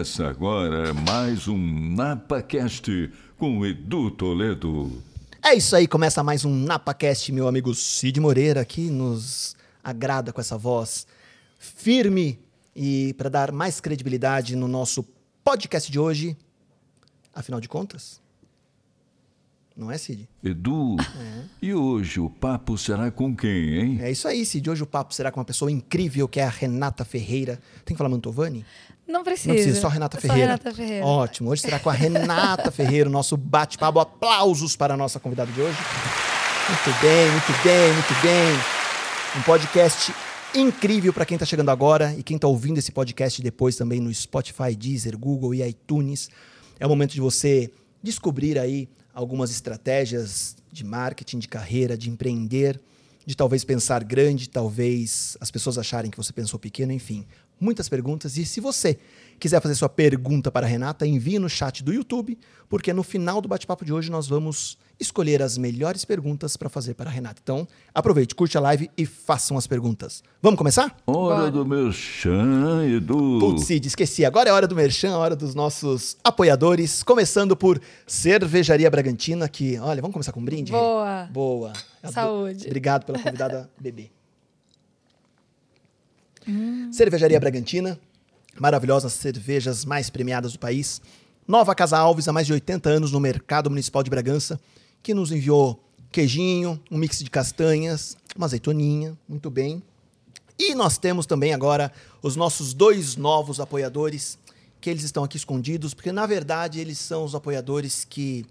Começa agora mais um NapaCast com Edu Toledo. É isso aí, começa mais um NapaCast, meu amigo Cid Moreira, que nos agrada com essa voz firme e para dar mais credibilidade no nosso podcast de hoje. Afinal de contas, não é, Cid? Edu, e hoje o papo será com quem, hein? É isso aí, Cid. Hoje o papo será com uma pessoa incrível que é a Renata Ferreira. Tem que falar Mantovani? Não precisa. Não precisa, só Renata Só Ferreira. Renata Ferreira. Ótimo. Hoje será com a Renata Ferreira, o nosso bate-papo. Aplausos para a nossa convidada de hoje. Muito bem, muito bem, muito bem. Um podcast incrível para quem está chegando agora e quem está ouvindo esse podcast depois também no Spotify, Deezer, Google e iTunes. É o momento de você descobrir aí algumas estratégias de marketing, de carreira, de empreender, de talvez pensar grande, talvez as pessoas acharem que você pensou pequeno, enfim. Muitas perguntas. E se você quiser fazer sua pergunta para a Renata, envie no chat do YouTube, porque no final do bate-papo de hoje nós vamos escolher as melhores perguntas para fazer para a Renata. Então, aproveite, curte a live e façam as perguntas. Vamos começar? Hora Bora. do meu chão, Edu. Putz, esqueci. Agora é hora do merchan, hora dos nossos apoiadores. Começando por Cervejaria Bragantina, que, olha, vamos começar com um brinde? Boa. Boa. Saúde. Obrigado pela convidada bebê. Hum. Cervejaria Bragantina, maravilhosas cervejas mais premiadas do país. Nova Casa Alves, há mais de 80 anos no mercado municipal de Bragança, que nos enviou queijinho, um mix de castanhas, uma azeitoninha, muito bem. E nós temos também agora os nossos dois novos apoiadores, que eles estão aqui escondidos, porque na verdade eles são os apoiadores que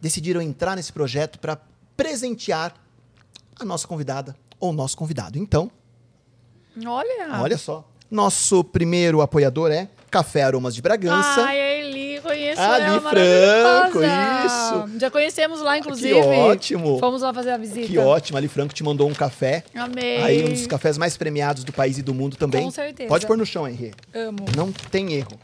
decidiram entrar nesse projeto para presentear a nossa convidada ou nosso convidado. Então, Olha. olha só. Nosso primeiro apoiador é Café Aromas de Bragança. Ai, a Eli, conheço Ali, ela, Franco, isso. Já conhecemos lá, inclusive. Que ótimo. Fomos lá fazer a visita. que ótimo, Ali Franco te mandou um café. Amei. Aí um dos cafés mais premiados do país e do mundo também. Com certeza. Pode pôr no chão, Henri. Amo. Não tem erro.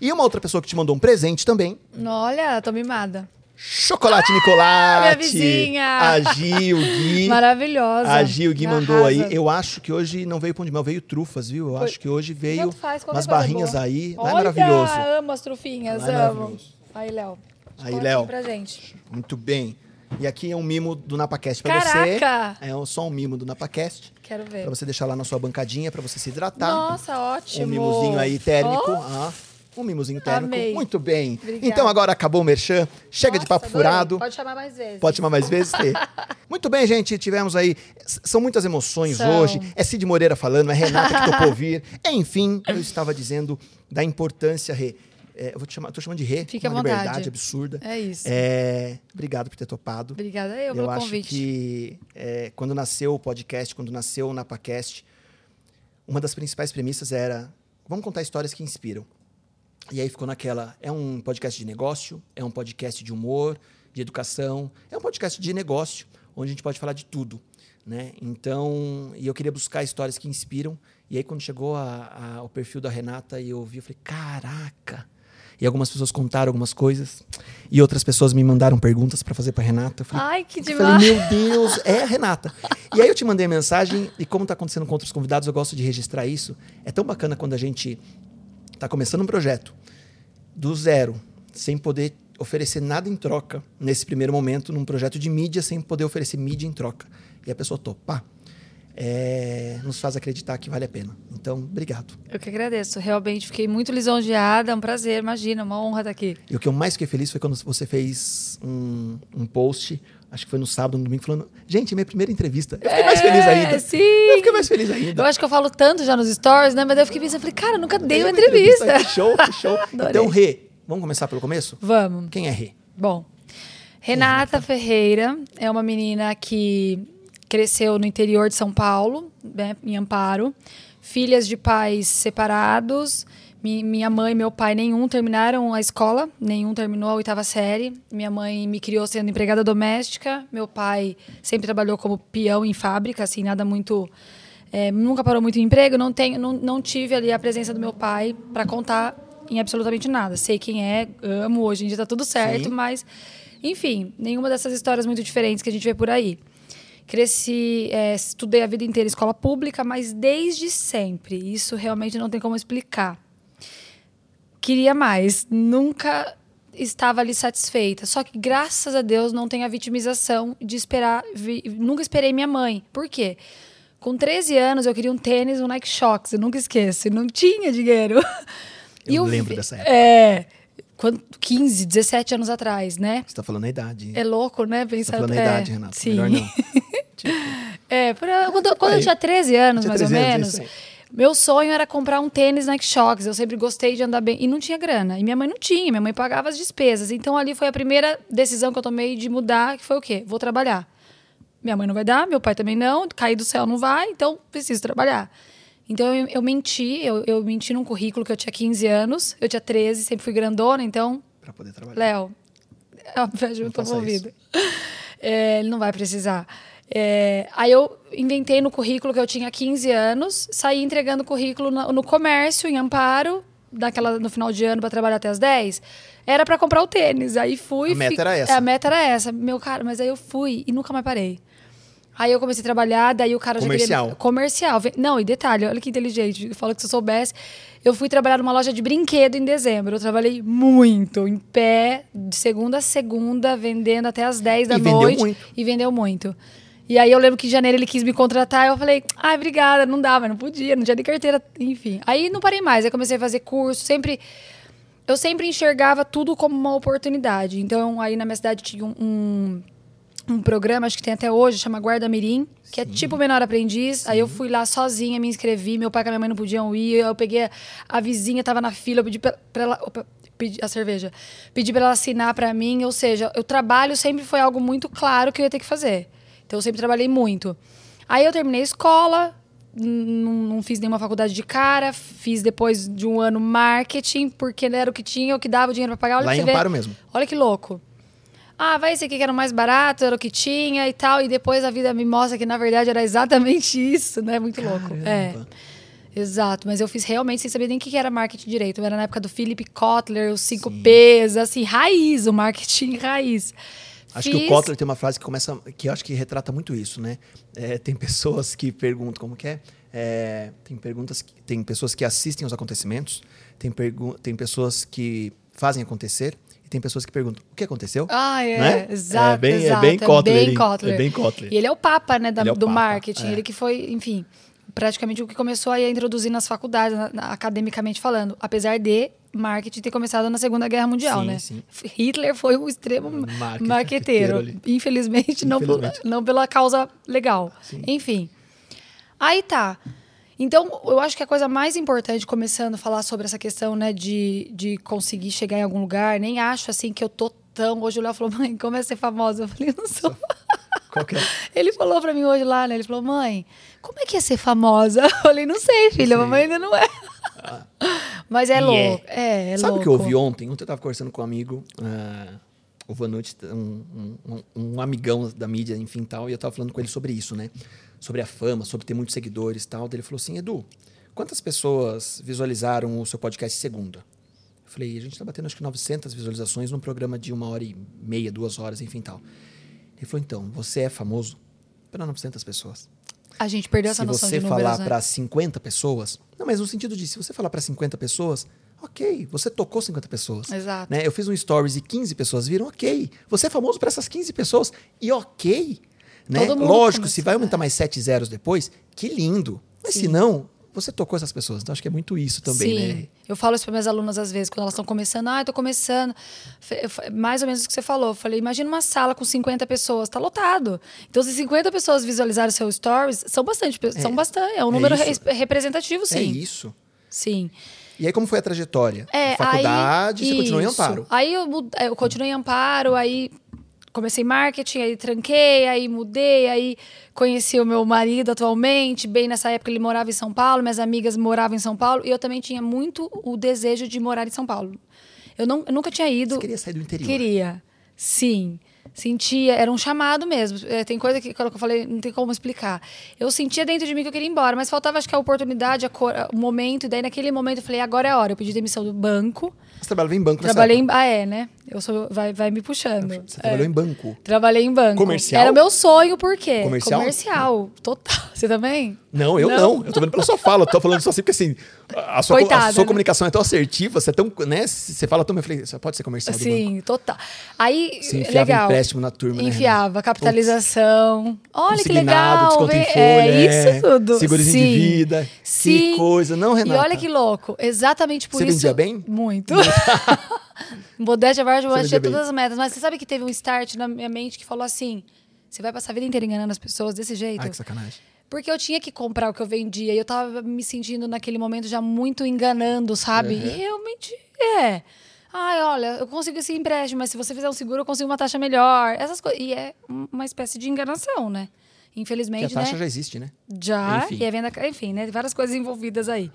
E uma outra pessoa que te mandou um presente também. Olha, tô mimada. Chocolate Nicolate. vizinha. A Gil, Gui. Maravilhosa. A Gil Gui mandou Arrasa. aí. Eu acho que hoje não veio pão de mel, veio trufas, viu? Eu Foi- axe que hoje veio Tanto faz, umas barrinhas boa. aí. É Olha, maravilhoso. amo as trufinhas, é amo. Aí, Léo. Aí, Léo. pra gente. Muito bem. E aqui é um mimo do NapaCast pra Caraca! você. É só um mimo do NapaCast. Quero ver. Pra você deixar lá na sua bancadinha, pra você se hidratar. Nossa, ótimo. um mimozinho aí térmico. Oh, Ah, um mimozinho térmico. Amei. Muito bem. Obrigada. Então agora acabou o merchan. Chega de nossa, papo adorei. furado. Pode chamar mais vezes. Pode chamar mais vezes, Tê? Muito bem, gente. Tivemos aí. São muitas emoções São. hoje. É Cid Moreira falando, é Renata que topou vir. Enfim, eu estava dizendo da importância, Rê. É, eu vou te chamar, tô chamando de Rê. À uma vontade. liberdade absurda. É isso. É, obrigado por ter topado. Obrigada eu pelo acho convite. que é, quando nasceu o podcast, quando nasceu o NapaCast, uma das principais premissas era vamos contar histórias que inspiram. E aí ficou naquela, é um podcast de negócio, é um podcast de humor, de educação, é um podcast de negócio, onde a gente pode falar de tudo, né? Então, e eu queria buscar histórias que inspiram. E aí quando chegou a, a- o perfil da Renata e eu vi, eu falei, caraca! E algumas pessoas contaram algumas coisas, e outras pessoas me mandaram perguntas para fazer para Renata. Eu falei, Ai, que eu demais. falei, meu Deus, é a Renata. E aí eu te mandei a mensagem, e como está acontecendo com outros convidados, eu gosto de registrar isso. É tão bacana quando a gente está começando um projeto do zero, sem poder oferecer nada em troca, nesse primeiro momento, num projeto de mídia, sem poder oferecer mídia em troca. E a pessoa topa, é, nos faz acreditar que vale a pena. Então, obrigado. Eu que agradeço. Realmente fiquei muito lisonjeada. É um prazer, imagina, uma honra estar aqui. E o que eu mais fiquei feliz foi quando você fez um, um post, acho que foi no sábado, no domingo, falando: gente, minha primeira entrevista. Eu fiquei mais feliz ainda. É, sim. Eu fiquei mais feliz ainda. Eu acho que eu falo tanto já nos stories, né? Mas daí eu fiquei pensando, falei, cara, eu nunca dei uma entrevista. Que show, show. Então, Rê, vamos começar pelo começo? Vamos. Quem é Rê? Bom, Renata Ferreira é uma menina que cresceu no interior de São Paulo, né, em Amparo. Filhas de pais separados. Mi- Minha mãe e meu pai, nenhum terminaram a escola, nenhum terminou a oitava série. Minha mãe me criou sendo empregada doméstica. Meu pai sempre trabalhou como peão em fábrica, assim, nada muito. é, nunca parou muito em emprego. Não, tenho, não, não tive ali a presença do meu pai para contar em absolutamente nada. Sei quem é, amo, hoje em dia tá tudo certo, Sim. mas, enfim, nenhuma dessas histórias muito diferentes que a gente vê por aí. Cresci, é, estudei a vida inteira em escola pública, mas desde sempre. Isso realmente não tem como explicar. Queria mais. Nunca estava ali satisfeita. Só que, graças a Deus, não tem a vitimização de esperar. vi- nunca esperei minha mãe. Por quê? Com 13 anos, eu queria um tênis, um Nike Shox. Eu nunca esqueço. Não tinha dinheiro. Eu E lembro vi- dessa época. É. Quando, 15, 17 anos atrás, né? Você tá falando a idade. É louco, né? Você Pensar tá falando a é, idade, Renato. Sim. Melhor não. É, pra- quando, quando eu tinha 13 anos, Tinha mais 13 ou anos, menos. Meu sonho era comprar um tênis Nike Shox. Eu sempre gostei de andar bem. E não tinha grana. E minha mãe não tinha. Minha mãe pagava as despesas. Então ali foi a primeira decisão que eu tomei de mudar, que foi o quê? Vou trabalhar. Minha mãe não vai dar, meu pai também não. Cair do céu não vai, então preciso trabalhar. Então eu, eu menti. Eu, eu menti num currículo que eu tinha 15 anos. Eu tinha 13, sempre fui grandona. Então Pra poder trabalhar. Léo, muito faça movida. É, ele não vai precisar. É, aí eu inventei no currículo que eu tinha 15 anos, saí entregando currículo no, no comércio, em Amparo, daquela, no final de ano para trabalhar até as 10. Era para comprar o tênis. Aí fui. A meta fi- era essa. É, a meta era essa. Meu cara, mas aí eu fui e nunca mais parei. Aí eu comecei a trabalhar, daí o cara já Comercial. queria... Comercial. Não, e detalhe, olha que inteligente. Fala que se eu soubesse. Eu fui trabalhar numa loja de brinquedo em dezembro. Eu trabalhei muito, em pé, de segunda a segunda, vendendo até as 10 da E vendeu noite. muito. E vendeu muito. E aí eu lembro que em janeiro ele quis me contratar, eu falei, ai, obrigada, não dá, mas não podia, não tinha nem carteira, enfim. Aí não parei mais, aí comecei a fazer curso, sempre eu sempre enxergava tudo como uma oportunidade. Então, aí na minha cidade tinha um, um, um programa, acho que tem até hoje, chama Guarda Mirim, que é tipo Menor Aprendiz. Aí eu fui lá sozinha, me inscrevi, meu pai e minha mãe não podiam ir, eu peguei a, a vizinha, tava na fila, eu pedi pra, pra ela... Opa, pedi a cerveja. Pedi pra ela assinar pra mim, ou seja, o trabalho sempre foi algo muito claro que eu ia ter que fazer. Então, eu sempre trabalhei muito. Aí eu terminei a escola, não, não fiz nenhuma faculdade de cara, fiz depois de um ano marketing, porque era o que tinha, o que dava o dinheiro pra pagar. Olha Lá em. Amparo mesmo. Olha que louco. Ah, vai esse aqui que era o mais barato, era o que tinha e tal. E depois a vida me mostra que, na verdade, era exatamente isso, né? Muito louco. É. Caramba. Exato, mas eu fiz realmente sem saber nem o que era marketing direito. Era na época do Philip Kotler, os 5 P's, assim, raiz, o marketing raiz. Acho que o Fiz- Kotler tem uma frase que começa, que acho que retrata muito isso, né? É, tem pessoas que perguntam como que é. É, tem perguntas, que- tem pessoas que assistem os acontecimentos, tem, tem pessoas que fazem acontecer e tem pessoas que perguntam o que aconteceu. Ah, é, Né? exato, É bem- é exato. bem Kotler, bem hein? Kotler. É bem Kotler. E ele é o papa, né, da- é do papa, marketing. é. Ele que foi, enfim, praticamente o que começou aí a introduzir nas faculdades, na- na- academicamente falando. Apesar de marketing ter começado na Segunda Guerra Mundial, Sim, né? sim. Hitler foi um extremo Marque- marqueteiro. ali. Infelizmente, Não, Infelizmente. por- não pela causa legal. Enfim. Aí tá. Então, eu acho que a coisa mais importante, começando a falar sobre essa questão, né, de, de conseguir chegar em algum lugar, nem acho assim que eu tô tão. Hoje o Léo falou, mãe, como é ser famosa? Eu falei, não sou. É? Ele falou pra mim hoje lá, né? Ele falou, mãe, como é que é ser famosa? Eu falei, não sei, filha, a mamãe ainda não é. Mas é E louco. É, é Sabe o que eu ouvi ontem? Ontem eu tava conversando com um amigo, ah, o Vanucci, um, um, um- um amigão da mídia, enfim, tal, e eu tava falando com ele sobre isso, né? Sobre a fama, sobre ter muitos seguidores e tal. Daí Ele falou assim, Edu, quantas pessoas visualizaram o seu podcast segunda? Eu falei, a gente tá batendo acho que 900 visualizações num programa de uma hora e meia, duas horas, enfim, tal. Ele falou, então, você é famoso para 900 pessoas. A gente perdeu essa se noção você de números, falar né? para 50 pessoas, não, mas no sentido de se você falar para 50 pessoas, ok, você tocou 50 pessoas. Exato. Né? Eu fiz um stories e 15 pessoas viram, ok. Você é famoso para essas 15 pessoas e ok. Né? Todo mundo Lógico, se vai aumentar mais 7 zeros depois, que lindo. Mas Sim. se não, você tocou essas pessoas. Então acho que é muito isso também, Sim. né? Eu falo isso para minhas alunas às vezes, quando elas estão começando. Ah, eu tô começando. Mais ou menos o que você falou. Eu falei, imagina uma sala com 50 pessoas, tá lotado. Então, se 50 pessoas visualizarem seu stories, são bastante. pe- São bastante. É um é número isso. re- representativo, sim. É isso. Sim. E aí como foi a trajetória? É, Faculdade, aí, você continuou em isso. Amparo. Aí eu, eu continuei em Amparo, aí comecei marketing, aí tranquei, aí mudei, aí conheci o meu marido atualmente. Bem nessa época ele morava em São Paulo, minhas amigas moravam em São Paulo e eu também tinha muito o desejo de morar em São Paulo. Eu, não, eu nunca tinha ido. Você queria sair do interior. Queria. Sim. Sentia, era um chamado mesmo. É, tem coisa que, quando eu falei, não tem como explicar. Eu sentia dentro de mim que eu queria ir embora, mas faltava, acho que, a oportunidade, a cor, o momento. E daí, naquele momento, eu falei, agora é a hora. Eu pedi demissão do banco. Você trabalhava em banco Trabalhei em. Ah, é, né? Eu sou, vai, vai me puxando. Você trabalhou em banco. Trabalhei em banco. Comercial? Era o meu sonho, por quê? Comercial? Comercial. Total. Você também? Não, eu não. Eu tô vendo pela sua fala. Eu tô falando só assim porque assim, a sua, Coitada, a sua né? comunicação é tão assertiva, você é tão, né? Você fala tão, eu falei, você pode ser comercial. Sim, total. Aí, Se enfiava legal. empréstimo na turma, né, Enfiava, capitalização. Olha que legal. desconto em vem- folha, é é, isso tudo. segurozinho de vida. Sim. Que coisa, não, E Renata? olha que louco. Exatamente por Você isso. vendia bem? Muito. Modéstia à parte, eu achei todas as metas. Mas você sabe que teve um start na minha mente que falou assim: você vai passar a vida inteira enganando as pessoas desse jeito? Ai, que sacanagem. Porque eu tinha que comprar o que eu vendia e eu tava me sentindo naquele momento já muito enganando, sabe? Uhum. E realmente é. Ai, olha, eu consigo esse empréstimo, mas se você fizer um seguro, eu consigo uma taxa melhor. Essas coisas. E é um- uma espécie de enganação, né? Que Infelizmente, a taxa né? já existe, né? Já, Enfim. e a venda, enfim, né? Várias coisas envolvidas aí.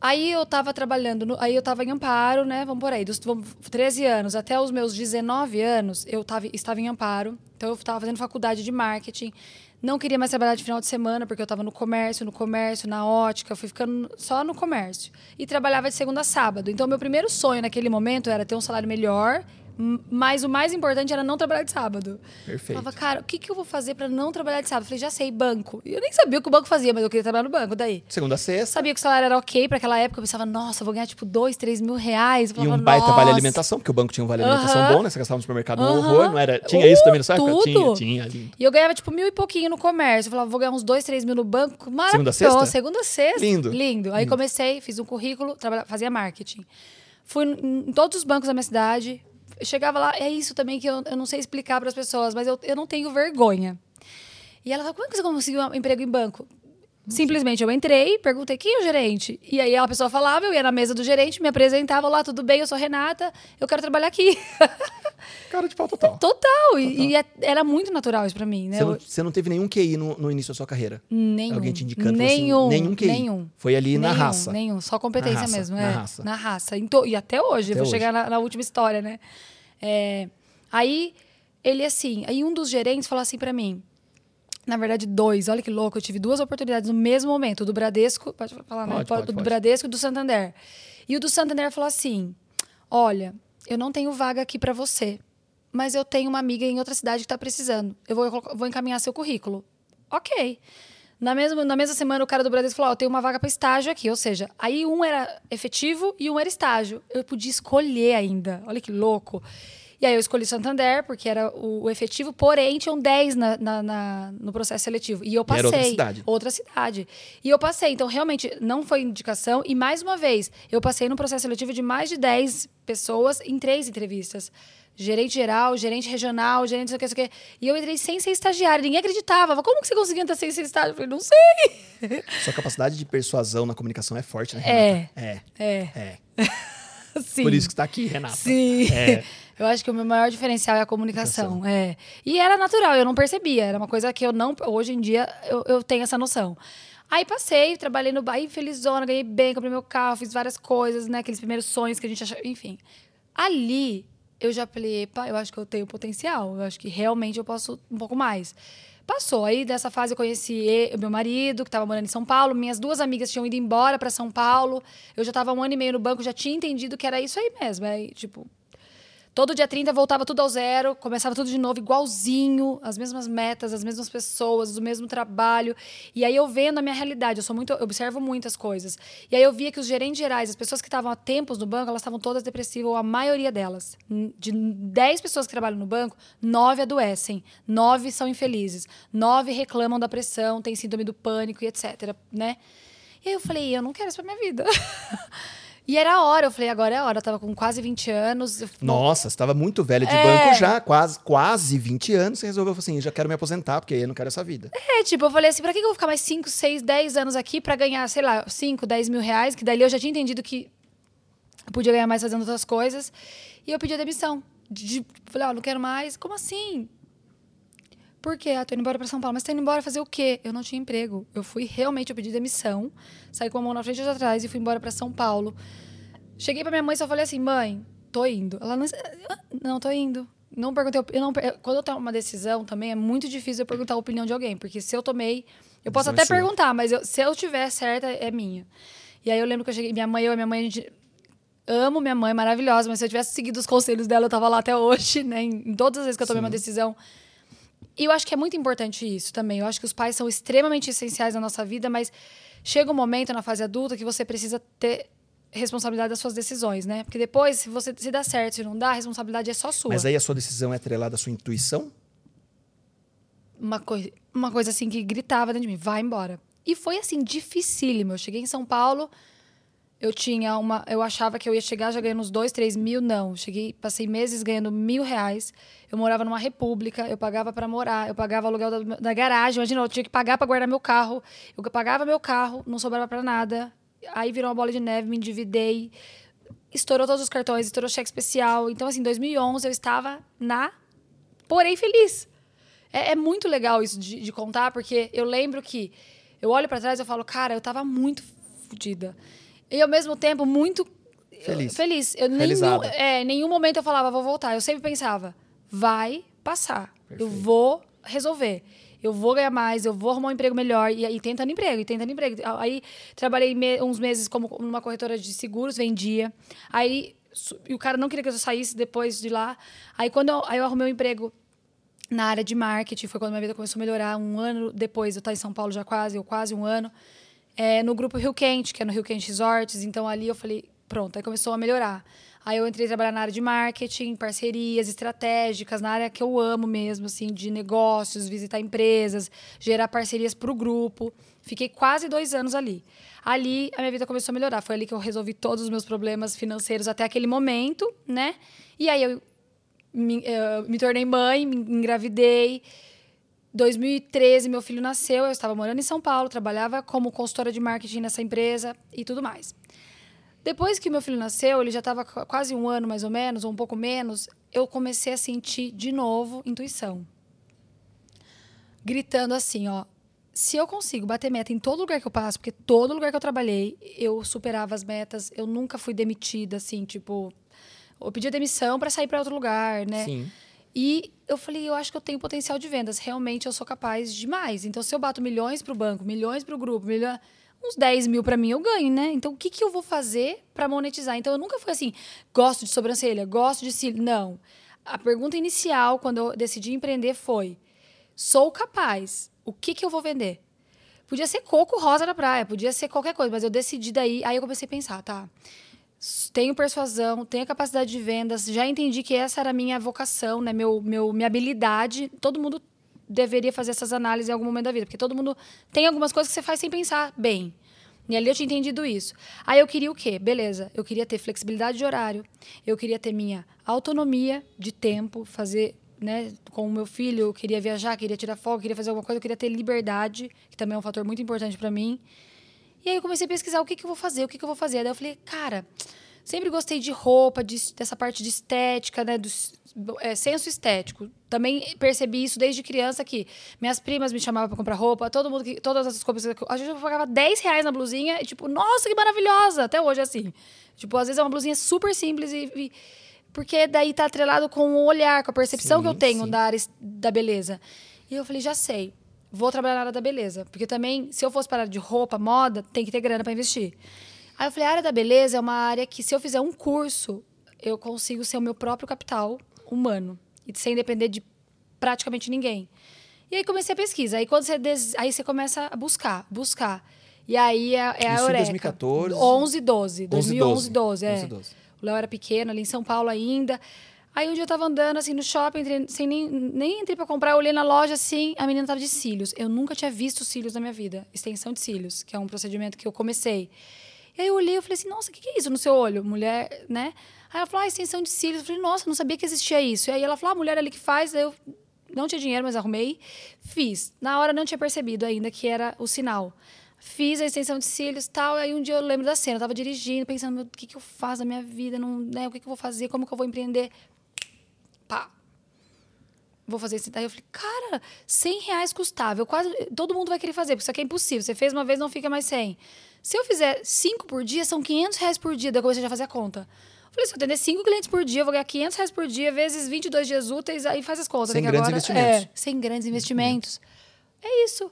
Aí eu tava trabalhando, no- aí eu tava em Amparo, né? Vamos por aí, dos vamos, 13 anos até os meus 19 anos, eu tava, estava em Amparo. Então eu tava fazendo faculdade de marketing. Não queria mais trabalhar de final de semana, porque eu tava no comércio, no comércio, na ótica, fui ficando só no comércio. E trabalhava de segunda a sábado. Então, meu primeiro sonho naquele momento era ter um salário melhor, mas o mais importante era não trabalhar de sábado. Perfeito. Falava, cara, o que, que eu vou fazer pra não trabalhar de sábado? Falei, já sei, banco. E eu nem sabia o que o banco fazia, mas eu queria trabalhar no banco, daí. Segunda a sexta. Sabia que o salário era ok pra aquela época, eu pensava, nossa, eu vou ganhar tipo dois, três mil reais. Eu E um falava, baita vale "Nossa." alimentação, porque o banco tinha um vale alimentação Aham. bom, né? Você gastava no supermercado um Aham. horror, não era? Tinha isso Uh, também nessa época? tudo. Tinha, tinha. lindo. E eu ganhava tipo mil e pouquinho no comércio. Eu falava, vou ganhar uns dois, três mil no banco. Maravilhoso. Segunda a sexta? Segunda a sexta. Lindo. Lindo. Aí comecei, fiz um currículo, fazia marketing. Fui em todos os bancos da minha cidade. Eu chegava lá, é isso também que eu, eu não sei explicar para as pessoas, mas eu, eu não tenho vergonha. E ela falou, como é que você conseguiu um emprego em banco? Simplesmente eu entrei, perguntei quem é o gerente. E aí a pessoa falava, eu ia na mesa do gerente, me apresentava, lá, tudo bem, eu sou Renata, eu quero trabalhar aqui. Cara de pau total. Total. E, e é- era muito natural isso pra mim, né? Você não, Eu- você não teve nenhum QI no, no início da sua carreira? Nenhum. Alguém te indicando? Nenhum. Assim, nenhum QI? Nenhum. Foi ali na nenhum, raça. Nenhum. Só competência Na raça, mesmo. na é. raça. Na raça. Então, e até hoje. Até eu vou hoje. chegar na, na última história, né? É, aí, ele assim... Aí um dos gerentes falou assim pra mim... Na verdade, dois. Olha que louco. Eu tive duas oportunidades no mesmo momento. O do Bradesco... Pode falar, né? Pode, pode, O do pode. Bradesco e do Santander. E o do Santander falou assim... Olha, eu não tenho vaga aqui pra você. Mas eu tenho uma amiga em outra cidade que tá precisando. Eu vou, eu vou encaminhar seu currículo. Ok. Na mesma, na mesma semana, o cara do Bradesco falou: Ó, eu tenho uma vaga para estágio aqui. Ou seja, aí um era efetivo e um era estágio. Eu podia escolher ainda. Olha que louco. E aí eu escolhi Santander, porque era o, efetivo, porém tinham 10 na, na- na- no processo seletivo. E eu passei. era outra cidade. Outra cidade. E eu passei. Então, realmente, não foi indicação. E mais uma vez, eu passei no processo seletivo de mais de 10 pessoas em três entrevistas. Gerente geral, gerente regional, gerente não sei o que, não sei o que. E eu entrei sem ser estagiária. Ninguém acreditava. Como que você conseguiu entrar sem ser estagiária? Eu falei, não sei. Sua capacidade de persuasão na comunicação é forte, né, É. Renata? É. É. É. Sim. Por isso que você tá aqui, Renata. Sim. É. Eu acho que o meu maior diferencial é a comunicação. É. E era natural, eu não percebia. Era uma coisa que eu não. Hoje em dia eu, eu tenho essa noção. Aí passei, trabalhei no Bahia, felizona, ganhei bem, comprei meu carro, fiz várias coisas, né? Aqueles primeiros sonhos que a gente achava. Enfim. Ali eu já falei, epa, eu acho que eu tenho potencial. Eu acho que realmente eu posso um pouco mais. Passou. Aí dessa fase eu conheci meu marido, que estava morando em São Paulo. Minhas duas amigas tinham ido embora para São Paulo. Eu já estava um ano e meio no banco, já tinha entendido que era isso aí mesmo. Aí, tipo, Todo dia 30 voltava tudo ao zero, começava tudo de novo, igualzinho, as mesmas metas, as mesmas pessoas, o mesmo trabalho. E aí eu vendo a minha realidade, eu sou muito, eu observo muitas coisas. E aí eu via que os gerentes gerais, as pessoas que estavam há tempos no banco, elas estavam todas depressivas, ou a maioria delas. De 10 pessoas que trabalham no banco, 9 adoecem, 9 são infelizes, 9 reclamam da pressão, têm síndrome do pânico e etc, né? E aí eu falei, eu não quero isso pra minha vida. E era a hora, eu falei, agora é a hora. Eu tava com quase 20 anos. eu- Nossa, você estava muito velha de É. banco já, quase, quase 20 anos. Você resolveu assim: já quero me aposentar, porque eu não quero essa vida. É, tipo, eu falei assim, pra que eu vou ficar mais 5, 6, 10 anos aqui pra ganhar, sei lá, 5, 10 mil reais? Que dali eu já tinha entendido que eu podia ganhar mais fazendo outras coisas. E eu pedi a demissão. De, de- falei, ó, não quero mais. Como assim? Por quê? Ah, tô indo embora pra São Paulo. Mas tá indo embora fazer o quê? Eu não tinha emprego. Eu fui realmente, eu pedi demissão. Saí com a mão na frente e atrás e fui embora pra São Paulo. Cheguei pra minha mãe e só falei assim, mãe, tô indo. Ela não, "Ah, não tô indo. Não perguntei, eu não, quando eu tomo uma decisão também é muito difícil eu perguntar a opinião de alguém, porque se eu tomei, eu posso até é perguntar, mas eu- se eu tiver certa é minha. E aí eu lembro que eu cheguei, minha mãe, eu e minha mãe, a gente, Amo minha mãe, maravilhosa, mas se eu tivesse seguido os conselhos dela, eu tava lá até hoje, né? Em todas as vezes que eu tomei Sim. uma decisão. E eu acho que é muito importante isso também. Eu acho que os pais são extremamente essenciais na nossa vida, mas chega um momento na fase adulta que você precisa ter responsabilidade das suas decisões, né? Porque depois, se você se dá certo, se não dá, a responsabilidade é só sua. Mas aí a sua decisão é atrelada à sua intuição? uma, coi uma coisa assim que gritava dentro de mim, vai embora. E foi assim, dificílimo. Eu cheguei em São Paulo, eu tinha uma. Eu achava que eu ia chegar já ganhando uns dois, três mil. Não. Cheguei, passei meses ganhando mil reais. Eu morava numa república, eu pagava para morar, eu pagava aluguel da, da garagem. Imagina, eu tinha que pagar para guardar meu carro. Eu pagava meu carro, não sobrava para nada. Aí virou uma bola de neve, me endividei. Estourou todos os cartões, estourou cheque especial. Então, assim, em 2011 eu estava na. Porém, feliz. É, é muito legal isso de, de contar, porque eu lembro que eu olho para trás e falo, cara, eu tava muito fodida. E ao mesmo tempo, muito Feliz. feliz. Eu, nenhum, é, em nenhum momento eu falava, vou voltar. Eu sempre pensava, vai passar. Eu Perfeito. vou resolver. Eu vou ganhar mais, eu vou arrumar um emprego melhor. E aí, tentando emprego, e tentando emprego. Aí, trabalhei me- uns meses como numa corretora de seguros, vendia. Aí, e o cara não queria que eu saísse depois de lá. Aí, quando eu, aí eu arrumei um emprego na área de marketing, foi quando minha vida começou a melhorar. Um ano depois, eu estava em São Paulo já quase, ou quase um ano, é, no grupo Rio Quente, que é no Rio Quente Resorts. Então, ali eu falei, pronto, aí começou a melhorar. Aí eu entrei a trabalhar na área de marketing, parcerias estratégicas, na área que eu amo mesmo, assim, de negócios, visitar empresas, gerar parcerias para o grupo. Fiquei quase dois anos ali. Ali a minha vida começou a melhorar. Foi ali que eu resolvi todos os meus problemas financeiros até aquele momento, né? E aí eu me, eh, me tornei mãe, me engravidei. 2013, meu filho nasceu, eu estava morando em São Paulo, trabalhava como consultora de marketing nessa empresa e tudo mais. Depois que meu filho nasceu, ele já estava qu- quase um ano mais ou menos, ou um pouco menos, eu comecei a sentir de novo intuição. Gritando assim, ó. Se eu consigo bater meta em todo lugar que eu passo, porque todo lugar que eu trabalhei, eu superava as metas, eu nunca fui demitida, assim, tipo. Eu pedia demissão para sair para outro lugar, né? Sim. E eu falei, eu acho que eu tenho potencial de vendas. Realmente eu sou capaz de mais. Então, se eu bato milhões para o banco, milhões para o grupo, uns 10 mil para mim, eu ganho, né? Então, o que, que eu vou fazer para monetizar? Então, eu nunca fui assim, gosto de sobrancelha, gosto de cílio. Não. A pergunta inicial, quando eu decidi empreender, foi: sou capaz. O que, que eu vou vender? Podia ser coco rosa na praia, podia ser qualquer coisa, mas eu decidi daí. Aí eu comecei a pensar, tá? Tenho persuasão, tenho capacidade de vendas, já entendi que essa era a minha vocação, né? Meu, meu, minha habilidade. Todo mundo deveria fazer essas análises em algum momento da vida, porque todo mundo tem algumas coisas que você faz sem pensar bem. E ali eu tinha entendido isso. Aí eu queria o quê? Beleza, eu queria ter flexibilidade de horário, eu queria ter minha autonomia de tempo, fazer, né, com o meu filho, eu queria viajar, queria tirar folga, queria fazer alguma coisa, eu queria ter liberdade, que também é um fator muito importante para mim. E aí eu comecei a pesquisar o que, que eu vou fazer, o que, que eu vou fazer. Daí eu falei, cara, sempre gostei de roupa, de- dessa parte de estética, né? Do é, senso estético. Também percebi isso desde criança que minhas primas me chamavam para comprar roupa, todo mundo que. Todas essas Às vezes eu pagava 10 reais na blusinha e, tipo, nossa, que maravilhosa! Até hoje é assim. Tipo, às vezes é uma blusinha super simples e. e- porque daí tá atrelado com o olhar, com a percepção Sim, que eu tenho sim. da área da beleza. E eu falei, já sei. Vou trabalhar na área da beleza. Porque também, se eu fosse para a área de roupa, moda, tem que ter grana para investir. Aí eu falei, a área da beleza é uma área que, se eu fizer um curso, eu consigo ser o meu próprio capital humano. E sem depender de praticamente ninguém. E aí comecei a pesquisa. Aí quando você des... aí você começa a buscar, buscar. E aí é, é a Isso em Eureka. 2014? 11, 12. 2011, 12, é. 11, 12. O Léo era pequeno, ali em São Paulo ainda. Aí um dia eu tava andando assim no shopping, entrei- sem nem, nem entrei pra comprar, eu olhei na loja assim, a menina tava de cílios. Eu nunca tinha visto cílios na minha vida. Extensão de cílios, que é um procedimento que eu comecei. E aí eu olhei e falei assim, nossa, o que, que é isso no seu olho? Mulher, né? Aí ela falou, ah, extensão de cílios. Eu falei, nossa, não sabia que existia isso. E aí ela falou, ah, mulher ali que faz. Eu não tinha dinheiro, mas arrumei. Fiz. Na hora eu não tinha percebido ainda que era o sinal. Fiz a extensão de cílios e tal. Aí um dia eu lembro da cena, eu tava dirigindo, pensando, o que, que eu faço na minha vida? Não, né? O que, que eu vou fazer? Como que eu vou empreender? Pá. Vou fazer isso. Daí eu falei, cara, 100 reais custava. Eu quase, todo mundo vai querer fazer, porque isso aqui é impossível. Você fez uma vez, não fica mais 100. Se eu fizer 5 por dia, são 500 reais por dia. Daí eu comecei já a fazer a conta. Eu falei, se eu atender 5 clientes por dia, eu vou ganhar 500 reais por dia, vezes 22 dias úteis, aí faz as contas. Sem grandes agora- investimentos. É, sem grandes investimentos. É isso.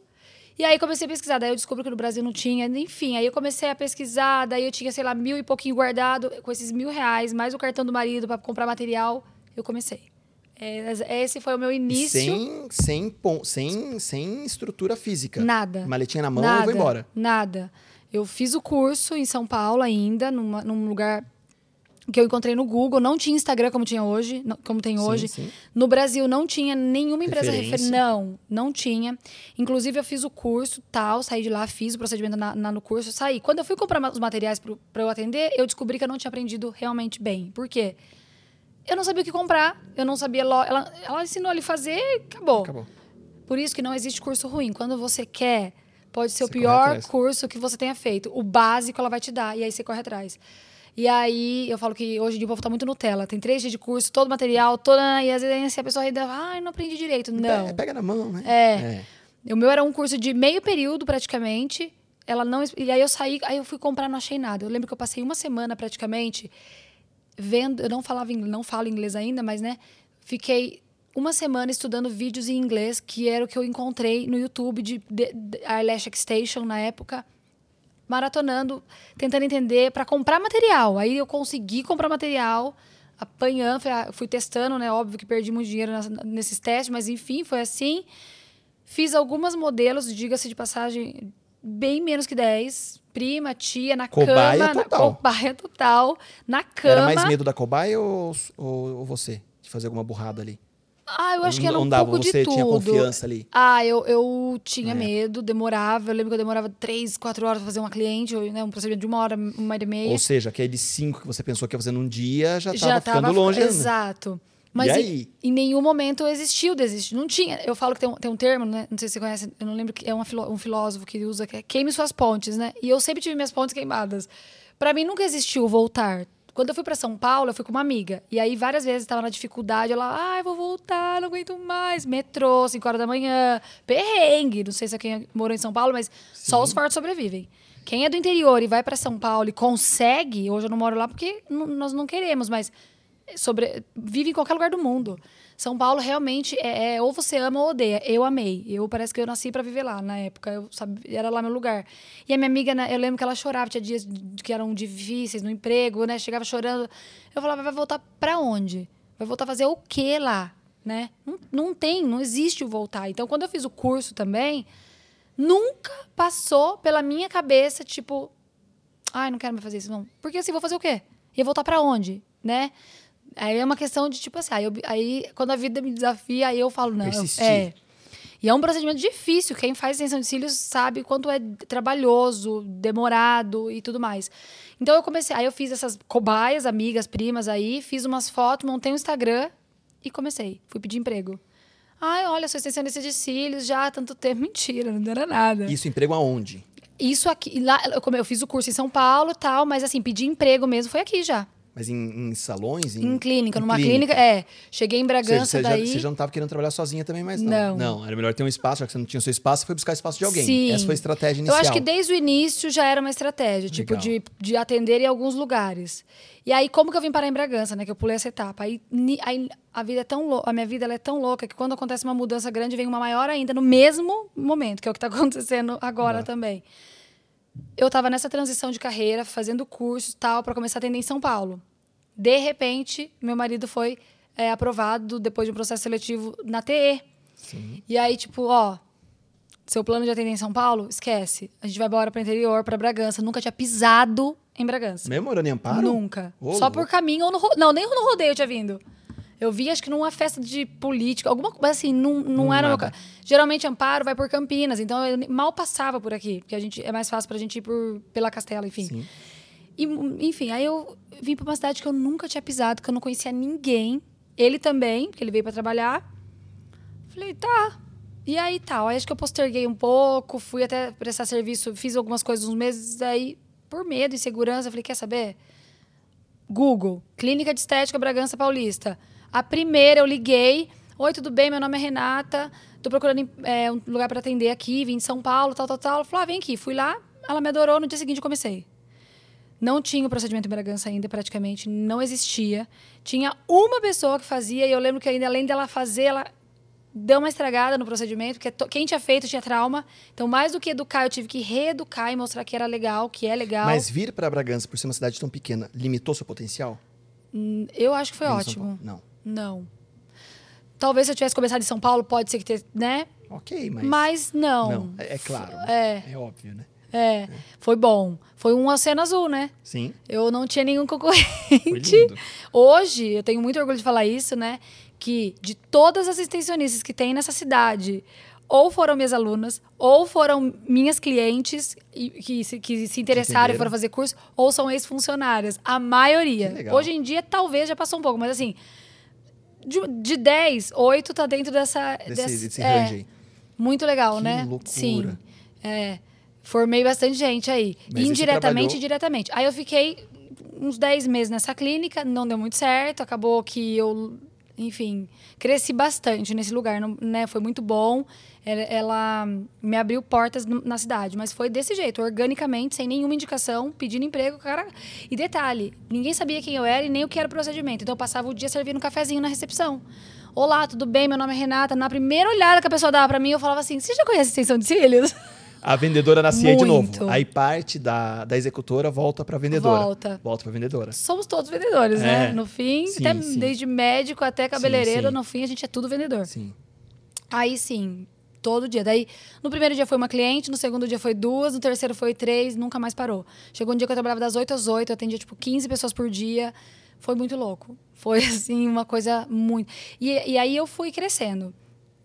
E aí comecei a pesquisar, daí eu descobri que no Brasil não tinha, enfim, aí eu comecei a pesquisar, daí eu tinha, sei lá, mil e pouquinho guardado, com esses mil reais, mais o cartão do marido para comprar material, eu comecei. É, esse foi o meu início. Sem, sem, sem, sem estrutura física. Nada. Maletinha na mão nada, e vou embora. Nada. Eu fiz o curso em São Paulo ainda, numa- num lugar que eu encontrei no Google. Não tinha Instagram como tinha hoje, não- como tem Sim, hoje. sim. No Brasil não tinha nenhuma empresa Referência. referente. Não, não tinha. Inclusive, eu fiz o curso, tal, saí de lá, fiz o procedimento na, na- no curso, saí. Quando eu fui comprar os materiais para eu atender, eu descobri que eu não tinha aprendido realmente bem. Por quê? Eu não sabia o que comprar, eu não sabia. Lo... Ela, ela ensinou ali fazer e acabou. Acabou. Por isso que não existe curso ruim. Quando você quer, pode ser o Você corre pior curso que você tenha feito. O básico ela vai te dar, e aí você corre atrás. E aí, eu falo que hoje em dia o povo tá muito Nutella. Tem três dias de curso, todo material, toda. E às vezes assim, a pessoa ainda. Ai, não aprendi direito. Não. Pe- Pega na mão, né? É. O meu era um curso de meio período, praticamente. Ela não. E aí eu saí, aí eu fui comprar, não achei nada. Eu lembro que eu passei uma semana praticamente vendo. Eu não falava não falo inglês ainda, mas né? Fiquei uma semana estudando vídeos em inglês, que era o que eu encontrei no YouTube de, de, de Eyelash Extension na época. Maratonando, tentando entender para comprar material. Aí eu consegui comprar material, apanhando, fui, fui testando, né? Óbvio que perdi muito dinheiro nesses testes, mas enfim, foi assim. Fiz algumas modelos, diga-se de passagem, bem menos que 10. Prima, tia, na Cobaia cama. total. Na, cobaia total. Na cama. Era mais medo da cobaia ou, ou, ou você? De fazer alguma burrada ali? Ah, eu acho que era Não um dava, pouco você de tudo. tinha confiança ali. Ah, eu, eu tinha É. medo, demorava. Eu lembro que eu demorava três, quatro horas pra fazer uma cliente, ou, né, um procedimento de uma hora, uma hora e meia. Ou seja, aquele cinco que você pensou que ia fazer num dia já estava já ficando tava longe. ainda. Exato. Mas em, em nenhum momento existiu desistir. Não tinha. Eu falo que tem um, tem um termo, né? Não sei se você conhece, eu não lembro que é uma um filósofo que usa, que é queime suas pontes, né? E eu sempre tive minhas pontes queimadas. Pra mim nunca existiu voltar. Quando eu fui pra São Paulo, eu fui com uma amiga. E aí várias vezes estava na dificuldade, ela, ai, vou voltar, não aguento mais. Metrô, 5 horas da manhã, perrengue. Não sei se é quem morou em São Paulo, mas só os fortes sobrevivem. Quem é do interior e vai pra São Paulo e consegue, hoje eu não moro lá porque nós não queremos, mas sobre vive em qualquer lugar do mundo. São Paulo realmente é, é ou você ama ou odeia. Eu amei. Eu parece que eu nasci para viver lá na época. Eu sabe, era lá meu lugar. E a minha amiga, né, eu lembro que ela chorava, tinha dias que eram difíceis no emprego, né? Chegava chorando. Eu falava, vai voltar para onde? Vai voltar a fazer o quê lá, né? Não, não tem, não existe o voltar. Então, quando eu fiz o curso também, nunca passou pela minha cabeça, tipo, ai, não quero mais fazer isso, não. Porque assim, vou fazer o quê? Ia voltar pra onde, né? Aí é uma questão de, tipo assim, aí, eu- aí quando a vida me desafia, aí eu falo, não. Persistir. é. E é um procedimento difícil. Quem faz extensão de cílios sabe quanto é trabalhoso, demorado e tudo mais. Então eu comecei, aí eu fiz essas cobaias, amigas, primas aí, fiz umas fotos, montei um Instagram e comecei. Fui pedir emprego. Ai, olha, sou extensionista de cílios já há tanto tempo. Mentira, não era nada. Isso, emprego aonde? Isso aqui, lá, eu, eu fiz o curso em São Paulo e tal, mas assim, pedir emprego mesmo foi aqui já. Mas em, em salões? Em, clínica, numa clínica. É. Cheguei em Bragança, você, já, daí. você já não estava querendo trabalhar sozinha também, mas não. Não. Não, era melhor ter um espaço, já que você não tinha o seu espaço, você foi buscar espaço de alguém. Sim. Essa foi a estratégia Eu inicial. acho que desde o início já era uma estratégia, tipo, Legal. de, de atender em alguns lugares. E aí, como que eu vim parar em Bragança, né? Que eu pulei essa etapa. Aí, aí a vida é tão louca, a minha vida ela é tão louca que quando acontece uma mudança grande, vem uma maior ainda no mesmo momento, que é o que está acontecendo agora também. Eu estava nessa transição de carreira, fazendo cursos e tal, para começar a atender em São Paulo. De repente, meu marido foi é, aprovado depois de um processo seletivo na TE. Sim. E aí, tipo, ó, seu plano de atender em São Paulo, esquece. A gente vai embora para interior, para Bragança. Nunca tinha pisado em Bragança. Mesmo morando em Amparo? Nunca. Ô, Só louco. por caminho ou no. Não, nem no rodeio eu tinha vindo. Eu vi, acho que numa festa de política, alguma coisa assim, não, não era meu Nada. ca- Geralmente Amparo vai por Campinas, então eu mal passava por aqui, porque a gente é mais fácil pra gente ir por, pela Castela, enfim. Sim. E, enfim, aí eu vim pra uma cidade que eu nunca tinha pisado, que eu não conhecia ninguém. Ele também, porque ele veio pra trabalhar. Falei, tá. E aí tal. Aí acho que eu posterguei um pouco, fui até prestar serviço, fiz algumas coisas uns meses, aí, por medo e segurança, falei, quer saber? Google, Clínica de Estética Bragança Paulista. A primeira eu liguei. Oi, tudo bem? Meu nome é Renata. Tô procurando é, um lugar para atender aqui, vim de São Paulo, tal, tal, tal. Ela falou, ah, vem aqui. Fui lá, ela me adorou, no dia seguinte eu comecei. Não tinha o procedimento em Bragança ainda, praticamente, não existia. Tinha uma pessoa que fazia, e eu lembro que ainda além dela fazer, ela deu uma estragada no procedimento, porque quem tinha feito tinha trauma. Então, mais do que educar, eu tive que reeducar e mostrar que era legal, que é legal. Mas vir pra Bragança, por ser uma cidade tão pequena, limitou seu potencial? Hum, eu acho que foi ótimo. Não. Não. Talvez se eu tivesse começado em São Paulo, pode ser que ter, né? Ok, mas. Mas, não. Não, é, é claro. É. É óbvio, né? É, foi bom. Foi um oceano azul, né? Sim. Eu não tinha nenhum concorrente. Hoje, eu tenho muito orgulho de falar isso, né? Que de todas as extensionistas que tem nessa cidade, ou foram minhas alunas, ou foram minhas clientes que se, que se interessaram e foram fazer curso, ou são ex-funcionárias. A maioria. Hoje em dia, talvez já passou um pouco, mas assim, de, de 10, 8 tá dentro dessa. Desse, desse- desse é, range aí. muito legal, Que né? loucura. Sim. É, formei bastante gente aí. Mas indiretamente e diretamente. Aí eu fiquei uns 10 meses nessa clínica, não deu muito certo, acabou que eu, enfim, cresci bastante nesse lugar, não- né? Foi muito bom. Ela, me abriu portas na cidade, mas foi desse jeito, organicamente, sem nenhuma indicação, pedindo emprego, cara. E detalhe, ninguém sabia quem eu era e nem o que era o procedimento. Então eu passava o dia servindo um cafezinho na recepção. Olá, tudo bem? Meu nome é Renata. Na primeira olhada que a pessoa dava pra mim, eu falava assim: Você já conhece extensão de cílios? A vendedora nascia de novo. Aí parte da, da executora volta pra vendedora. Volta. Volta pra vendedora. Somos todos vendedores, É. né? No fim, Sim, até sim. desde médico até cabeleireiro, sim. no fim a gente é tudo vendedor. Sim. Aí sim, todo dia. Daí, no primeiro dia foi uma cliente, no segundo dia foi duas, no terceiro foi três, nunca mais parou. Chegou um dia que eu trabalhava das 8 às 8, eu atendia tipo 15 pessoas por dia. Foi muito louco. Foi, assim, uma coisa muito. E, e aí eu fui crescendo.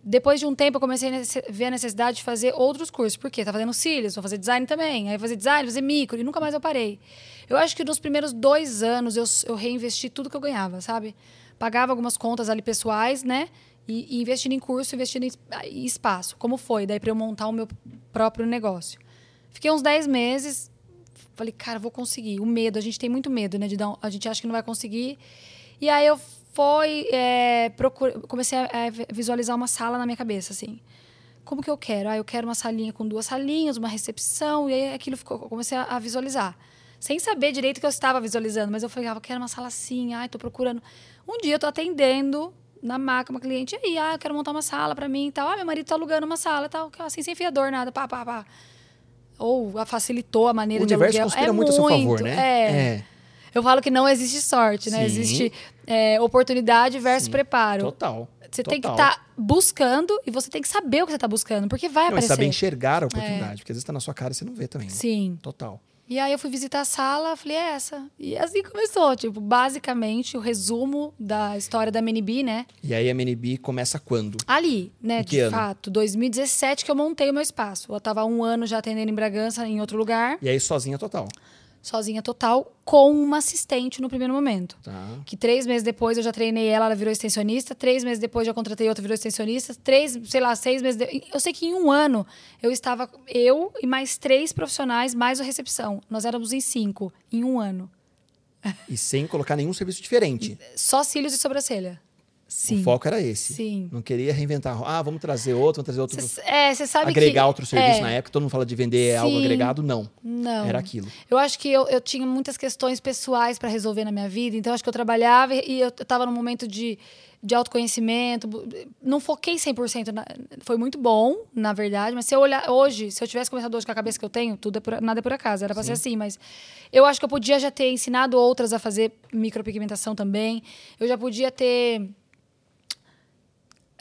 Depois de um tempo, eu comecei a ver a necessidade de fazer outros cursos. Por quê? Tava fazendo cílios, vou fazer design também. Aí fazer design, fazer micro, e nunca mais eu parei. Eu acho que nos primeiros dois anos eu, eu reinvesti tudo que eu ganhava, sabe? Pagava algumas contas ali pessoais, né? E, investindo em curso, investindo em es- em espaço. Como foi? Daí para eu montar o meu próprio negócio. Fiquei uns 10 meses, falei, cara, vou conseguir. O medo, a gente tem muito medo, né? De dar um- a gente acha que não vai conseguir. E aí eu fui, é, procura- comecei a, visualizar uma sala na minha cabeça, assim. Como que eu quero? Ah, eu quero uma salinha com duas salinhas, uma recepção, e aí aquilo ficou, comecei a, a visualizar. Sem saber direito o que eu estava visualizando, mas eu falei, ah, eu quero uma sala assim, ai, tô procurando. Um dia eu tô atendendo na maca uma cliente, e aí, ah, eu quero montar uma sala para mim e tal. Ah, meu marido tá alugando uma sala e tal, assim, sem fiador, nada, pá, pá, pá. Ou a facilitou a maneira O de universo aluguel. conspira é muito a seu favor, né? É. É. Eu falo que não existe sorte, né? Sim. Existe é, oportunidade versus Sim. preparo. Total. Você tem que Total. estar buscando e você tem que saber o que você está buscando, porque vai Não, e aparecer. saber enxergar a oportunidade, porque às vezes tá na sua cara e você não vê também. né? Sim. Total. E aí eu fui visitar a sala, falei, é essa. E assim começou, tipo, basicamente o resumo da história da MNB, né? E aí a MNB começa quando? Ali, né, de ano? fato, 2017 que eu montei o meu espaço. Eu tava um ano já atendendo em Bragança, em outro lugar, E aí sozinha total. Sozinha total, com uma assistente no primeiro momento. Tá. Que três meses depois eu já treinei ela, ela virou extensionista. Três meses depois já contratei outra, virou extensionista. Três, sei lá, seis meses. de- Eu sei que em um ano eu estava, eu e mais três profissionais, mais a recepção. Nós éramos em cinco, em um ano. E sem colocar nenhum serviço diferente. Só cílios e sobrancelha. Sim. O foco era esse. Sim. Não queria reinventar. Ah, vamos trazer outro, vamos trazer outro. Cê- é, você sabe agregar que. outro serviço é, na época. Todo mundo fala de vender algo Sim. agregado. Não. Não. Era aquilo. Eu acho que eu, eu tinha muitas questões pessoais para resolver na minha vida, então acho que eu trabalhava e eu estava num momento de, de autoconhecimento. Não foquei 100%. Na, foi muito bom, na verdade, mas se eu olhar hoje, se eu tivesse começado hoje com a cabeça que eu tenho, tudo é por, nada é por acaso, era para ser assim, mas eu acho que eu podia já ter ensinado outras a fazer micropigmentação também. Eu já podia ter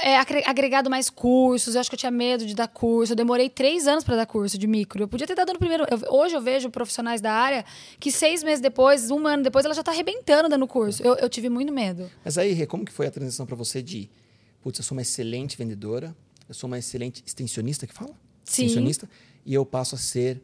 é, agre- agregado mais cursos. Eu acho que eu tinha medo de dar curso. Eu demorei três anos para dar curso de micro. Eu podia ter dado no primeiro. eu- hoje eu vejo profissionais da área que seis meses depois, um ano depois, ela já está arrebentando dando curso. Eu, eu tive muito medo. Mas aí, Rê, como que foi a transição para você de, putz, eu sou uma excelente vendedora, eu sou uma excelente extensionista, que fala? Sim. Extensionista, e eu passo a ser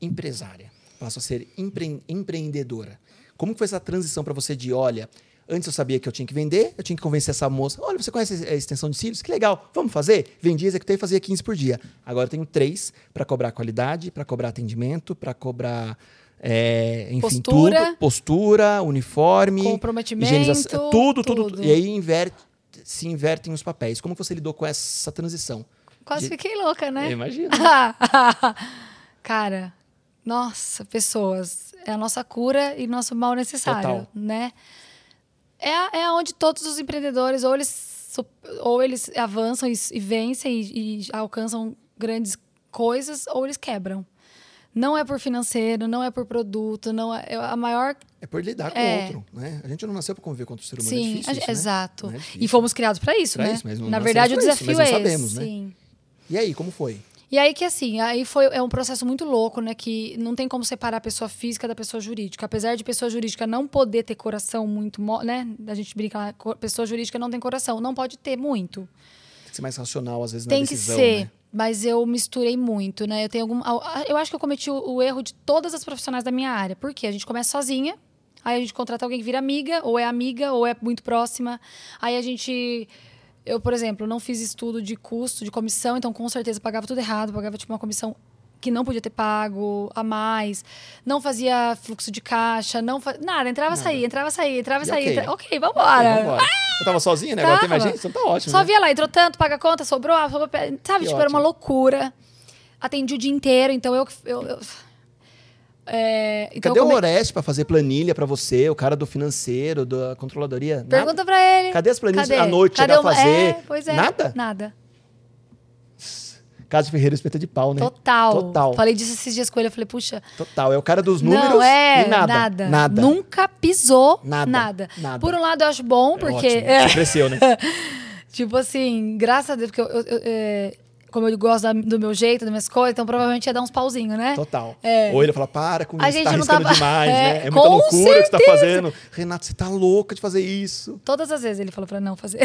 empresária, passo a ser empre- empreendedora. Como que foi essa transição para você de, olha, antes eu sabia que eu tinha que vender, eu tinha que convencer essa moça, olha, você conhece a extensão de cílios? Que legal, vamos fazer? Vendia, executei e fazia 15 por dia. Agora eu tenho três para cobrar qualidade, para cobrar atendimento, para cobrar... é, enfim, Postura. tudo, postura, uniforme, Comprometimento, higienização, tudo, tudo, tudo. E aí inverte, se invertem os papéis. Como você lidou com essa transição? Quase De- fiquei louca, né? Eu imagino. Cara, nossa, pessoas. É a nossa cura e nosso mal necessário, Total. né? É, é onde todos os empreendedores, ou eles ou eles avançam e, e vencem e, e alcançam grandes coisas, ou eles quebram. Não é por financeiro, não é por produto, não é, a maior É por lidar com É. o outro, né? A gente não nasceu para conviver contra o ser humano. é Sim, difícil a- isso, né? exato. É difícil. e fomos criados para isso, Pra né? isso, mas não Na verdade, o isso, desafio não é sabemos, esse. né? Sim. E aí, como foi? E aí que assim, aí foi é um processo muito louco, né? Que não tem como separar a pessoa física da pessoa jurídica. Apesar de pessoa jurídica não poder ter coração muito, né? A gente brinca, pessoa jurídica não tem coração, não pode ter muito. Tem que ser mais racional, às vezes, tem na que decisão, ser. né? Mas eu misturei muito, né? Eu tenho algum. Eu acho que eu cometi o, o erro de todas as profissionais da minha área. Por quê? A gente começa sozinha, aí a gente contrata alguém que vira amiga, ou é amiga, ou é muito próxima. Aí a gente. Eu, por exemplo, não fiz estudo de custo, de comissão, então com certeza pagava tudo errado, pagava tipo uma comissão que não podia ter pago a mais, não fazia fluxo de caixa, não nada, entrava, saía, entrava, saía, entrava, E saía. ok. entra- Ok, vambora. Ok, vambora. Eu tava sozinha, né? Agora tem mais Tava. gente, então tá ótimo. Só né? via lá, entrou tanto, paga a conta, sobrou, ah, sobrou sabe? Que tipo, era uma ótimo. loucura. Atendi o dia inteiro, então eu. eu, eu- é, então Cadê eu o come- Oreste pra fazer planilha pra você, o cara do financeiro, da controladoria? Pergunta pra ele. Cadê as planilhas Cadê? à noite, Cadê chegar a uma- fazer? É, pois é. Nada? Nada. Casa Ferreira espeta de pau, né? Total. Total. Falei disso esses dias com ele. Eu falei, puxa. Total. É o cara dos números não, é. e nada. Nada. Nada. Nunca pisou Nada. nada. Nada. Por um lado, eu acho bom, É porque. ótimo. é, Você cresceu, né? tipo assim, graças a Deus, porque eu, eu- eu, é, como eu gosto da- do meu jeito, das minhas coisas, então provavelmente ia dar uns pauzinhos, né? Total. É. Ou ele fala, para com A isso, tá arriscando tava- demais, É, né? É muita loucura que você tá certeza. fazendo. Renato, você tá louca de fazer isso. Todas as vezes ele falou pra não fazer.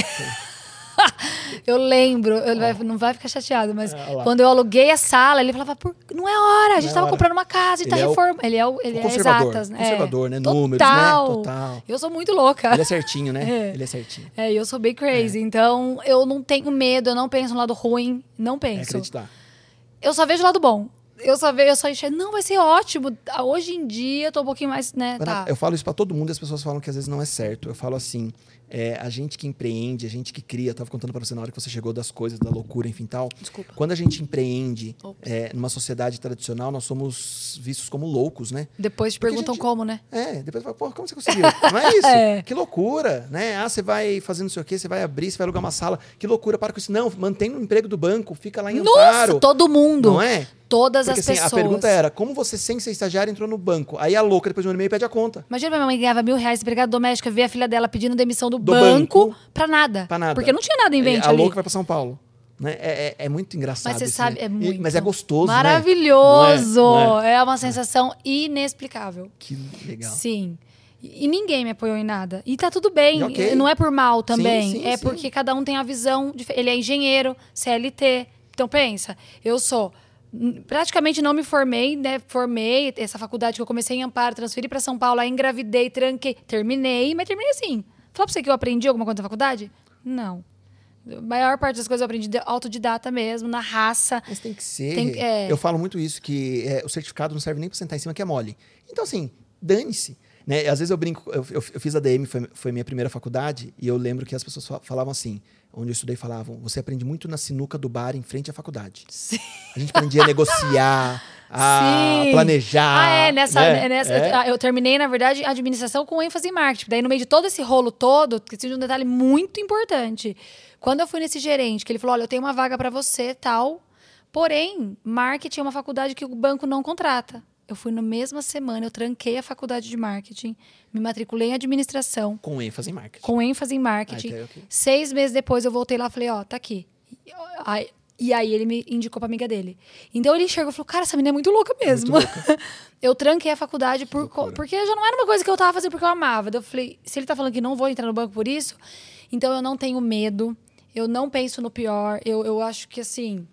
eu lembro, ele vai- não vai ficar chateado, mas lá. quando eu aluguei a sala, ele falava, não é hora, a gente Não é comprando uma casa, a gente Ele tá é reformando. Ele é o, ele é conservador, exatas, né? conservador, né? Total. Números, né? Total. Eu sou muito louca. Ele é certinho, né? É. Ele é certinho. É, eu sou bem crazy, então eu não tenho medo, eu não penso no lado ruim, não É penso. acreditar. eu só vejo o lado bom. Eu só vejo, eu só enxergo, não, vai ser ótimo. Ah, Hoje em dia eu tô um pouquinho mais, né, tá. Eu falo isso pra todo mundo e as pessoas falam que às vezes não é certo. Eu falo assim, é, a gente que empreende, a gente que cria, eu tava contando pra você na hora que você chegou das coisas, da loucura, enfim tal. Desculpa. Quando a gente empreende é, numa sociedade tradicional, nós somos vistos como loucos, né? Depois te Porque perguntam gente- como, né? É, depois fala, pô, como você conseguiu? Não é isso? É. Que loucura, né? Ah, você vai fazer não sei o quê, você vai abrir, você vai alugar uma sala. Que loucura, para com isso. Não, mantém o emprego do banco, fica lá em Amparo. Nossa, todo mundo. Não é? Todas Porque as assim, pessoas. a pergunta era, como você, sem ser estagiário, entrou no banco? Aí a louca, depois de um ano e meio, pede a conta. Imagina minha mãe ganhava mil reais, empregada doméstica, ver a filha dela pedindo demissão do, Do banco, banco. pra nada. Pra nada. Porque não tinha nada em mente a ali. louca vai pra São Paulo. Né? É, é- é muito engraçado Mas você isso, sabe, né? é E- muito. Mas é gostoso, né? Maravilhoso. Não é? Não é? É uma sensação inexplicável. Que legal. Sim. E e ninguém me apoiou em nada. E tá tudo bem. E ok. Não é por mal também. sim, é sim. porque cada um tem a visão. dif- Ele é engenheiro, CLT. Então pensa, eu sou. Praticamente não me formei, né? Formei essa faculdade que eu comecei em Amparo, transferi para São Paulo, aí engravidei, tranquei, terminei, mas terminei assim. Falar pra você que eu aprendi alguma coisa na faculdade? Não. A maior parte das coisas eu aprendi de autodidata mesmo, na raça. Mas tem que ser. Tem- é. Eu falo muito isso, que é, o certificado não serve nem pra sentar em cima, que é mole. Então, assim, dane-se. Né? Às vezes eu brinco, eu, eu- eu fiz a DM, foi, foi minha primeira faculdade, e eu lembro que as pessoas fa- falavam assim, onde eu estudei, falavam, você aprende muito na sinuca do bar em frente à faculdade. Sim. A gente aprendia a negociar, a Sim. planejar. Ah, é, nessa. né? é nessa É. ah, Eu terminei, na verdade, administração com ênfase em marketing. Daí, no meio de todo esse rolo todo, esqueci de um detalhe muito importante. Quando eu fui nesse gerente, que ele falou: olha, eu tenho uma vaga para você, tal. Porém, marketing é uma faculdade que o banco não contrata. Eu fui na mesma semana, eu tranquei a faculdade de marketing, me matriculei em administração, Com ênfase em marketing. com ênfase em marketing. Ah, ok, ok. Seis meses depois eu voltei lá e falei, ó, tá aqui. E, aí- ele me indicou pra amiga dele. Então ele enxergou e falou, cara, essa menina é muito louca mesmo. eu tranquei a faculdade por, porque já não era uma coisa que eu tava fazendo porque eu amava. Daí eu falei, se ele tá falando que não vou entrar no banco por isso, então eu não tenho medo, eu não penso no pior. Eu, eu acho que assim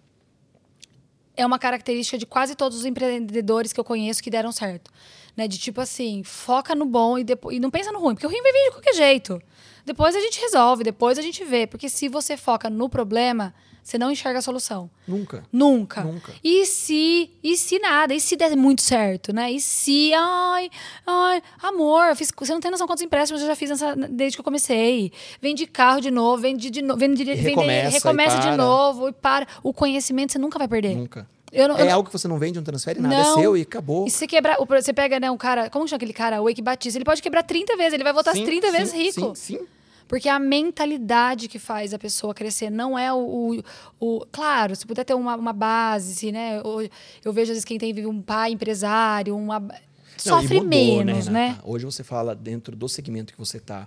é uma característica de quase todos os empreendedores que eu conheço que deram certo. Né? De tipo assim, foca no bom e, depois, e não pensa no ruim, porque o ruim vai vir de qualquer jeito. Depois a gente resolve, depois a gente vê. Porque se você foca no problema, você não enxerga a solução. Nunca. Nunca. Nunca. E se, e se nada, e se der muito certo, né? E se, ai, ai, amor, eu fiz, você não tem noção quantos empréstimos eu já fiz nessa- desde que eu comecei. Vendi carro de novo, vendi de novo, vendi, vendi- recomeça, e recomeça de novo e para. O conhecimento você nunca vai perder. Nunca. Não- é não- algo que você não vende, não transfere nada. Não. É seu e acabou. E se quebrar, você pega, né, um cara, como chama aquele cara, o Wake Batista, ele pode quebrar 30 vezes, ele vai voltar Sim, 30 vezes sim, rico. Sim, sim. Porque é a mentalidade que faz a pessoa crescer, não é o. o, o- claro, se puder ter uma, uma base, né? Eu, eu vejo às vezes quem tem um pai empresário, uma. Não, Sofre mudou, menos, Renata? né? Hoje você fala dentro do segmento que você está,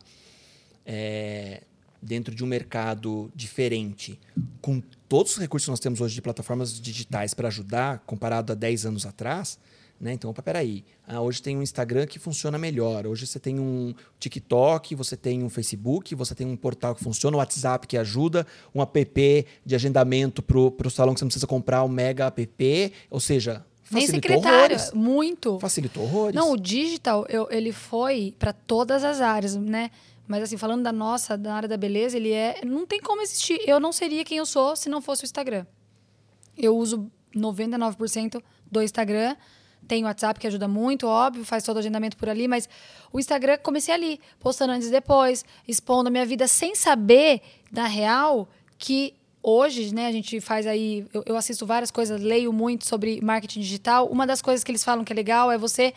dentro de um mercado diferente, com todos os recursos que nós temos hoje de plataformas digitais para ajudar, comparado a 10 anos atrás, né? Então, opa, peraí. Ah, hoje tem um Instagram que funciona melhor. Hoje você tem um TikTok, você tem um Facebook, você tem um portal que funciona, um WhatsApp que ajuda, um app de agendamento para o salão que você não precisa comprar, um mega app. Ou seja, Nem facilitou secretária, horrores. muito. Facilitou horrores. Não, o digital, eu- ele foi para todas as áreas, né? Mas assim, falando da nossa, da área da beleza, ele é. Não tem como existir. Eu não seria quem eu sou se não fosse o Instagram. Eu uso 99% do Instagram. Tem o WhatsApp que ajuda muito, óbvio, faz todo o agendamento por ali, mas o Instagram comecei ali, postando antes e depois, expondo a minha vida sem saber, na real, que hoje, né, a gente faz aí, eu, eu assisto várias coisas, leio muito sobre marketing digital. Uma das coisas que eles falam que é legal é você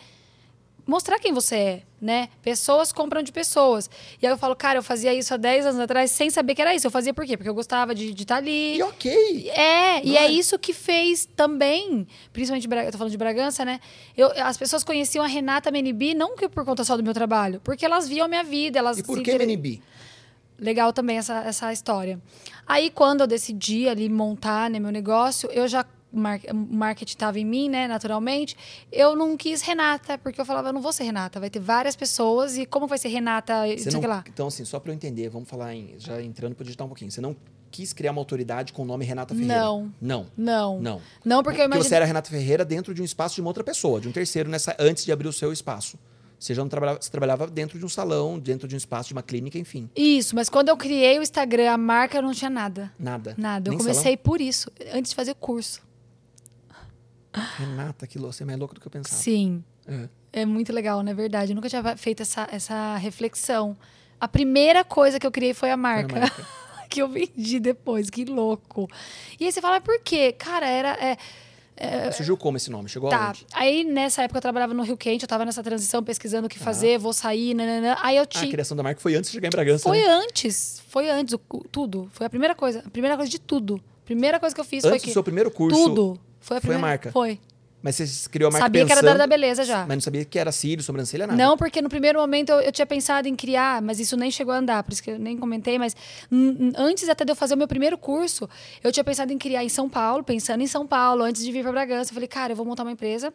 mostrar quem você é, né? Pessoas compram de pessoas. E aí eu falo, cara, eu fazia isso há 10 anos atrás sem saber que era isso. Eu fazia por quê? Porque eu gostava de estar ali. E ok. É, e é é? isso que fez também, principalmente, eu tô falando de Bragança, né? Eu, as pessoas conheciam a Renata Menibi não que por conta só do meu trabalho, porque elas viam a minha vida, elas E por que inter- MNB? legal também essa, essa história. Aí, quando eu decidi ali montar né, meu negócio, eu já. Mar- marketing estava em mim, né, naturalmente. Eu não quis Renata, porque eu falava, eu não vou ser Renata, vai ter várias pessoas, e como vai ser Renata, Você sei não- que lá. Então, assim, só para eu entender, vamos falar em. Já entrando para digitar um pouquinho. Você não quis criar uma autoridade com o nome Renata Ferreira? Não. Não. Não. Não. Não, porque eu Porque imagino. você era Renata Ferreira dentro de um espaço de uma outra pessoa, de um terceiro, nessa, antes de abrir o seu espaço. Você já não trabalhava, você trabalhava dentro de um salão, dentro de um espaço, de uma clínica, enfim. Isso, mas quando eu criei o Instagram, a marca não tinha nada. Nada. Nada. Eu Nem comecei por isso, antes de fazer curso. Renata, que louco. Você é mais louco do que eu pensava. Sim. É. É muito legal, não é verdade? Eu nunca tinha feito essa, essa reflexão. A primeira coisa que eu criei foi a marca. marca. que eu vendi depois, que louco. E aí você fala, por quê? Cara, era. é, Surgiu como esse nome? Chegou tá. aonde? Aí nessa época eu trabalhava no Rio Quente, eu tava nessa transição pesquisando o que fazer, vou sair, nananã. Aí eu Ah, a tinha. criação da marca foi antes de chegar em Bragança. Foi né? antes, foi antes, o- tudo. Foi a primeira coisa, a primeira coisa de tudo. Primeira coisa que eu fiz Antes foi do que seu primeiro curso. tudo. Foi foi a a primeira marca? Foi. Mas você criou a marca Sabia que era da pensando... beleza já. Mas não sabia que era cílio, sobrancelha, nada. Não, porque no primeiro momento eu, eu tinha pensado em criar, mas isso nem chegou a andar, por isso que eu nem comentei, mas antes até de eu fazer o meu primeiro curso, eu tinha pensado em criar em São Paulo, pensando em São Paulo, antes de vir para Bragança. Eu falei, cara, eu vou montar uma empresa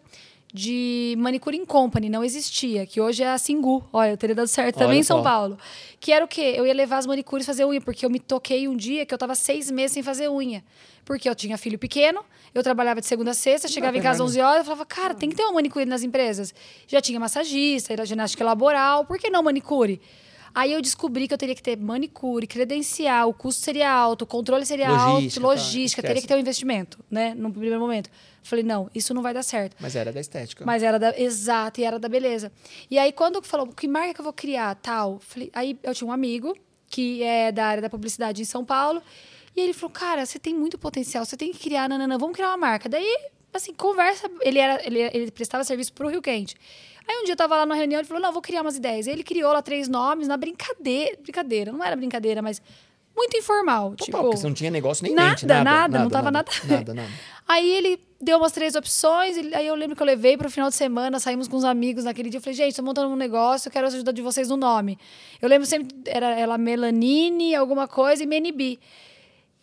de manicure in company, não existia, que hoje é a Singu. Olha, eu teria dado certo Olha também em São só. Paulo. Que era o quê? Eu ia levar as manicures fazer unha, porque eu me toquei um dia que eu tava seis meses sem fazer unha. Porque eu tinha filho pequeno, eu trabalhava de segunda a sexta, chegava em casa mais, 11 horas, eu falava, cara, tem que ter uma manicure nas empresas. Já tinha massagista, era ginástica laboral, por que não manicure? Aí eu descobri que eu teria que ter manicure, credencial, o custo seria alto, o controle seria Logística, alto, tá, logística, esquece. teria que ter um investimento, né? No primeiro momento. Falei, não, isso não vai dar certo. Mas era da estética. Mas era da. Exato, e era da beleza. E aí, quando falou, que marca que eu vou criar? Tal. Falei, aí eu tinha um amigo que é da área da publicidade em São Paulo. E ele falou, cara, você tem muito potencial, você tem que criar, nananã, vamos criar uma marca. Daí, assim, conversa. Ele, era, ele, ele prestava serviço pro Rio Quente. Aí um dia eu tava lá numa reunião, ele falou, não, vou criar umas ideias. Ele criou lá três nomes na brincadeira. Brincadeira, não era brincadeira, mas muito informal. Total, tipo, porque você não tinha negócio nem nada, mente, nada, nada, não tava nada. nada. Nada, nada. Aí ele deu umas três opções, ele- aí eu lembro que eu levei para o final de semana, saímos com os amigos naquele dia. Eu falei, gente, tô montando um negócio, eu quero a ajuda de vocês no nome. Eu lembro sempre, era ela Melanine, alguma coisa, e Menibi.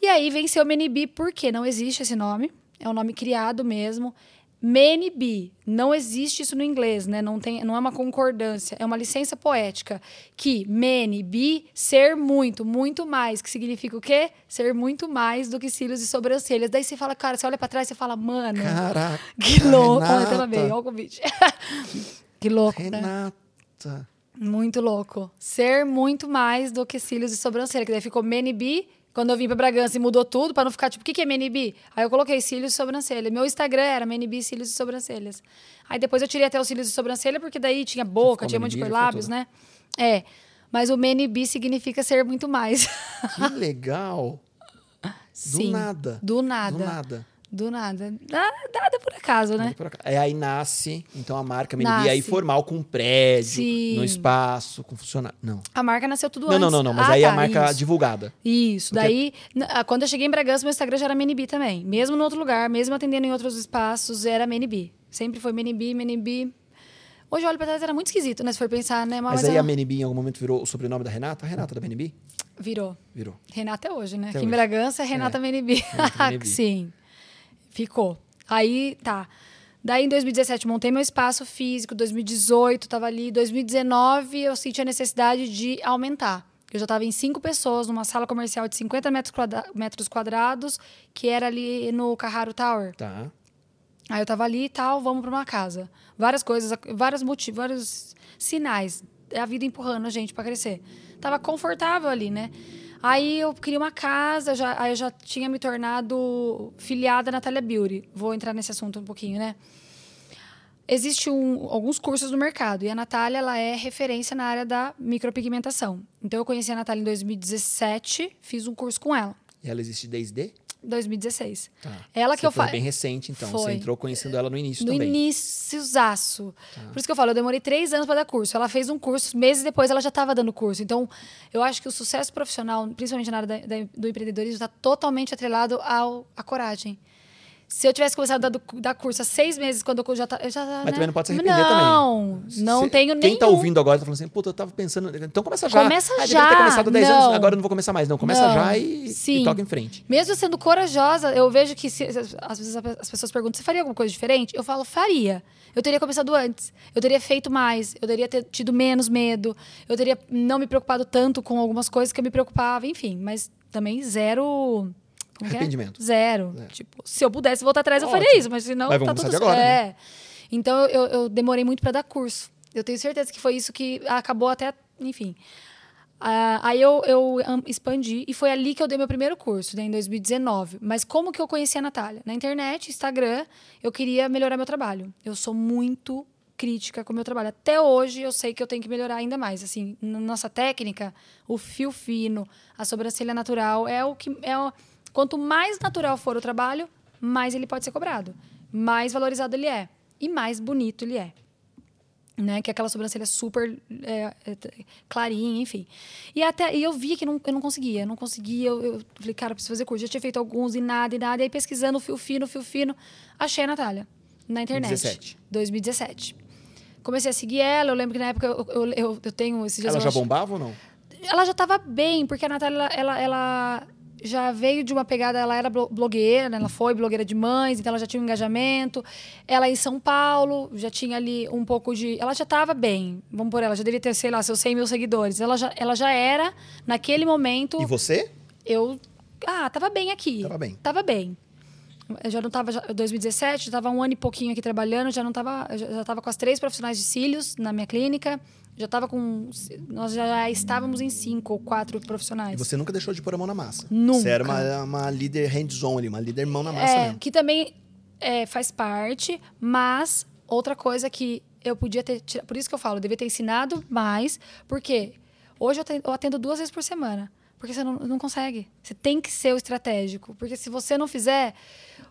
E aí venceu Menibi, porque não existe esse nome, é um nome criado mesmo. Menibi, não existe isso no inglês, né? Não, tem, não é uma concordância, é uma licença poética. Que Menibi, ser muito, muito mais, que significa o quê? Ser muito mais do que cílios e sobrancelhas. Daí você fala, cara, você olha pra trás e você fala, mano, Caraca. que louco. Olha, Renata. também, olha o convite. que louco, né? Renata. Muito louco. Ser muito mais do que cílios e sobrancelha. Que daí ficou Menibi. Quando eu vim pra Bragança e mudou tudo, pra não ficar tipo, o que, que é Menibi? Aí eu coloquei cílios e sobrancelha. Meu Instagram era Menibi, cílios e sobrancelhas. Aí depois eu tirei até os cílios e sobrancelha, porque daí tinha boca, tinha um monte de lábios, tudo. né? É. Mas o Menibi significa ser muito mais. Que legal. Sim. nada. Do nada. Do nada. Do nada. Nada, por acaso, né? Por acaso. É aí nasce, então, a marca Menibia aí formal com um prédio, Sim. no espaço, com funcionário. Não. A marca nasceu tudo Não, antes. não, não, não. Mas Ah, aí a tá, marca isso. divulgada. Isso. Porque- Daí, ah, quando eu cheguei em Bragança, meu Instagram já era Menibi também. Mesmo no outro lugar, mesmo atendendo em outros espaços, era Menibi. Sempre foi Menibi, Menibi. Hoje eu olho pra trás, era muito esquisito, né? Se for pensar, né? Mas, Mas, aí ela a Menibi em algum momento virou o sobrenome da Renata? A Renata da Menibi? virou. Virou. Renata é hoje, né? Até Aqui em. Bragança é Renata Menibi. Renata Menibi. Sim. Ficou. Aí, tá. Daí, em 2017, montei meu espaço físico. 2018, tava ali. 2019, eu senti a necessidade de aumentar. Eu já estava em cinco pessoas, numa sala comercial de 50 metros, quadra- metros quadrados, que era ali no Carraro Tower. Tá. Aí eu tava ali e tal, vamos pra uma casa. Várias coisas, vários motivos, vários sinais. É a vida empurrando a gente pra crescer. Tava confortável ali, né? Aí eu queria uma casa, já, aí eu já tinha me tornado filiada na Natália Beauty. Vou entrar nesse assunto um pouquinho, né? Existem alguns cursos no mercado e a Natália ela é referência na área da micropigmentação. Então eu conheci a Natália em 2017, fiz um curso com ela. E ela existe desde? 2016. Tá. Ela que Você eu foi faço. bem recente, então. Você Foi. entrou conhecendo ela no início No também. iníciozaço. Por isso que eu falo, eu demorei três anos para dar curso. Ela fez um curso, meses depois ela já estava dando curso. Então, eu acho que o sucesso profissional, principalmente na área da- da- do empreendedorismo, está totalmente atrelado ao, à coragem. Se eu tivesse começado a dar, curso há seis meses, quando eu já tá, eu já Mas também não pode se arrepender também. Não, não tenho Quem nenhum. tá ouvindo agora tá falando assim, puta, eu tava pensando. Então começa já. Começa ah, já. Ter começado 10 anos, Não. agora eu não vou começar mais. Não, começa Não. já e, e toca em frente. Mesmo sendo corajosa, eu vejo que se- às vezes as pessoas perguntam: você faria alguma coisa diferente? Eu falo: faria. Eu teria começado antes. Eu teria feito mais. Eu teria ter tido menos medo. Eu teria não me preocupado tanto com algumas coisas que eu me preocupava, enfim. Mas também zero. Como é? Arrependimento. Zero. Tipo, se eu pudesse voltar atrás, eu faria Ótimo. isso, mas se não, Mas tá tudo agora, certo. né? É. Então eu, eu demorei muito para dar curso. Eu tenho certeza que foi isso que acabou até, enfim. Ah, aí eu, eu expandi e foi ali que eu dei meu primeiro curso, né, em 2019. Mas como que eu conheci a Natália? Na internet, Instagram, eu queria melhorar meu trabalho. Eu sou muito crítica com o meu trabalho. Até hoje eu sei que eu tenho que melhorar ainda mais. Assim, na nossa técnica, o fio fino, a sobrancelha natural é o que é o, quanto mais natural for o trabalho, mais ele pode ser cobrado, mais valorizado ele é e mais bonito ele é né? Que é aquela sobrancelha super é, é, clarinha, enfim. E até e eu vi que não, eu não conseguia, eu não conseguia. Eu, eu falei, cara, eu preciso fazer curso. Já tinha feito alguns e nada, e nada. E aí pesquisando o fio fino, fio fino, achei a Natália na internet. 2017. 2017. Comecei a seguir ela. Eu lembro que na época eu, eu, eu, eu tenho esses dias. Ela já acho- bombava ou não? ela já estava bem, porque a Natália, ela, ela já veio de uma pegada, ela era blo- blogueira, né? ela foi blogueira de mães, então ela já tinha um engajamento. Ela em São Paulo, já tinha ali um pouco de. Ela já estava bem, vamos por ela, já devia ter, sei lá, seus 100 mil seguidores. Ela já, ela já era, naquele momento, E você? eu. Ah, tava bem aqui. Tava bem. Tava bem. Eu já não tava. Já, 2017, já tava um ano e pouquinho aqui trabalhando, já não tava. Já, já tava com as três profissionais de cílios na minha clínica. Já tava com. Nós já estávamos em cinco ou quatro profissionais. E você nunca deixou de pôr a mão na massa. Nunca. Você era uma, uma líder hands-on ali, uma líder mão na massa É, mesmo. que também é, faz parte, mas outra coisa que eu podia ter. Por isso que eu falo, eu devia ter ensinado mais, porque hoje eu atendo duas vezes por semana. Porque você não, não consegue. Você tem que ser o estratégico. Porque se você não fizer,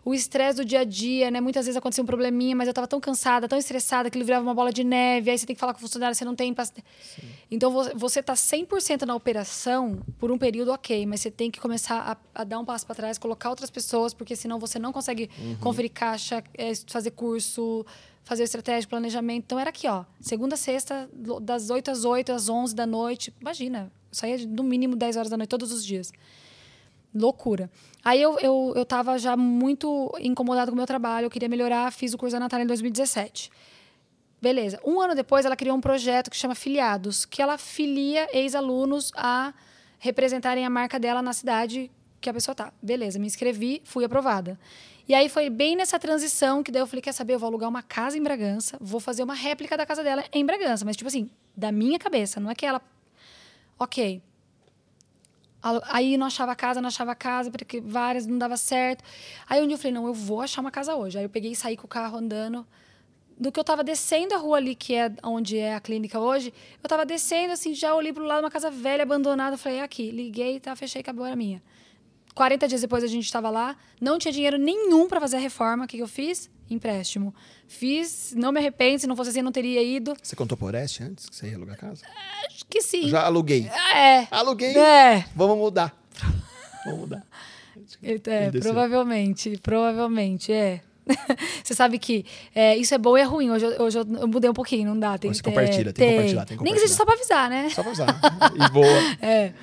o estresse do dia a dia, né? Muitas vezes acontecia um probleminha, mas eu tava tão cansada, tão estressada, que ele virava uma bola de neve, aí você tem que falar com o funcionário, você não tem. paci- Então vo- você tá 100% na operação por um período, ok, mas você tem que começar a, a dar um passo para trás, colocar outras pessoas, porque senão você não consegue conferir caixa, é, fazer curso, fazer estratégia, planejamento. Então era aqui, ó, segunda sexta, das 8 às 8, às 11 da noite. Imagina, saía no mínimo 10 horas da noite todos os dias. Loucura. Aí eu, eu, eu tava já muito incomodada com o meu trabalho, eu queria melhorar, fiz o curso da Natália em 2017. Beleza. Um ano depois, ela criou um projeto que chama Filiados, que ela filia ex-alunos a representarem a marca dela na cidade que a pessoa tá. Beleza, me inscrevi, fui aprovada. E aí foi bem nessa transição que daí eu falei, quer saber, eu vou alugar uma casa em Bragança, vou fazer uma réplica da casa dela em Bragança, mas tipo assim, da minha cabeça, não é que ela OK. Aí não achava casa, não achava casa, porque várias não dava certo. Aí um dia eu falei, não, eu vou achar uma casa hoje. Aí eu peguei e saí com o carro andando. Do que eu tava descendo a rua ali, que é onde é a clínica hoje, eu tava descendo, assim, já olhei pro lado, uma casa velha, abandonada. Falei, é aqui. Liguei, tá, fechei, acabou, era minha. 40 dias depois a gente estava lá, não tinha dinheiro nenhum para fazer a reforma. O que, que eu fiz? Empréstimo. Fiz, não me arrependo, se não fosse assim, eu não teria ido. Você contou por Oeste antes que você ia alugar a casa? Acho que sim. Já aluguei. É. Aluguei. É. Vamos mudar. Vamos mudar. É, provavelmente, provavelmente, é. Você sabe que é, isso é bom e é ruim. Hoje, eu- hoje eu, eu mudei um pouquinho, não dá. Tem Você que ter- compartilha, tem que compartilhar, tem que Nem que seja compartilhar. só pra avisar, né? Só pra usar. E boa. É.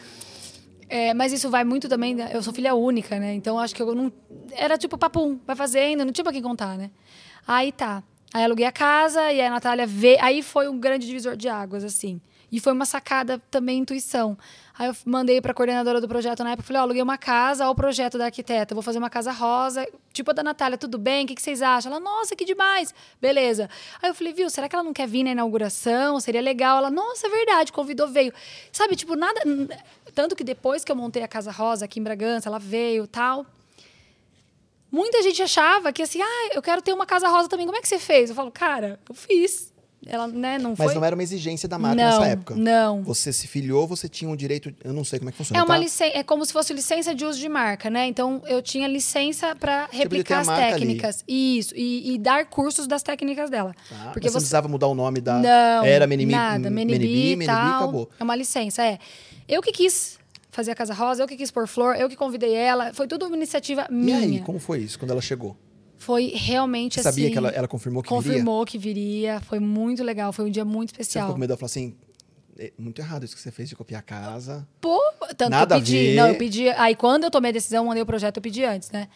É, mas isso vai muito também. Eu sou filha única, né? Então acho que eu não. Era tipo papum, vai fazendo, não tinha pra quem contar, né? Aí tá. Aí aluguei a casa e a Natália veio. Aí foi um grande divisor de águas, assim. E foi uma sacada também, intuição. Aí eu mandei pra coordenadora do projeto na época, falei, ó, aluguei uma casa, ó o projeto da arquiteta, vou fazer uma casa rosa, tipo a da Natália, tudo bem? O que, que vocês acham? Ela, nossa, que demais! Beleza. Aí eu falei, viu, será que ela não quer vir na inauguração? Seria legal. Ela, nossa, é verdade, convidou, veio. Sabe, tipo, nada... Tanto que depois que eu montei a Casa Rosa aqui em Bragança, ela veio tal. Muita gente achava que assim, ah, eu quero ter uma casa rosa também. Como é que você fez? Eu falo, cara, eu fiz. Ela, né, não Mas foi. não era uma exigência da marca Não, nessa época. não. Você se filiou, você tinha um direito. Eu não sei como é que funciona. É uma tá? licença, é como se fosse licença de uso de marca, né? Então eu tinha licença para replicar as marca ali. técnicas. Isso, e, e dar cursos das técnicas dela. Tá? Porque Mas você você precisava mudar o nome da. Não, Era Menimi, nada, Menibi, Menibi, Menibi, acabou. É uma licença, é. Eu que quis fazer a Casa Rosa, eu que quis pôr flor, eu que convidei ela. Foi tudo uma iniciativa E minha. aí, como foi isso quando ela chegou? Foi realmente Você assim. sabia que ela, ela confirmou que viria? confirmou que viria. Foi muito legal, foi um dia muito Você ficou especial. com medo? Ela falou assim: "É muito errado isso que você fez de copiar a casa. Pô, tanto Nada que eu pedi. ver. Não, eu pedi. Aí quando eu tomei a decisão, mandei o projeto, eu pedi antes, né?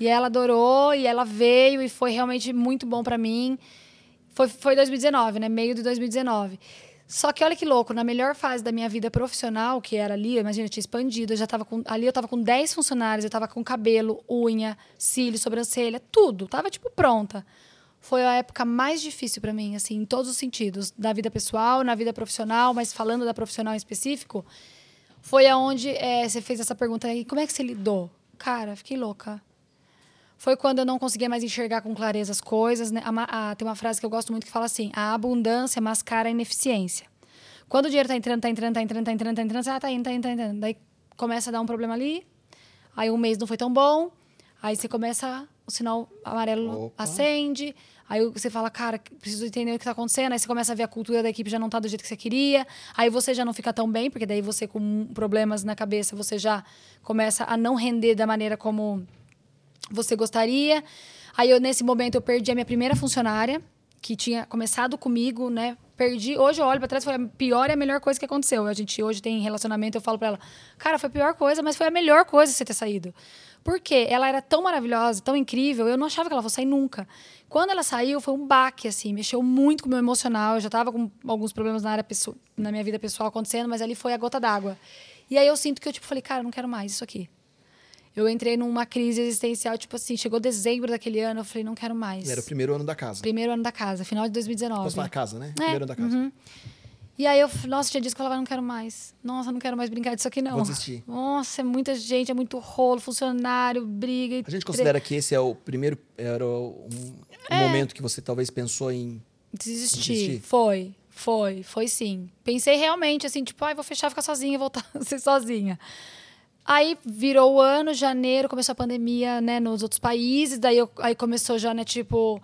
E ela adorou, e ela veio, e foi realmente muito bom pra mim. Foi, foi 2019, né? Meio de 2019. Só que olha que louco, na melhor fase da minha vida profissional, que era ali, imagina, eu tinha expandido, eu já tava com. Ali eu tava com 10 funcionários, eu tava com cabelo, unha, cílio, sobrancelha, tudo. Tava, tipo, pronta. Foi a época mais difícil pra mim, assim, em todos os sentidos. Da vida pessoal, na vida profissional, mas falando da profissional em específico, foi aonde é, você fez essa pergunta aí, como é que você lidou? Cara, fiquei louca. Foi quando eu não conseguia mais enxergar com clareza as coisas. Né? A a- tem uma frase que eu gosto muito que fala assim: a abundância mascara a ineficiência. Quando o dinheiro tá entrando, tá entrando, tá entrando, tá entrando, tá entrando, ah, tá indo, tá indo, tá indo. Daí começa a dar um problema ali, aí um mês não foi tão bom, aí você começa, o sinal amarelo Opa. acende, aí você fala, cara, preciso entender o que tá acontecendo, aí você começa a ver a cultura da equipe já não tá do jeito que você queria, aí você já não fica tão bem, porque daí você com problemas na cabeça, você já começa a não render da maneira como você gostaria. Aí eu nesse momento eu perdi a minha primeira funcionária, que tinha começado comigo, né? Perdi. Hoje eu olho pra trás foi a pior e a melhor coisa que aconteceu. A gente hoje tem relacionamento, eu falo pra ela, cara, foi a pior coisa, mas foi a melhor coisa você ter saído. Por quê? Ela era tão maravilhosa, tão incrível, eu não achava que ela fosse sair nunca. Quando ela saiu, foi um baque, assim, mexeu muito com o meu emocional. Eu já tava com alguns problemas na área na minha vida pessoal acontecendo, mas ali foi a gota d'água. E aí eu sinto que eu, tipo, falei, cara, não quero mais isso aqui. Eu entrei numa crise existencial, tipo assim, chegou dezembro daquele ano, eu falei, não quero mais. E era o primeiro ano da casa. Primeiro ano da casa, final de 2019. Posso falar casa, né? É, Primeiro ano da casa. E aí eu, nossa, tinha dias que eu falava, não quero mais. Nossa, não quero mais brincar disso aqui, não. Vou desistir. Nossa, é muita gente, é muito rolo, funcionário, briga. e A gente considera que esse é o primeiro. Era um, um É. momento que você talvez pensou em. Desistir. Desistir? Foi, foi, foi sim. Pensei realmente assim, tipo, ai, vou fechar, ficar sozinha, voltar a ser sozinha. Aí virou o ano, janeiro, começou a pandemia, né, nos outros países, daí eu- aí começou já, né, tipo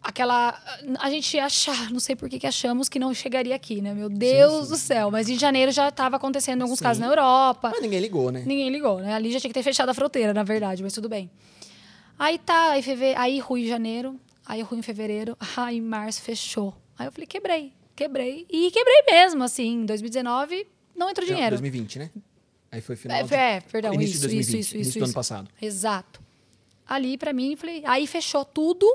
aquela a gente achar, não sei por que achamos que não chegaria aqui, né? Meu Deus do céu, mas em janeiro já estava acontecendo em alguns Sim. casos na Europa. Mas ninguém ligou, né? Ninguém ligou, né? Ali já tinha que ter fechado a fronteira, na verdade, mas tudo bem. Aí tá, aí, feve... aí ruim em janeiro, aí ruim em fevereiro, aí em março fechou. Aí eu falei, quebrei, quebrei. E quebrei mesmo, assim, em 2019 não entrou Não, dinheiro. 2020, né? Aí foi final. É, de- é, perdão, início isso, de 2020, isso, isso, início isso, do isso. ano passado. Exato. Ali, pra mim, falei, aí fechou tudo.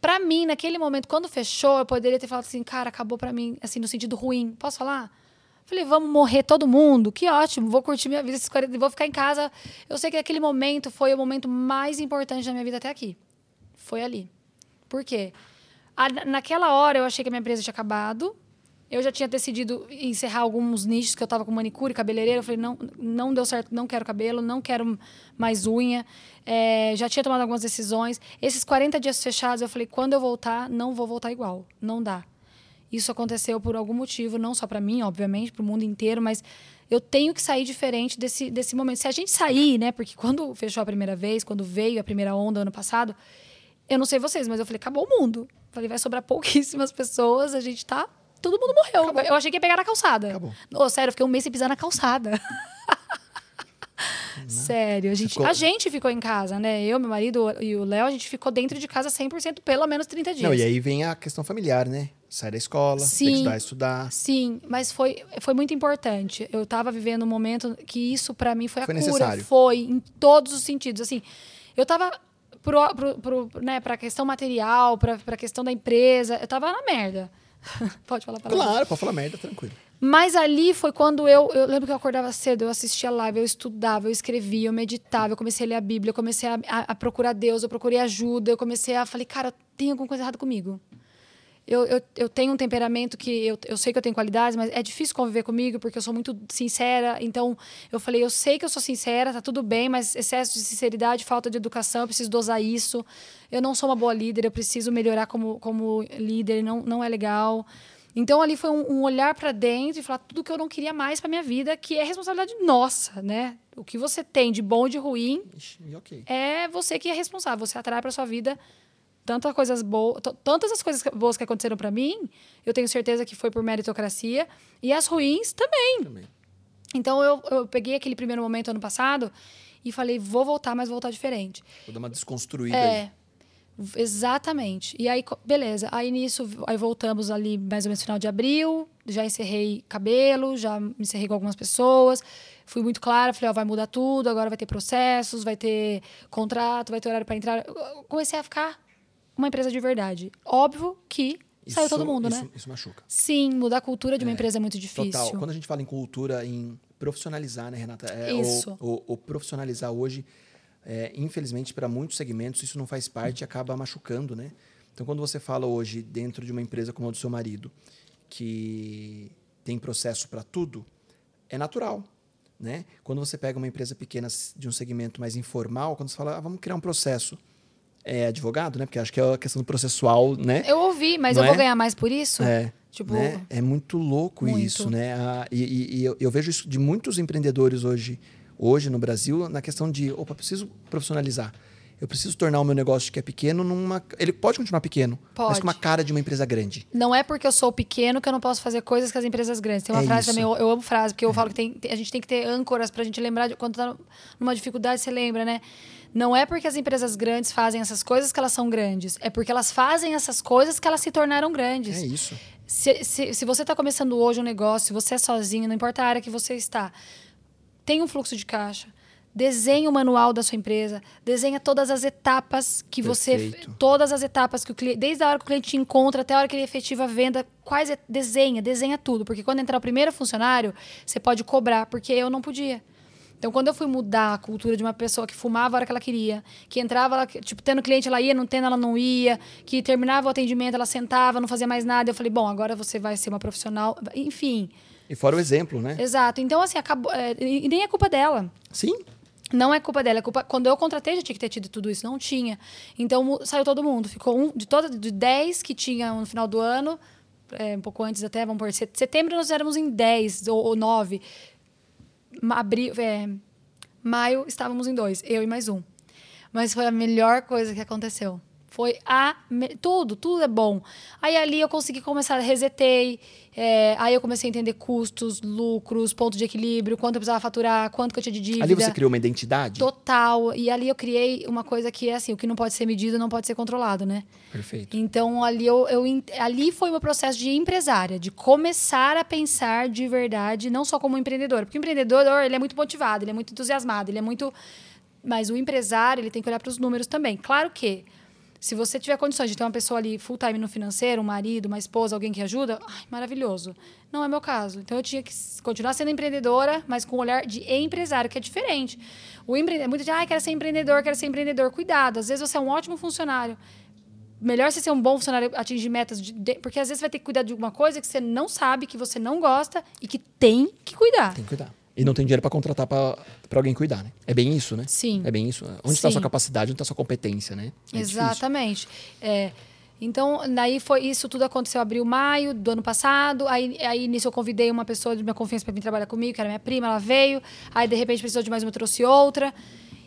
Pra mim, naquele momento, quando fechou, eu poderia ter falado assim, cara, acabou pra mim, assim, no sentido ruim. Posso falar? Falei, vamos morrer todo mundo? Que ótimo, vou curtir minha vida esses 40, vou ficar em casa. Eu sei que aquele momento foi o momento mais importante da minha vida até aqui. Foi ali. Por quê? A- naquela hora eu achei que a minha empresa tinha acabado. Eu já tinha decidido encerrar alguns nichos que eu estava com manicure, cabeleireiro. Eu falei, não, não deu certo, não quero cabelo, não quero mais unha. É, já tinha tomado algumas decisões. Esses 40 dias fechados, eu falei, quando eu voltar, não vou voltar igual. Não dá. Isso aconteceu por algum motivo, não só para mim, obviamente, para o mundo inteiro, mas eu tenho que sair diferente desse, desse momento. Se a gente sair, né? Porque quando fechou a primeira vez, quando veio a primeira onda ano passado, eu não sei vocês, mas eu falei, acabou o mundo. Falei, vai sobrar pouquíssimas pessoas, a gente tá. Todo mundo morreu. Acabou. Eu achei que ia pegar na calçada. Acabou. Oh, sério, eu fiquei um mês sem pisar na calçada. Sério, a gente, ficou... a gente ficou em casa, né? Eu, meu marido e o Léo, a gente ficou dentro de casa 100% pelo menos 30 dias. Não, e aí vem a questão familiar, né? Sai da escola, sim, tem que estudar, estudar. Sim, mas foi, foi muito importante. Eu estava vivendo um momento que isso para mim foi a foi cura. Necessário. Foi, em todos os sentidos. Assim, eu estava pro, pro, pro, né, pra questão material, pra, pra questão da empresa, eu tava na merda. pode falar para Claro, pode falar merda, tranquilo. Mas ali foi quando eu. Eu lembro que eu acordava cedo, eu assistia live, eu estudava, eu escrevia, eu meditava, eu comecei a ler a Bíblia, eu comecei a, a, a procurar Deus, eu procurei ajuda, eu comecei a. Falei, cara, tem alguma coisa errada comigo. Eu, eu, eu tenho um temperamento que eu, eu sei que eu tenho qualidades, mas é difícil conviver comigo porque eu sou muito sincera. Então, eu falei, eu sei que eu sou sincera, tá tudo bem, mas excesso de sinceridade, falta de educação, eu preciso dosar isso. Eu não sou uma boa líder, eu preciso melhorar como, como líder, não, não é legal. Então ali foi um, um olhar para dentro e falar tudo que eu não queria mais para minha vida, que é responsabilidade nossa, né? O que você tem de bom e de ruim Ixi, okay. é você que é responsável. Você atrai para sua vida tantas coisas boas, tantas as coisas boas que aconteceram para mim, eu tenho certeza que foi por meritocracia e as ruins também. também. Então eu, eu peguei aquele primeiro momento ano passado e falei, vou voltar, mas vou voltar diferente. Vou dar uma desconstruída é, aí. Exatamente. E aí, beleza. Aí nisso, aí voltamos ali mais ou menos no final de abril. Já encerrei cabelo, já me encerrei com algumas pessoas. Fui muito clara, falei, ó, vai mudar tudo, agora vai ter processos, vai ter contrato, vai ter horário para entrar. Eu comecei a ficar uma empresa de verdade. Óbvio que isso, saiu todo mundo, isso, né? Isso machuca. Sim, mudar a cultura de uma é, empresa é muito difícil. Total. Quando a gente fala em cultura, em profissionalizar, né, Renata? É, isso. O, profissionalizar hoje é, infelizmente, para muitos segmentos, isso não faz parte e acaba machucando, né? Então, quando você fala hoje, dentro de uma empresa como a do seu marido, que tem processo para tudo, é natural. Né? Quando você pega uma empresa pequena de um segmento mais informal, quando você fala, ah, vamos criar um processo, é advogado, né? Porque acho que é a questão do processual, né? Eu ouvi, mas Não eu é? vou ganhar mais por isso? É. Tipo... Né? É muito louco muito. isso, né? E, e, e eu, eu, vejo isso de muitos empreendedores hoje hoje no Brasil na questão de, opa, preciso profissionalizar. Eu preciso tornar o meu negócio que é pequeno numa. Ele pode continuar pequeno, pode. mas com uma cara de uma empresa grande. Não é porque eu sou pequeno que eu não posso fazer coisas que as empresas grandes. Tem uma é frase isso. também, eu, eu, amo frase, porque eu é. falo que tem, a gente tem que ter âncoras pra gente lembrar de quando tá numa dificuldade, você lembra, né? Não é porque as empresas grandes fazem essas coisas que elas são grandes. É porque elas fazem essas coisas que elas se tornaram grandes. É isso. Se, se, se você está começando hoje um negócio, se você é sozinho, não importa a área que você está, tem um fluxo de caixa Desenhe o manual da sua empresa, desenha todas as etapas que Perfeito. você. Todas as etapas que o cliente. Desde a hora que o cliente te encontra até a hora que ele efetiva a venda, quais. Desenha, desenha tudo. Porque quando entrar o primeiro funcionário, você pode cobrar, porque eu não podia. Então, quando eu fui mudar a cultura de uma pessoa que fumava a hora que ela queria, que entrava, ela, tipo, tendo cliente ela ia, não tendo ela não ia, que terminava o atendimento, ela sentava, não fazia mais nada, eu falei, bom, agora você vai ser uma profissional. Enfim. E fora o exemplo, né? Exato. Então, assim, acabou. É, e nem é culpa dela. Sim. Não é culpa dela, é culpa. Quando eu contratei, já tinha que ter tido tudo isso. Não tinha. Então saiu todo mundo. Ficou um de toda de 10 que tinha no final do ano, é, um pouco antes até, vamos por setembro nós éramos em 10 ou, ou 9. Abril, é, maio estávamos em dois, eu e mais um. Mas foi a melhor coisa que aconteceu. Foi a. Tudo, tudo é bom. Aí ali eu consegui começar, resetei. É, aí eu comecei a entender custos, lucros, ponto de equilíbrio, quanto eu precisava faturar, quanto que eu tinha de dívida. Ali você criou uma identidade? Total. E ali eu criei uma coisa que é assim: o que não pode ser medido não pode ser controlado, né? Perfeito. Então ali, eu, eu ali foi o meu processo de empresária, de começar a pensar de verdade, não só como empreendedor. Porque o empreendedor ele é muito motivado, ele é muito entusiasmado, ele é muito. Mas o empresário ele tem que olhar para os números também. Claro que se você tiver condições de ter uma pessoa ali full time no financeiro, um marido, uma esposa, alguém que ajuda, ai, maravilhoso. Não é meu caso. Então eu tinha que continuar sendo empreendedora, mas com um olhar de empresário, que é diferente. O empreendedor, muita gente, ai, quero ser empreendedor, quero ser empreendedor. Cuidado, às vezes você é um ótimo funcionário. Melhor você ser um bom funcionário, atingir metas, de, porque às vezes você vai ter que cuidar de alguma coisa que você não sabe, que você não gosta e que tem que cuidar. Tem que cuidar e não tem dinheiro para contratar para alguém cuidar, né? É bem isso, né? Sim. É bem isso. Onde está a sua capacidade, onde está a sua competência, né? É Exatamente. É, Então, daí foi isso tudo aconteceu abril, maio do ano passado. Aí, aí nisso eu convidei uma pessoa de minha confiança para vir trabalhar comigo, que era minha prima, ela veio. Aí de repente precisou de mais uma, eu trouxe outra.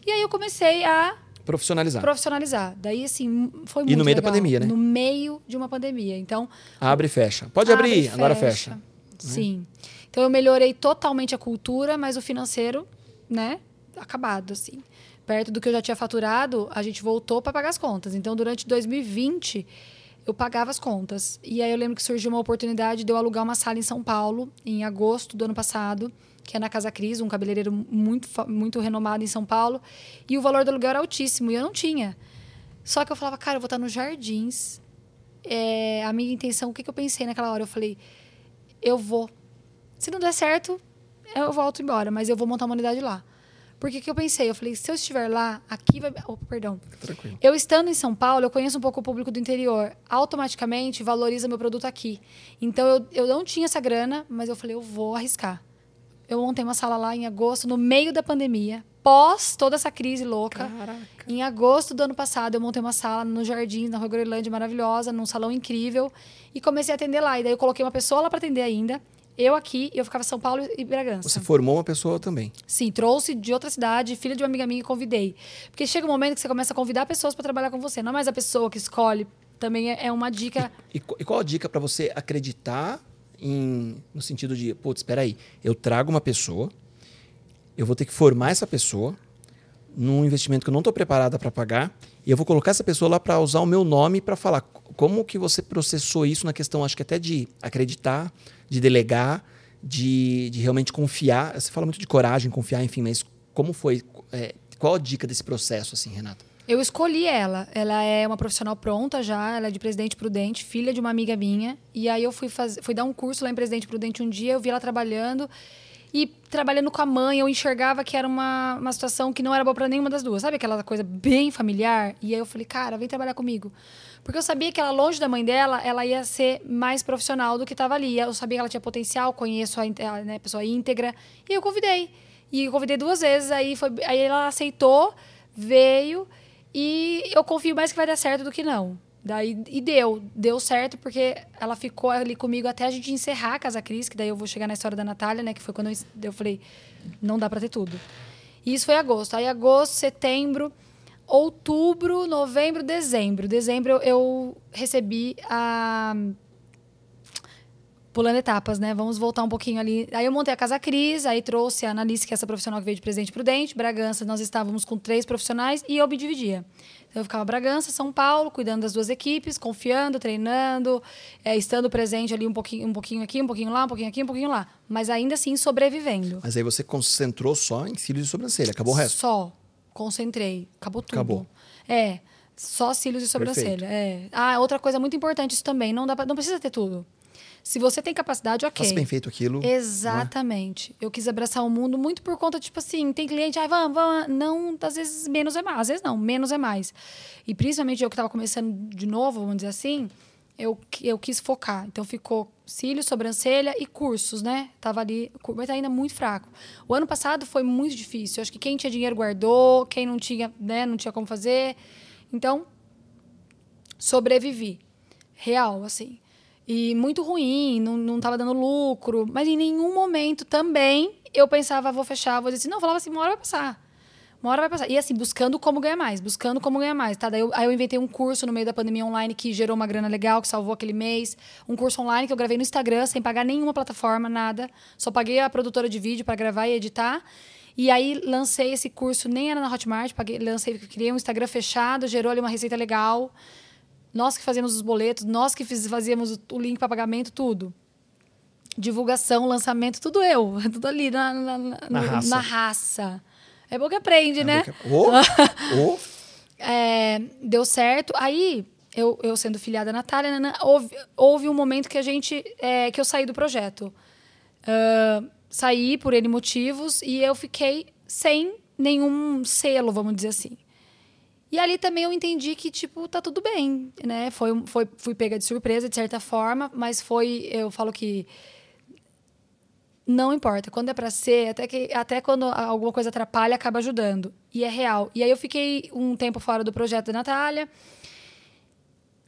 E aí eu comecei a Profissionalizar. profissionalizar. Daí assim, foi muito E no meio da legal. pandemia, né? No meio de uma pandemia. Então, Abre e fecha. Pode abre abrir, e agora fecha. Né? Então eu melhorei totalmente a cultura, mas o financeiro, né, acabado assim. Perto do que eu já tinha faturado, a gente voltou para pagar as contas. Então durante 2020 eu pagava as contas. E aí eu lembro que surgiu uma oportunidade de eu alugar uma sala em São Paulo em agosto do ano passado, que é na Casa Cris, um cabeleireiro muito muito renomado em São Paulo, e o valor do aluguel era altíssimo e eu não tinha. Só que eu falava, cara, eu vou estar nos jardins. É, a minha intenção, o que, que eu pensei naquela hora? Eu falei, eu vou. Se não der certo, eu volto embora, mas eu vou montar uma unidade lá. Por que, que eu pensei? Eu falei, se eu estiver lá, aqui vai. Oh, perdão. Tranquilo. Eu estando em São Paulo, eu conheço um pouco o público do interior. Automaticamente valoriza meu produto aqui. Então eu, eu não tinha essa grana, mas eu falei, eu vou arriscar. Eu montei uma sala lá em agosto, no meio da pandemia, pós toda essa crise louca. Caraca. Em agosto do ano passado, eu montei uma sala no Jardim, na Rua Groenlândia, maravilhosa, num salão incrível. E comecei a atender lá. E daí eu coloquei uma pessoa lá para atender ainda. Eu aqui, e eu ficava em São Paulo e Bragança. Você formou uma pessoa também. Sim, trouxe de outra cidade, filha de uma amiga minha e convidei. Porque chega um momento que você começa a convidar pessoas para trabalhar com você. Não é mais a pessoa que escolhe. Também é é uma dica. E, qu- e qual a dica para você acreditar em, no sentido de, putz, espera aí, eu trago uma pessoa, eu vou ter que formar essa pessoa num investimento que eu não estou preparada para pagar, e eu vou colocar essa pessoa lá para usar o meu nome para falar como que você processou isso na questão, acho que até de acreditar, de delegar, de, de realmente confiar. Você fala muito de coragem, confiar, enfim, mas como foi? é, qual a dica desse processo, assim, Renata? Eu escolhi ela. Ela é uma profissional pronta já, ela é de Presidente Prudente, filha de uma amiga minha. E aí eu fui, faz... fui dar um curso lá em Presidente Prudente um dia, eu vi ela trabalhando. E trabalhando com a mãe, eu enxergava que era uma, uma situação que não era boa para nenhuma das duas. Sabe aquela coisa bem familiar? E aí eu falei, cara, vem trabalhar comigo. Porque eu sabia que ela, longe da mãe dela, ela ia ser mais profissional do que estava ali. Eu sabia que ela tinha potencial, conheço a, né, pessoa íntegra. E eu convidei. E eu convidei duas vezes, aí, foi, aí ela aceitou, veio. E eu confio mais que vai dar certo do que não. Daí, e deu, deu certo porque ela ficou ali comigo até a gente encerrar a Casa Cris, que daí eu vou chegar na história da Natália, né? Que foi quando eu, eu falei, não dá pra ter tudo. E isso foi agosto. Aí agosto, setembro, outubro, novembro, dezembro. Dezembro eu, eu recebi a pulando etapas, né? Vamos voltar um pouquinho ali. Aí eu montei a Casa Cris, aí trouxe a Analice, que é essa profissional que veio de Presidente Prudente. Bragança, nós estávamos com três profissionais e eu me dividia. Então eu ficava Bragança, São Paulo, cuidando das duas equipes, confiando, treinando, eh, estando presente ali um pouquinho, um pouquinho aqui, um pouquinho lá, um pouquinho aqui, um pouquinho lá. Mas ainda assim sobrevivendo. Mas aí você concentrou só em cílios e sobrancelha, acabou o resto. Só. Concentrei. Acabou tudo. Acabou. É. Só cílios e sobrancelha. É. Ah, outra coisa muito importante isso também. Não, dá pra, não precisa ter tudo. Se você tem capacidade, ok. Faça bem feito aquilo. né? Exatamente. Eu quis abraçar o mundo muito por conta, tipo assim, tem cliente, ai, vamos, vamos. Não, às vezes menos é mais. Às vezes não, menos é mais. E principalmente eu que estava começando de novo, vamos dizer assim, eu, eu quis focar. Então ficou cílio, sobrancelha e cursos, né? Tava ali, mas ainda muito fraco. O ano passado foi muito difícil. Eu acho que quem tinha dinheiro guardou, quem não tinha, né, não tinha como fazer. Então, sobrevivi. Real, assim. E muito ruim, não, não tava dando lucro. Mas em nenhum momento também eu pensava, vou fechar, vou dizer assim. Não, eu falava assim, uma hora vai passar. Uma hora vai passar. E assim, buscando como ganhar mais, buscando como ganhar mais, tá? Daí eu, aí eu inventei um curso no meio da pandemia online que gerou uma grana legal, que salvou aquele mês. Um curso online que eu gravei no Instagram, sem pagar nenhuma plataforma, nada. Só paguei a produtora de vídeo para gravar e editar. E aí lancei esse curso, nem era na Hotmart, paguei, lancei, criei um Instagram fechado, gerou ali uma receita legal. Nós que fazíamos os boletos, nós que fiz- fazíamos o- link para pagamento, tudo. Divulgação, lançamento, tudo eu. Tudo ali na, na, na- Na raça. na raça. É bom que aprende, né? Ô, ô, É, deu certo. Aí, eu, eu sendo filhada da Natália, Nana, houve, houve um momento que a gente. é, que eu saí do projeto. Ah, saí por N motivos e eu fiquei sem nenhum selo, vamos dizer assim. E ali também eu entendi que, tipo, tá tudo bem, né? Foi, foi, fui pega de surpresa, de certa forma, mas foi, eu falo que não importa. Quando é pra ser, até, que, até quando alguma coisa atrapalha, acaba ajudando. E é real. E aí eu fiquei um tempo fora do projeto da Natália.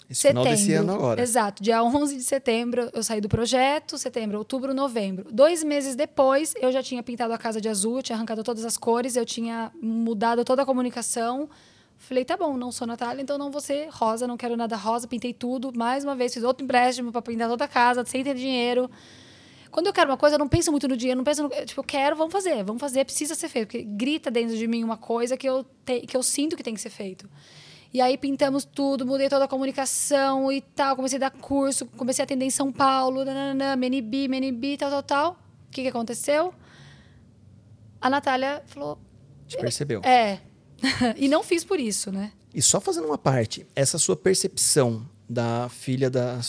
Esse final desse ano agora. Exato. Dia 11 de setembro eu saí do projeto, setembro, outubro, novembro. Dois meses depois, eu já tinha pintado a casa de azul, tinha arrancado todas as cores, eu tinha mudado toda a comunicação. Falei, tá bom, não sou Natália, então não vou ser rosa, não quero nada rosa, pintei tudo. Mais uma vez, fiz outro empréstimo para pintar toda a casa, sem ter dinheiro. Quando eu quero uma coisa, eu não penso muito no dinheiro, não penso no, tipo, eu quero, vamos fazer, vamos fazer, precisa ser feito, porque grita dentro de mim uma coisa que eu te, que eu sinto que tem que ser feito. E aí pintamos tudo, mudei toda a comunicação e tal, comecei a dar curso, comecei a atender em São Paulo, nananã, MNB, MNB, tal, tal, tal. O que, que aconteceu? A Natália falou. Te percebeu. É. e não fiz por isso, né? E só fazendo uma parte, essa sua percepção da filha da.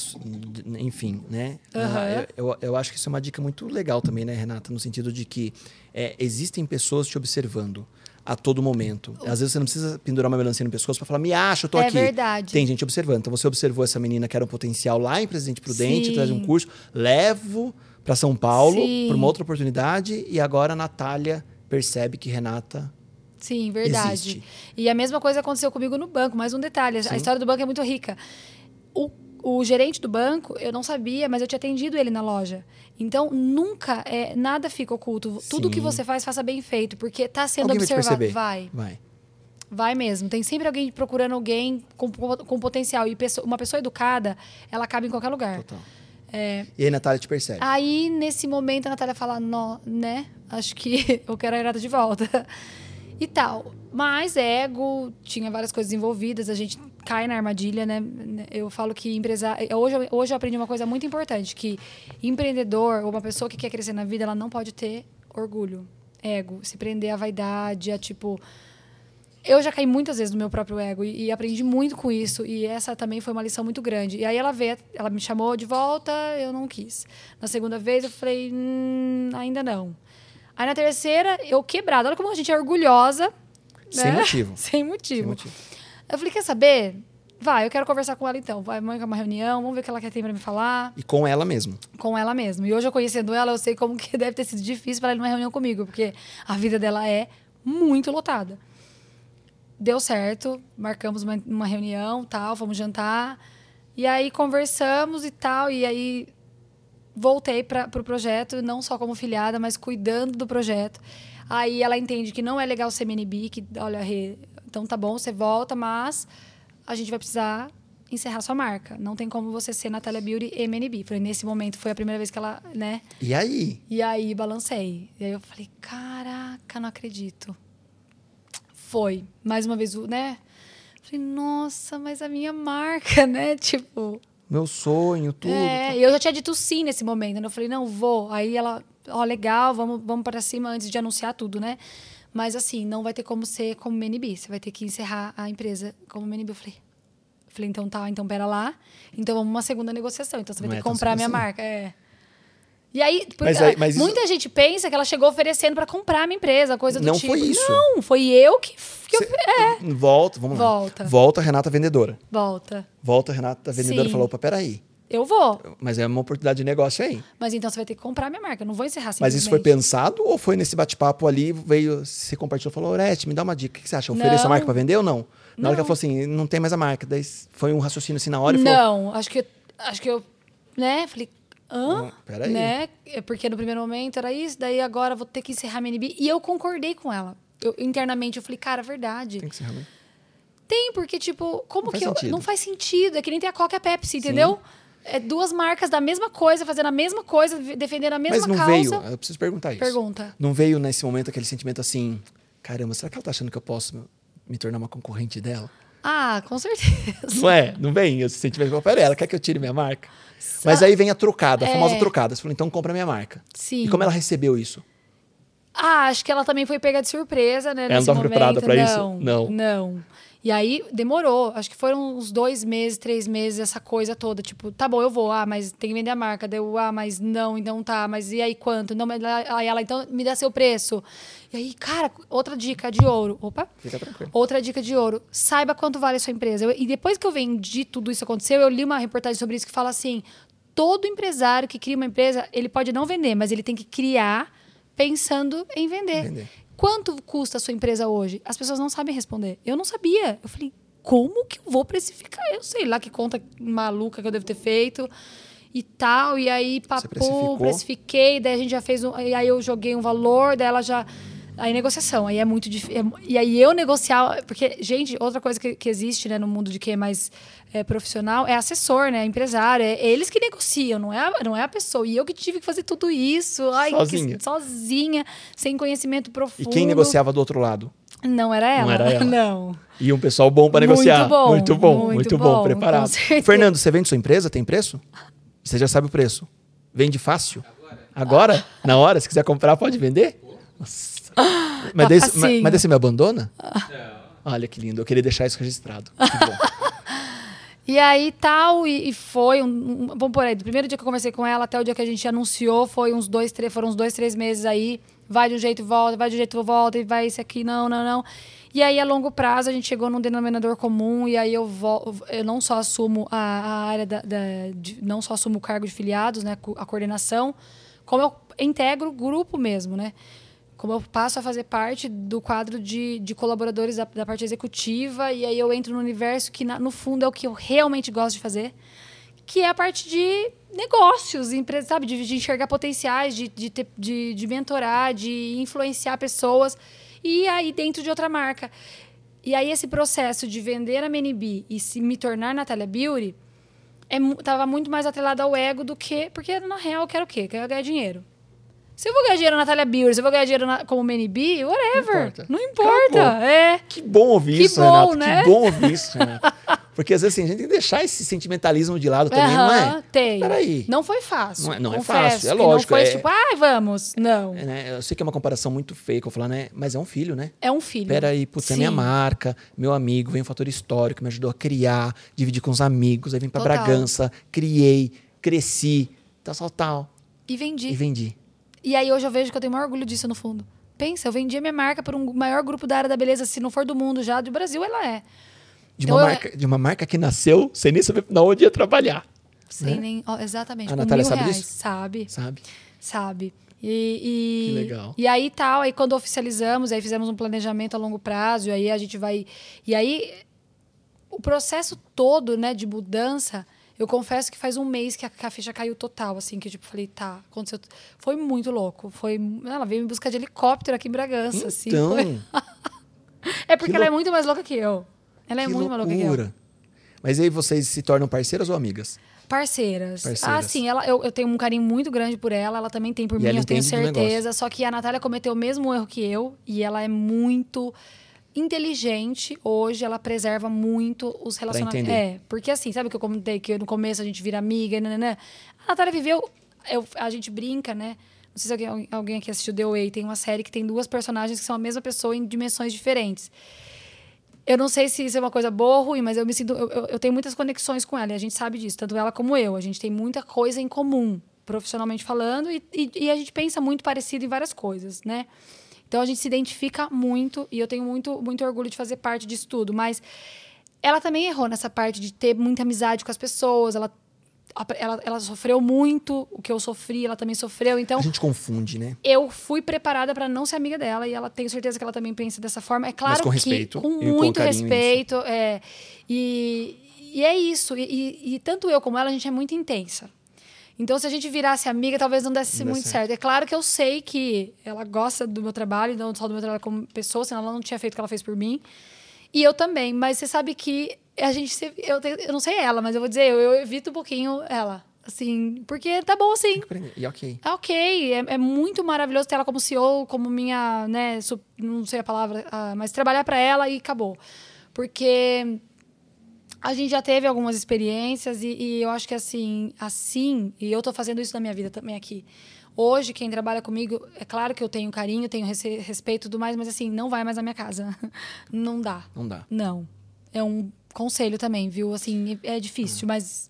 Enfim, né? Uhum. eu, eu acho que isso é uma dica muito legal também, né, Renata? No sentido de que é, existem pessoas te observando a todo momento. Às vezes você não precisa pendurar uma melancia no pescoço para falar, me acha, eu tô é aqui. É verdade. Tem gente observando. Então você observou essa menina que era um potencial lá em Presidente Prudente, Sim. traz um curso, levo para São Paulo para uma outra oportunidade e agora a Natália percebe que Renata Sim, verdade. Existe. E a mesma coisa aconteceu comigo no banco. Mais um detalhe: Sim. a história do banco é muito rica. O, o, gerente do banco, eu não sabia, mas eu tinha atendido ele na loja. Então, nunca, é, nada fica oculto. Sim. Tudo que você faz, faça bem feito, porque está sendo alguém observado. Vai, vai. Vai mesmo. Tem sempre alguém procurando alguém com, com potencial. E pessoa, uma pessoa educada, ela cabe em qualquer lugar. Total. É... E aí a Natália te percebe. Aí, nesse momento, a Natália fala, Nó, né? Acho que eu quero a Renata de volta e tal. Mas ego, tinha várias coisas envolvidas, a gente cai na armadilha, né? Eu falo que empresário. Hoje, hoje eu aprendi uma coisa muito importante: que empreendedor ou uma pessoa que quer crescer na vida, ela não pode ter orgulho, ego, se prender à vaidade, a tipo. Eu já caí muitas vezes no meu próprio ego e, e, aprendi muito com isso. E essa também foi uma lição muito grande. E aí ela veio, ela me chamou de volta, eu não quis. Na segunda vez eu falei, hum, ainda não. Aí na terceira, eu quebrada. Olha como a gente é orgulhosa. Sem né? motivo. Sem motivo. Sem motivo. Eu falei, quer saber? Vai, eu quero conversar com ela então. Vai, marcar uma reunião, vamos ver o que ela quer ter pra me falar. E com ela mesmo. Com ela mesmo. E hoje, eu conhecendo ela, eu sei como que deve ter sido difícil para ela ir numa reunião comigo, porque a vida dela é muito lotada. Deu certo, marcamos uma, uma reunião, tal, fomos jantar. E aí conversamos e tal, e aí voltei para o pro projeto, não só como filiada, mas cuidando do projeto. Aí ela entende que não é legal ser MNB, que, olha, então tá bom, você volta, mas a gente vai precisar encerrar sua marca. Não tem como você ser Natália Beauty e MNB. Foi nesse momento, foi a primeira vez que ela, né? E aí? E aí balancei. E aí eu falei, caraca, não acredito. Foi. Mais uma vez, né? Falei, nossa, mas a minha marca, né? Tipo, meu sonho, tudo. É, eu já tinha dito sim nesse momento. Né? Eu falei, não, vou. Aí ela, ó, oh, legal, vamos, vamos para cima antes de anunciar tudo, né? Mas assim, não vai ter como ser como MNB. Você vai ter que encerrar a empresa como MNB. Eu falei, eu falei então tá, então pera lá. Então vamos uma segunda negociação. Então você vai não ter é que comprar a minha assim. marca. É. E aí, por, mas, aí, mas muita isso... gente pensa que ela chegou oferecendo para comprar a minha empresa, coisa do não tipo. Não foi isso. Não, foi eu que. que Cê, eu, é. Volta, vamos Volta. lá. Volta, Renata Vendedora. Volta. Volta, Renata Vendedora Sim. falou: opa, peraí. Eu vou. Mas é uma oportunidade de negócio aí. Mas então você vai ter que comprar a minha marca. Eu não vou encerrar Mas isso foi pensado ou foi nesse bate-papo ali, veio, se compartilhou, falou, Oreste, me dá uma dica. O que você acha? Ofereço a marca para vender ou não? Na não. hora que ela falou assim, não tem mais a marca. Daí foi um raciocínio assim na hora e não, falou... Não, acho que, acho que eu, né, falei, hã? Peraí. Né? Porque no primeiro momento era isso, daí agora vou ter que encerrar minha NB. E eu concordei com ela. Eu, internamente, eu falei, cara, é verdade. Tem que encerrar mesmo. Tem, porque, tipo, como Não que eu... sentido. Não faz sentido. É que nem tem a Coca e a Pepsi, entendeu? É duas marcas da mesma coisa, fazendo a mesma coisa, defendendo a mesma Mas não causa. veio, eu preciso perguntar isso. Pergunta. Não veio nesse momento aquele sentimento assim, caramba, será que ela tá achando que eu posso me tornar uma concorrente dela? Ah, com certeza. Não é? Não vem esse sentimento? Pera, ela quer que eu tire minha marca? Mas aí vem a trocada, a famosa É. trocada. Você falou, então compra minha marca. Sim. E como ela recebeu isso? Ah, acho que ela também foi pega de surpresa, né? Ela não nesse tava momento. preparada pra isso? Não, Não. E aí demorou. Acho que foram uns dois meses, três meses, essa coisa toda. Tipo, tá bom, eu vou. Ah, mas tem que vender a marca. Deu, ah, mas não, então tá. Mas e aí quanto? Não, mas aí ela, então me dá seu preço. E aí, cara, outra dica de ouro. Opa. Fica tranquilo. Outra dica de ouro. Saiba quanto vale a sua empresa. Eu- e depois que eu vendi tudo isso aconteceu, eu li uma reportagem sobre isso que fala assim: todo empresário que cria uma empresa, ele pode não vender, mas ele tem que criar pensando em vender. Vender. Quanto custa a sua empresa hoje? As pessoas não sabem responder. Eu não sabia. Eu falei, como que eu vou precificar? Eu sei lá que conta maluca que eu devo ter feito e tal. E aí, papo, precificou? precifiquei, daí a gente já fez um. E aí eu joguei um valor, daí ela já. Aí negociação, aí é muito difícil. e aí eu negociar. Porque, gente, outra coisa que, que existe né, no mundo de quem é mais é, profissional é assessor, né? Empresário. É eles que negociam, não é, a, não é a pessoa. E eu que tive que fazer tudo isso. Ai, que- Sozinha. sozinha, sem conhecimento E profundo. quem negociava do outro lado? Não era ela. Não era ela. Não. E um pessoal bom para Muito negociar. bom, muito bom, muito muito bom, bom, preparado. Fernando, você vende sua empresa? Tem preço? Você já sabe o preço. Vende fácil? Agora? Na hora? Se quiser comprar, pode vender? Nossa. Mas, Tá daí, mas, mas daí você me abandona? Olha que lindo, eu queria deixar isso registrado. Que bom. E aí tal, e, e foi um, um- Vamos por aí, do primeiro dia que eu conversei com ela até o dia que a gente anunciou, foi uns dois, três, foram uns dois, três meses aí. Vai de um jeito e volta, vai de um jeito e volta, e vai esse aqui, não, não, não. E aí, a longo prazo, a gente chegou num denominador comum, e aí eu, vol- eu não só assumo a, a área da. da- de- não só assumo o cargo de filiados, né? A coordenação, como eu integro o grupo mesmo, né? Como eu passo a fazer parte do quadro de, de colaboradores da, da parte executiva, e aí eu entro no universo que, na- no fundo, é o que eu realmente gosto de fazer, que é a parte de negócios, empresas, sabe? De, de enxergar potenciais, de, de, ter- de, de mentorar, de influenciar pessoas, e aí dentro de outra marca. E aí esse processo de vender a MNB e se me tornar Natália Beauty é, muito mais atrelado ao ego do que... Porque, na real, eu quero o quê? Eu quero ganhar dinheiro. Se eu vou ganhar dinheiro na Natália Beauty, se eu vou ganhar dinheiro na, como Many whatever. importa. Não importa. Acabou. É. Que bom ouvir Que isso, bom, Renato. né? Que bom ouvir isso, Renato. Porque às vezes assim, a gente tem que deixar esse sentimentalismo de lado também, não Aham, é? Tem. Peraí. Não foi fácil. Não é- não é fácil, é que lógico, Não foi é- tipo, ai, vamos. Não. É, né? Eu sei que é uma comparação muito feia que eu vou falar, né? Mas é um filho, né? É um filho. Peraí, putz, é minha Sim. marca, meu amigo, vem um fator histórico, me ajudou a criar, dividir com os amigos, aí vim pra Total. Bragança, criei, cresci, tal, tal, tal. E vendi. E vendi. E aí hoje eu vejo que eu tenho maior orgulho disso no fundo. Pensa, eu vendi a minha marca para um maior grupo da área da beleza, se não for do mundo já, do Brasil ela é. De Então uma, eu- marca, de uma marca que nasceu sem nem saber na onde ia trabalhar, Sem Né? nem. ó, exatamente. A Natália mil sabe reais, disso? Sabe. sabe? sabe? E, e, Que legal. E aí tal, aí quando oficializamos, aí fizemos um planejamento a longo prazo, e aí a gente vai. E aí o processo todo, né, de mudança, eu confesso que faz um mês que a, que a ficha caiu total, assim, que tipo, falei, tá, aconteceu. Foi muito louco. Foi. Ela veio me buscar de helicóptero aqui em Bragança, assim. Então, foi- É porque que ela é muito mais louca que eu. Ela é muito mais louca que eu. loucura. Mas aí vocês se tornam parceiras ou amigas? Parceiras. Parceiras. Ah, sim, ela, eu, eu tenho um carinho muito grande por ela, ela também tem por E mim, eu tenho certeza. Só que a Natália cometeu o mesmo erro que eu, e ela é muito inteligente hoje, ela preserva muito os relacionamentos. É, porque assim, sabe o que eu comentei que no começo a gente vira amiga, né? A Natália viveu. eu- a gente brinca, né? Não sei se alguém, alguém aqui assistiu The Way, tem uma série que tem duas personagens que são a mesma pessoa em dimensões diferentes. Eu não sei se isso é uma coisa boa ou ruim, mas eu me sinto. Eu, eu- eu tenho muitas conexões com ela e a gente sabe disso, tanto ela como eu. A gente tem muita coisa em comum, profissionalmente falando, e, e- e a gente pensa muito parecido em várias coisas, né? Então a gente se identifica muito e eu tenho muito, muito orgulho de fazer parte disso tudo. Mas ela também errou nessa parte de ter muita amizade com as pessoas. Ela, ela, ela sofreu muito o que eu sofri, ela também sofreu. Então A gente confunde, né? eu fui preparada para não ser amiga dela e ela tenho certeza que ela também pensa dessa forma. É claro com que respeito com e com muito carinho, respeito, é, e, e é isso. E, e- e tanto eu como ela a gente é muito intensa. Então, se a gente virasse amiga, talvez não desse Não muito certo. certo. É claro que eu sei que ela gosta do meu trabalho, não só do meu trabalho como pessoa, senão ela não tinha feito o que ela fez por mim. E eu também, mas você sabe que a gente. Eu, eu não sei ela, mas eu vou dizer, eu, eu evito um pouquinho ela. Assim, porque tá bom assim. E ok. É ok, é, é muito maravilhoso ter ela como CEO, como minha, né, su- não sei a palavra, ah, mas trabalhar para ela e acabou. Porque a gente já teve algumas experiências e, e eu acho que assim, assim, e eu tô fazendo isso na minha vida também aqui. Hoje, quem trabalha comigo, é claro que eu tenho carinho, tenho respeito e tudo mais, mas assim, não vai mais na minha casa. Não dá. Não dá. Não. É um conselho também, viu? Assim, é difícil, mas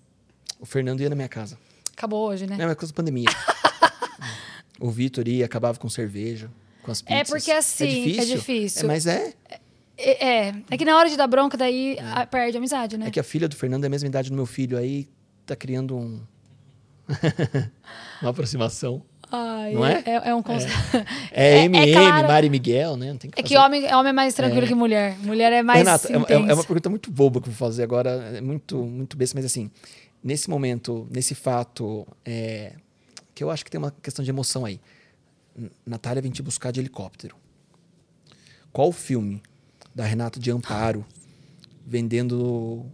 O Fernando ia na minha casa. acabou hoje, né? É uma coisa da pandemia. o Vitor ia, acabava com cerveja, com as pizzas. É porque assim, é difícil. É, mas é, É, é, é que na hora de dar bronca, daí a- perde a amizade, né? é que a filha do Fernando é a mesma idade do meu filho, aí tá criando um... uma aproximação. Ai, Não é? É, é um conceito. É, MM, claro- Mari Miguel, né? Não tem que É fazer. que homem, homem é mais tranquilo que mulher. Mulher é mais. Renata, é- é, é uma pergunta muito boba que eu vou fazer agora, é muito, muito besta, mas assim, nesse momento, nesse fato, é, que eu acho que tem uma questão de emoção aí. Natália vem te buscar de helicóptero. Qual filme da Renata de Amparo vendendo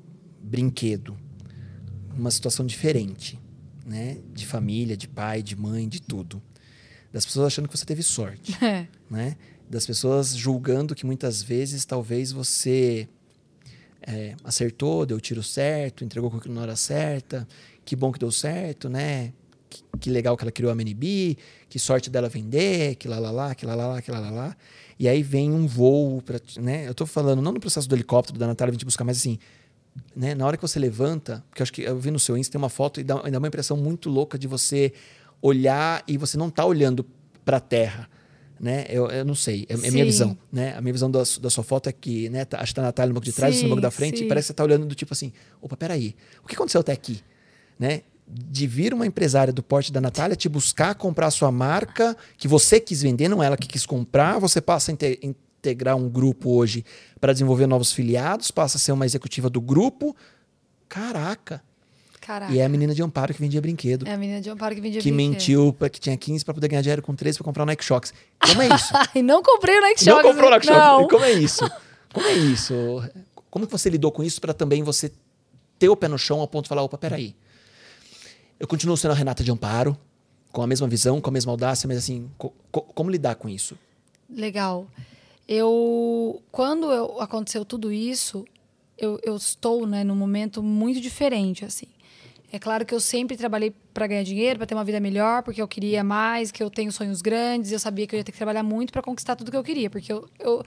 brinquedo? Uma situação diferente, né? De família, de pai, de mãe, de tudo. Das pessoas achando que você teve sorte É. né? Das pessoas julgando que muitas vezes talvez você é, acertou, deu o tiro certo, entregou com aquilo na hora certa, que bom que deu certo, né? Que, que legal que ela criou a MNB, que sorte dela vender, que lá lá lá, que lá lá lá, que lá lá lá. E aí vem um voo para, né? Eu tô falando não no processo do helicóptero da Natália vir te buscar, mas assim, né? Na hora que você levanta, porque eu acho que eu vi no seu Insta tem uma foto e dá, dá uma impressão muito louca de você olhar e você não tá olhando para a terra, né? Eu, eu não sei, é, é minha Sim. visão, né? A minha visão da, da sua foto é que, né? tá- acho que tá a Natália no banco de trás, você no Sim, banco da frente, sim. e parece que você tá olhando do tipo assim, opa, peraí, o que aconteceu até aqui, né? De vir uma empresária do porte da Natália te buscar comprar a sua marca, que você quis vender, não ela que quis comprar, você passa a inte- integrar um grupo hoje para desenvolver novos filiados, passa a ser uma executiva do grupo. Caraca! Caraca. E é a menina de Amparo que vendia brinquedo. É a menina de Amparo que vendia que brinquedo. mentiu para que tinha 15 para poder ganhar dinheiro com 13 para comprar o Nike Shox. Como é isso? Ai, não comprei o Nike não Shox. comprou o Nike Não. Shox. Como é isso? Como é isso? Como que você lidou com isso para também você ter o pé no chão ao ponto de falar, opa, peraí. Eu continuo sendo a Renata de Amparo, com a mesma visão, com a mesma audácia, mas assim, co- co- como lidar com isso? Legal. Eu, quando eu- aconteceu tudo isso, eu, eu estou, né, num momento muito diferente, assim. É claro que eu sempre trabalhei para ganhar dinheiro, para ter uma vida melhor, porque eu queria mais, que eu tenho sonhos grandes, eu sabia que eu ia ter que trabalhar muito para conquistar tudo que eu queria, porque eu, eu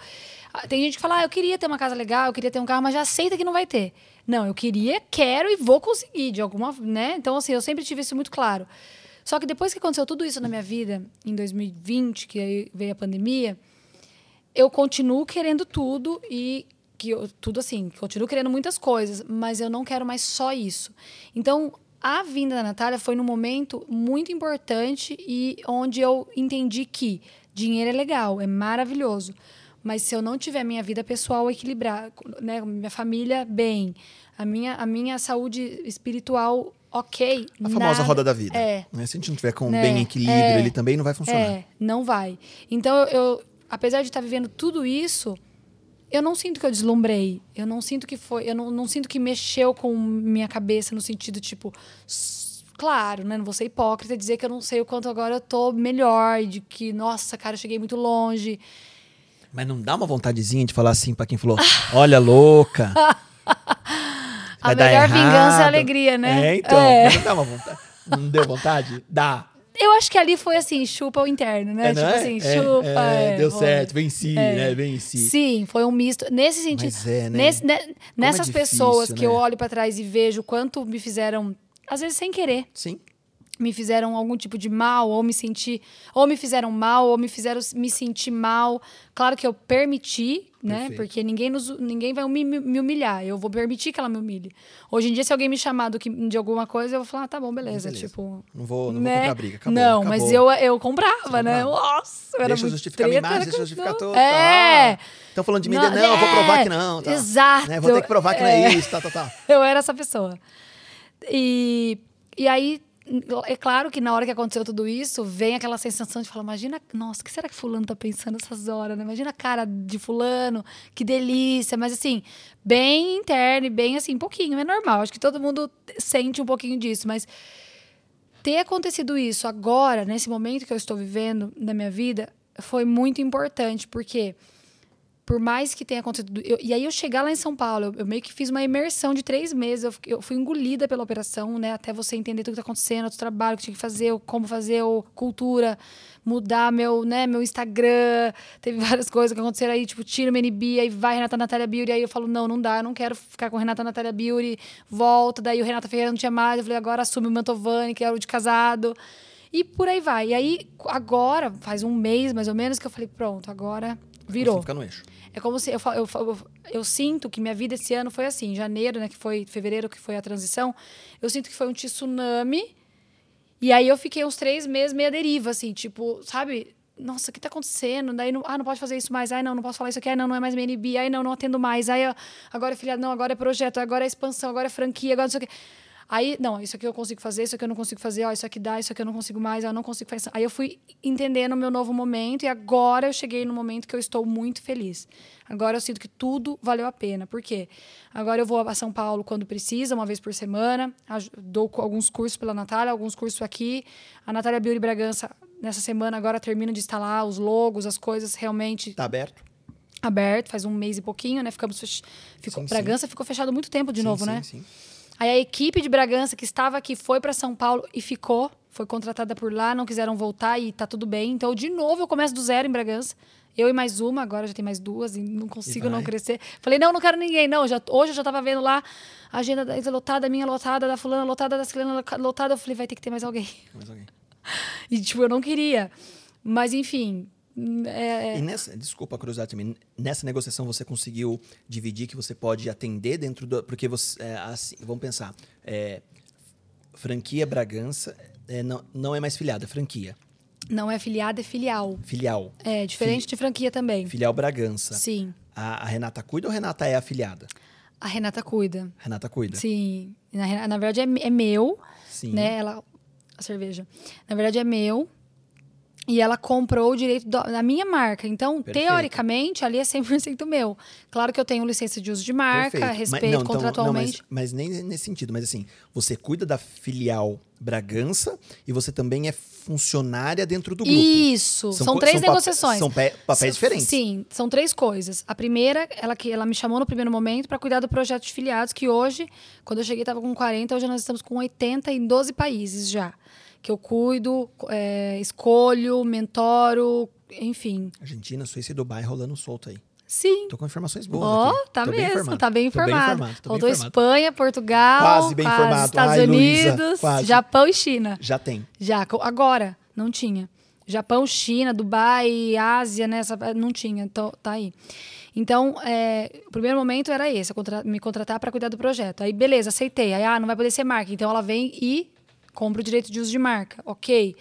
tem gente que fala, ah, eu queria ter uma casa legal, eu queria ter um carro, mas já aceita que não vai ter. Não, eu queria, quero e vou conseguir de alguma, né? Então assim, eu sempre tive isso muito claro. Só que depois que aconteceu tudo isso na minha vida, em 2020, que veio a pandemia, eu continuo querendo tudo e que eu, tudo assim, continuo querendo muitas coisas, mas eu não quero mais só isso. Então, a vinda da Natália foi num momento muito importante e onde eu entendi que dinheiro é legal, é maravilhoso, mas se eu não tiver minha vida pessoal equilibrada, né, minha família bem, a minha, a minha saúde espiritual ok, A famosa nada- roda da vida. É, né? Se a gente não tiver com Né? bem equilíbrio, É. ele também não vai funcionar. é, não vai. Então, eu, apesar de estar vivendo tudo isso, eu não sinto que eu deslumbrei. Eu não sinto que foi. Eu não, não sinto que mexeu com minha cabeça no sentido, tipo. Claro, né? Não vou ser hipócrita e dizer que eu não sei o quanto agora eu tô melhor de que, nossa, cara, eu cheguei muito longe. Mas não dá uma vontadezinha de falar assim pra quem falou, olha, louca. A melhor vingança é a alegria, né? É, então. É. Não dá uma vontade. Não deu vontade? Dá. Eu acho que ali foi assim, chupa o interno, né? É, tipo é? assim, É, chupa. é, é, deu certo, venci, É. né? Venci. Sim, foi um misto. Nesse sentido. Mas é, né? nesse- ne- nessas difícil, pessoas que eu né? olho pra trás e vejo quanto me fizeram, às vezes sem querer, Sim. Me fizeram algum tipo de mal, ou me senti, ou me fizeram mal, ou me fizeram me sentir mal. Claro que eu permiti, né? Perfeito. Porque ninguém, nos, ninguém vai me, me humilhar. Eu vou permitir que ela me humilhe. Hoje em dia, se alguém me chamar do que, de alguma coisa, eu vou falar, ah, tá bom, beleza. Beleza. Tipo. Não vou, não vou né? comprar briga. Acabou, não, acabou. mas eu, eu comprava, né? Nossa, eu era Deixa eu muito justificar minha treta, imagem, era deixa eu justificar tudo. É. Estão falando de mim, Não, não, eu vou provar que é, não. Tá. exato. Né, Vou ter que provar que não é, É. isso, tá, tá, tá. Eu era essa pessoa. E, e aí, é claro que na hora que aconteceu tudo isso, vem aquela sensação de falar: imagina, nossa, o que será que Fulano tá pensando essas horas, né? Imagina a cara de Fulano, que delícia. Mas assim, bem interno e bem assim, pouquinho, é normal. Acho que todo mundo sente um pouquinho disso, mas ter acontecido isso agora, nesse momento que eu estou vivendo na minha vida, foi muito importante, porque por mais que tenha acontecido. eu- e aí eu chegar lá em São Paulo, eu, eu meio que fiz uma imersão de três meses. Eu, eu fui engolida pela operação, né? Até você entender tudo que tá acontecendo, outro trabalho que tinha que fazer, o- como fazer, o, cultura, mudar meu, né, meu Instagram. Teve várias coisas que aconteceram aí, tipo, tira o MNB, aí vai Renata Natália Beauty. Aí eu falo, não, não dá, eu não quero ficar com Renata Natália Beauty. Volta, daí o Renata Ferreira não tinha mais. Eu falei, agora assume o Mantovani, que era o de casado. E por aí vai. E aí, agora, faz um mês mais ou menos, que eu falei, pronto, agora virou. No eixo. É como se eu, eu, eu, eu sinto que minha vida esse ano foi assim, janeiro, né, que foi fevereiro, que foi a transição. Eu sinto que foi um tsunami E aí eu fiquei uns três meses meio à deriva, assim, tipo, sabe? Nossa, o que tá acontecendo? Daí, não, ah, não pode fazer isso mais. Ai, não, não posso falar isso aqui. Ai, não, não é mais MNB. Ai, não, não atendo mais. Ai, agora é filiado. Não, agora é projeto. Agora é expansão. Agora é franquia. Agora não sei o quê. Aí, não, isso aqui eu consigo fazer, isso aqui eu não consigo fazer, ó, isso aqui dá, isso aqui eu não consigo mais, eu não consigo fazer. Aí eu fui entendendo o meu novo momento e agora eu cheguei no momento que eu estou muito feliz. Agora eu sinto que tudo valeu a pena. Por quê? Agora eu vou a São Paulo quando precisa, uma vez por semana, dou alguns cursos pela Natália, alguns cursos aqui. A Natália Beauty Bragança, nessa semana, agora termina de instalar os logos, as coisas realmente. Tá aberto? Aberto, faz um mês e pouquinho, né? Ficamos fech... ficou, sim, Bragança sim. ficou fechado muito tempo de sim, novo, sim, né? Sim. Aí a equipe de Bragança que estava aqui foi para São Paulo e ficou, foi contratada por lá, não quiseram voltar e tá tudo bem. Então, de novo, eu começo do zero em Bragança. Eu e mais uma, agora já tem mais duas e não consigo e não crescer. Falei, não, não quero ninguém. Não, já, hoje eu já estava vendo lá a agenda da lotada, a minha lotada, da fulana lotada, da ciclana lotada. Eu falei, vai ter que ter mais alguém. Mais alguém. E, tipo, eu não queria. Mas, enfim, é, e nessa, desculpa a curiosidade também, nessa negociação você conseguiu dividir que você pode atender dentro do. Porque você. É, assim, vamos pensar. É, franquia Bragança é, não, não é mais filiada, é franquia. Não é filiada, é filial. Filial. É, diferente de franquia também. Filial Bragança. Sim. A, a, Renata cuida ou a Renata é afiliada? A Renata cuida. Renata cuida. Sim. Na, na verdade é, é meu. Sim. Né? Ela, a cerveja. Na verdade é meu. E ela comprou o direito da minha marca. Então, Perfeito. teoricamente, ali é 100% meu. Claro que eu tenho licença de uso de marca, Perfeito. respeito mas, não, então, contratualmente. Não, mas, mas, nem nesse sentido. Mas assim, você cuida da filial Bragança e você também é funcionária dentro do grupo. Isso. São, são três são negociações. São papéis diferentes. Sim, são três coisas. A primeira, ela que ela me chamou no primeiro momento para cuidar do projeto de filiados, que hoje, quando eu cheguei, estava com 40, hoje nós estamos com 80 em 12 países já que eu cuido, é, escolho, mentoro, enfim. Argentina, Suíça e Dubai rolando solto aí. Sim. Tô com informações boas. Ó, oh, tá mesmo, bem tá bem informado. Tô. Faltou Espanha, Portugal, quase bem quase, informado. Estados Ai, Unidos, Luísa, Japão e China. Já tem. Já, agora, não tinha. Japão, China, Dubai, Ásia, né? Não tinha, então tá aí. Então, é, o primeiro momento era esse, me contratar para cuidar do projeto. Aí, beleza, aceitei. Aí, ah, não vai poder ser marca. Então, ela vem e compra o direito de uso de marca, ok.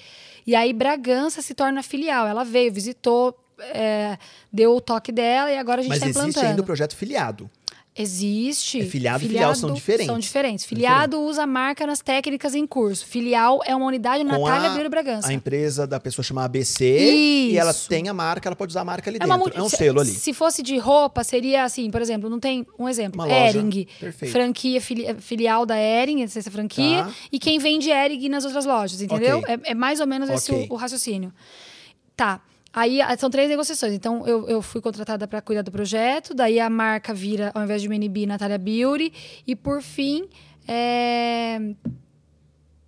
E aí Bragança se torna filial. Ela veio, visitou, é, deu o toque dela e agora a gente está implantando. Mas existe ainda o projeto filiado. Existe. É filiado, e filial são diferentes. São diferentes. Filiado Diferente. usa a marca nas técnicas em curso. Filial é uma unidade Com Natália Biro Bragança. A empresa da pessoa chama ABC Isso. e ela tem a marca, ela pode usar a marca ali é dentro. É um se, selo ali. Se fosse de roupa, seria assim, por exemplo, não tem um exemplo. Uma Ering. Perfeito. Franquia fili, filial da Ering, essa franquia. Tá. E quem vende Ering nas outras lojas, entendeu? Okay. É, é, mais ou menos okay. esse o, o raciocínio. Tá. Aí são três negociações. Então, eu, eu fui contratada para cuidar do projeto, daí a marca vira, ao invés de MNB, Natália Beauty. E por fim. É...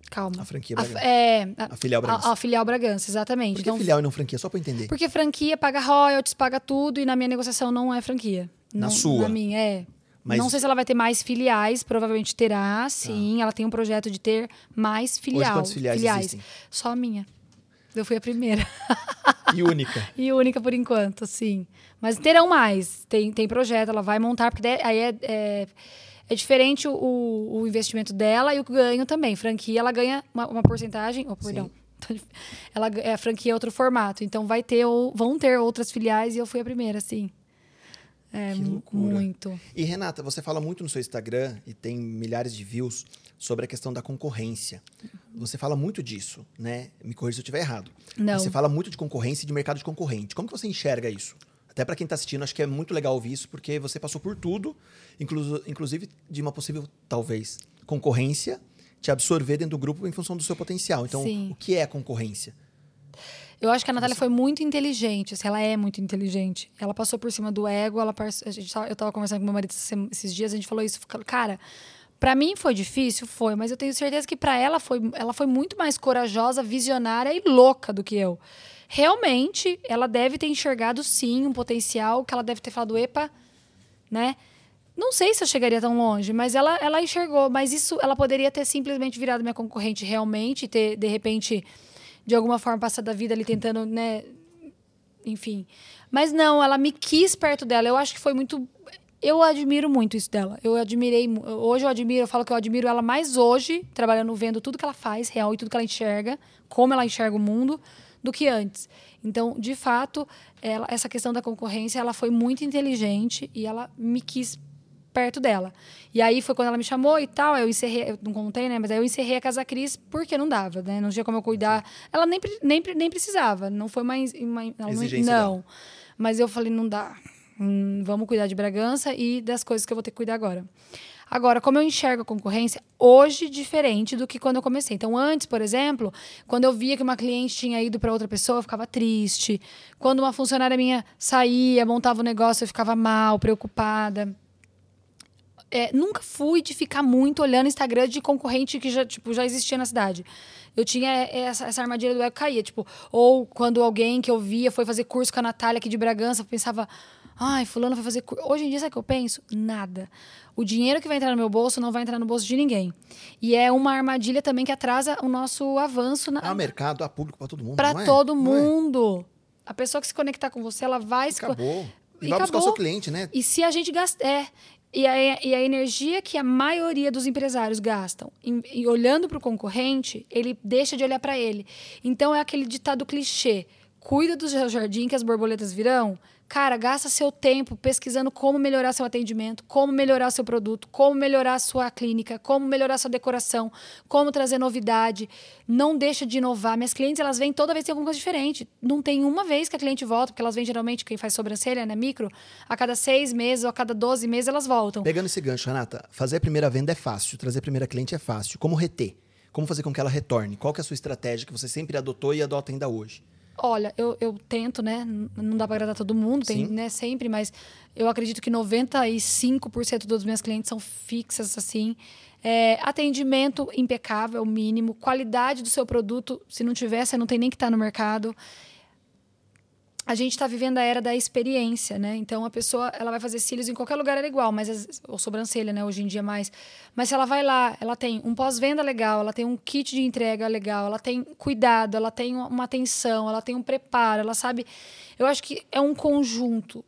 Calma. A franquia Bragança. A, é, a, a filial Bragança. A, a, filial Bragança, exatamente. Por que então, filial e não franquia? Só para entender. Porque franquia paga royalties, paga tudo, e na minha negociação não é franquia. Na não, sua? Na minha, é. Mas... Não sei se ela vai ter mais filiais, provavelmente terá, sim. Ah. Ela tem um projeto de ter mais filial, Hoje, quantas filiais, filiais. Existem? Só a minha. Eu fui a primeira. E única. e única por enquanto, sim. Mas terão mais. Tem, tem projeto, ela vai montar, porque aí é, é, é diferente o, o, investimento dela e o ganho também. Franquia, ela ganha uma, uma porcentagem. Oh, perdão. Ela, é, a franquia é outro formato. Então vai ter, ou, vão ter outras filiais e eu fui a primeira, sim. É, que loucura. muito. E Renata, você fala muito no seu Instagram e tem milhares de views sobre a questão da concorrência. Você fala muito disso, né? Me corrija se eu estiver errado. Não. Você fala muito de concorrência e de mercado de concorrente. Como que você enxerga isso? Até para quem está assistindo, acho que é muito legal ouvir isso, porque você passou por tudo, inclu inclusive de uma possível, talvez, concorrência te absorver dentro do grupo em função do seu potencial. Então, Sim. o que é concorrência? Eu acho que a Natália foi muito inteligente, assim, ela é muito inteligente. Ela passou por cima do ego, ela a gente tava, eu estava conversando com meu marido esses dias, a gente falou isso, cara, para mim foi difícil, foi, mas eu tenho certeza que para ela foi, ela foi muito mais corajosa, visionária e louca do que eu. Realmente, ela deve ter enxergado sim um potencial que ela deve ter falado, epa, né? Não sei se eu chegaria tão longe, mas ela, ela enxergou. Mas isso, ela poderia ter simplesmente virado minha concorrente realmente, ter, de repente, de alguma forma, passado a vida ali tentando, né? Enfim. Mas não, ela me quis perto dela. Eu acho que foi muito eu admiro muito isso dela. Eu admirei. Hoje eu admiro, eu falo que eu admiro ela mais hoje, trabalhando, vendo tudo que ela faz, real, e tudo que ela enxerga, como ela enxerga o mundo, do que antes. Então, de fato, ela- essa questão da concorrência, ela foi muito inteligente e ela me quis perto dela. E aí foi quando ela me chamou e tal, eu encerrei, eu não contei, né? Mas aí eu encerrei a Casa Cris porque não dava, né? Não tinha como eu cuidar. Ela nem, nem, nem precisava, não foi mais uma, ela não- não. Mas eu falei, não dá. Hum, vamos cuidar de Bragança e das coisas que eu vou ter que cuidar agora. Agora, como eu enxergo a concorrência, hoje diferente do que quando eu comecei. Então, antes, por exemplo, quando eu via que uma cliente tinha ido para outra pessoa, eu ficava triste. Quando uma funcionária minha saía, montava o negócio, eu ficava mal, preocupada. É, nunca fui de ficar muito olhando Instagram de concorrente que já, tipo, já existia na cidade. Eu tinha essa, essa armadilha do ego caía, tipo, ou quando alguém que eu via foi fazer curso com a Natália aqui de Bragança, eu pensava, ai, fulano foi fazer. Hoje em dia, sabe o que eu penso? Nada. O dinheiro que vai entrar no meu bolso não vai entrar no bolso de ninguém. E é uma armadilha também que atrasa o nosso avanço na, Há mercado, há público pra todo mundo. para é? todo Não é? mundo. A pessoa que se conectar com você, ela vai se co- Acabou. E, E vai buscar o acabou. seu cliente, né? e se a gente gasta. É. E a, e a energia que a maioria dos empresários gastam em, em olhando para o concorrente, ele deixa de olhar para ele. Então é aquele ditado clichê: cuida do seu jardim que as borboletas virão. Cara, gasta seu tempo pesquisando como melhorar seu atendimento, como melhorar seu produto, como melhorar sua clínica, como melhorar sua decoração, como trazer novidade. Não deixa de inovar. Minhas clientes, elas vêm toda vez tem alguma coisa diferente. Não tem uma vez que a cliente volta, porque elas vêm geralmente, quem faz sobrancelha, né, micro, a cada seis meses ou a cada 12 meses elas voltam. Pegando esse gancho, Renata, fazer a primeira venda é fácil, trazer a primeira cliente é fácil. Como reter? Como fazer com que ela retorne? Qual que é a sua estratégia que você sempre adotou e adota ainda hoje? Olha, eu, eu tento, né? Não dá para agradar todo mundo, tem, Sim. né, sempre, mas eu acredito que 95% dos meus clientes são fixas, assim. É, atendimento impecável, mínimo. Qualidade do seu produto, se não tiver, você não tem nem que estar no mercado. A gente está vivendo a era da experiência, né? Então a pessoa ela vai fazer cílios em qualquer lugar era igual, mas as- ou sobrancelha, né? Hoje em dia mais. Mas se ela vai lá, ela tem um pós-venda legal, ela tem um kit de entrega legal, ela tem cuidado, ela tem uma atenção, ela tem um preparo, ela sabe. Eu acho que é um conjunto.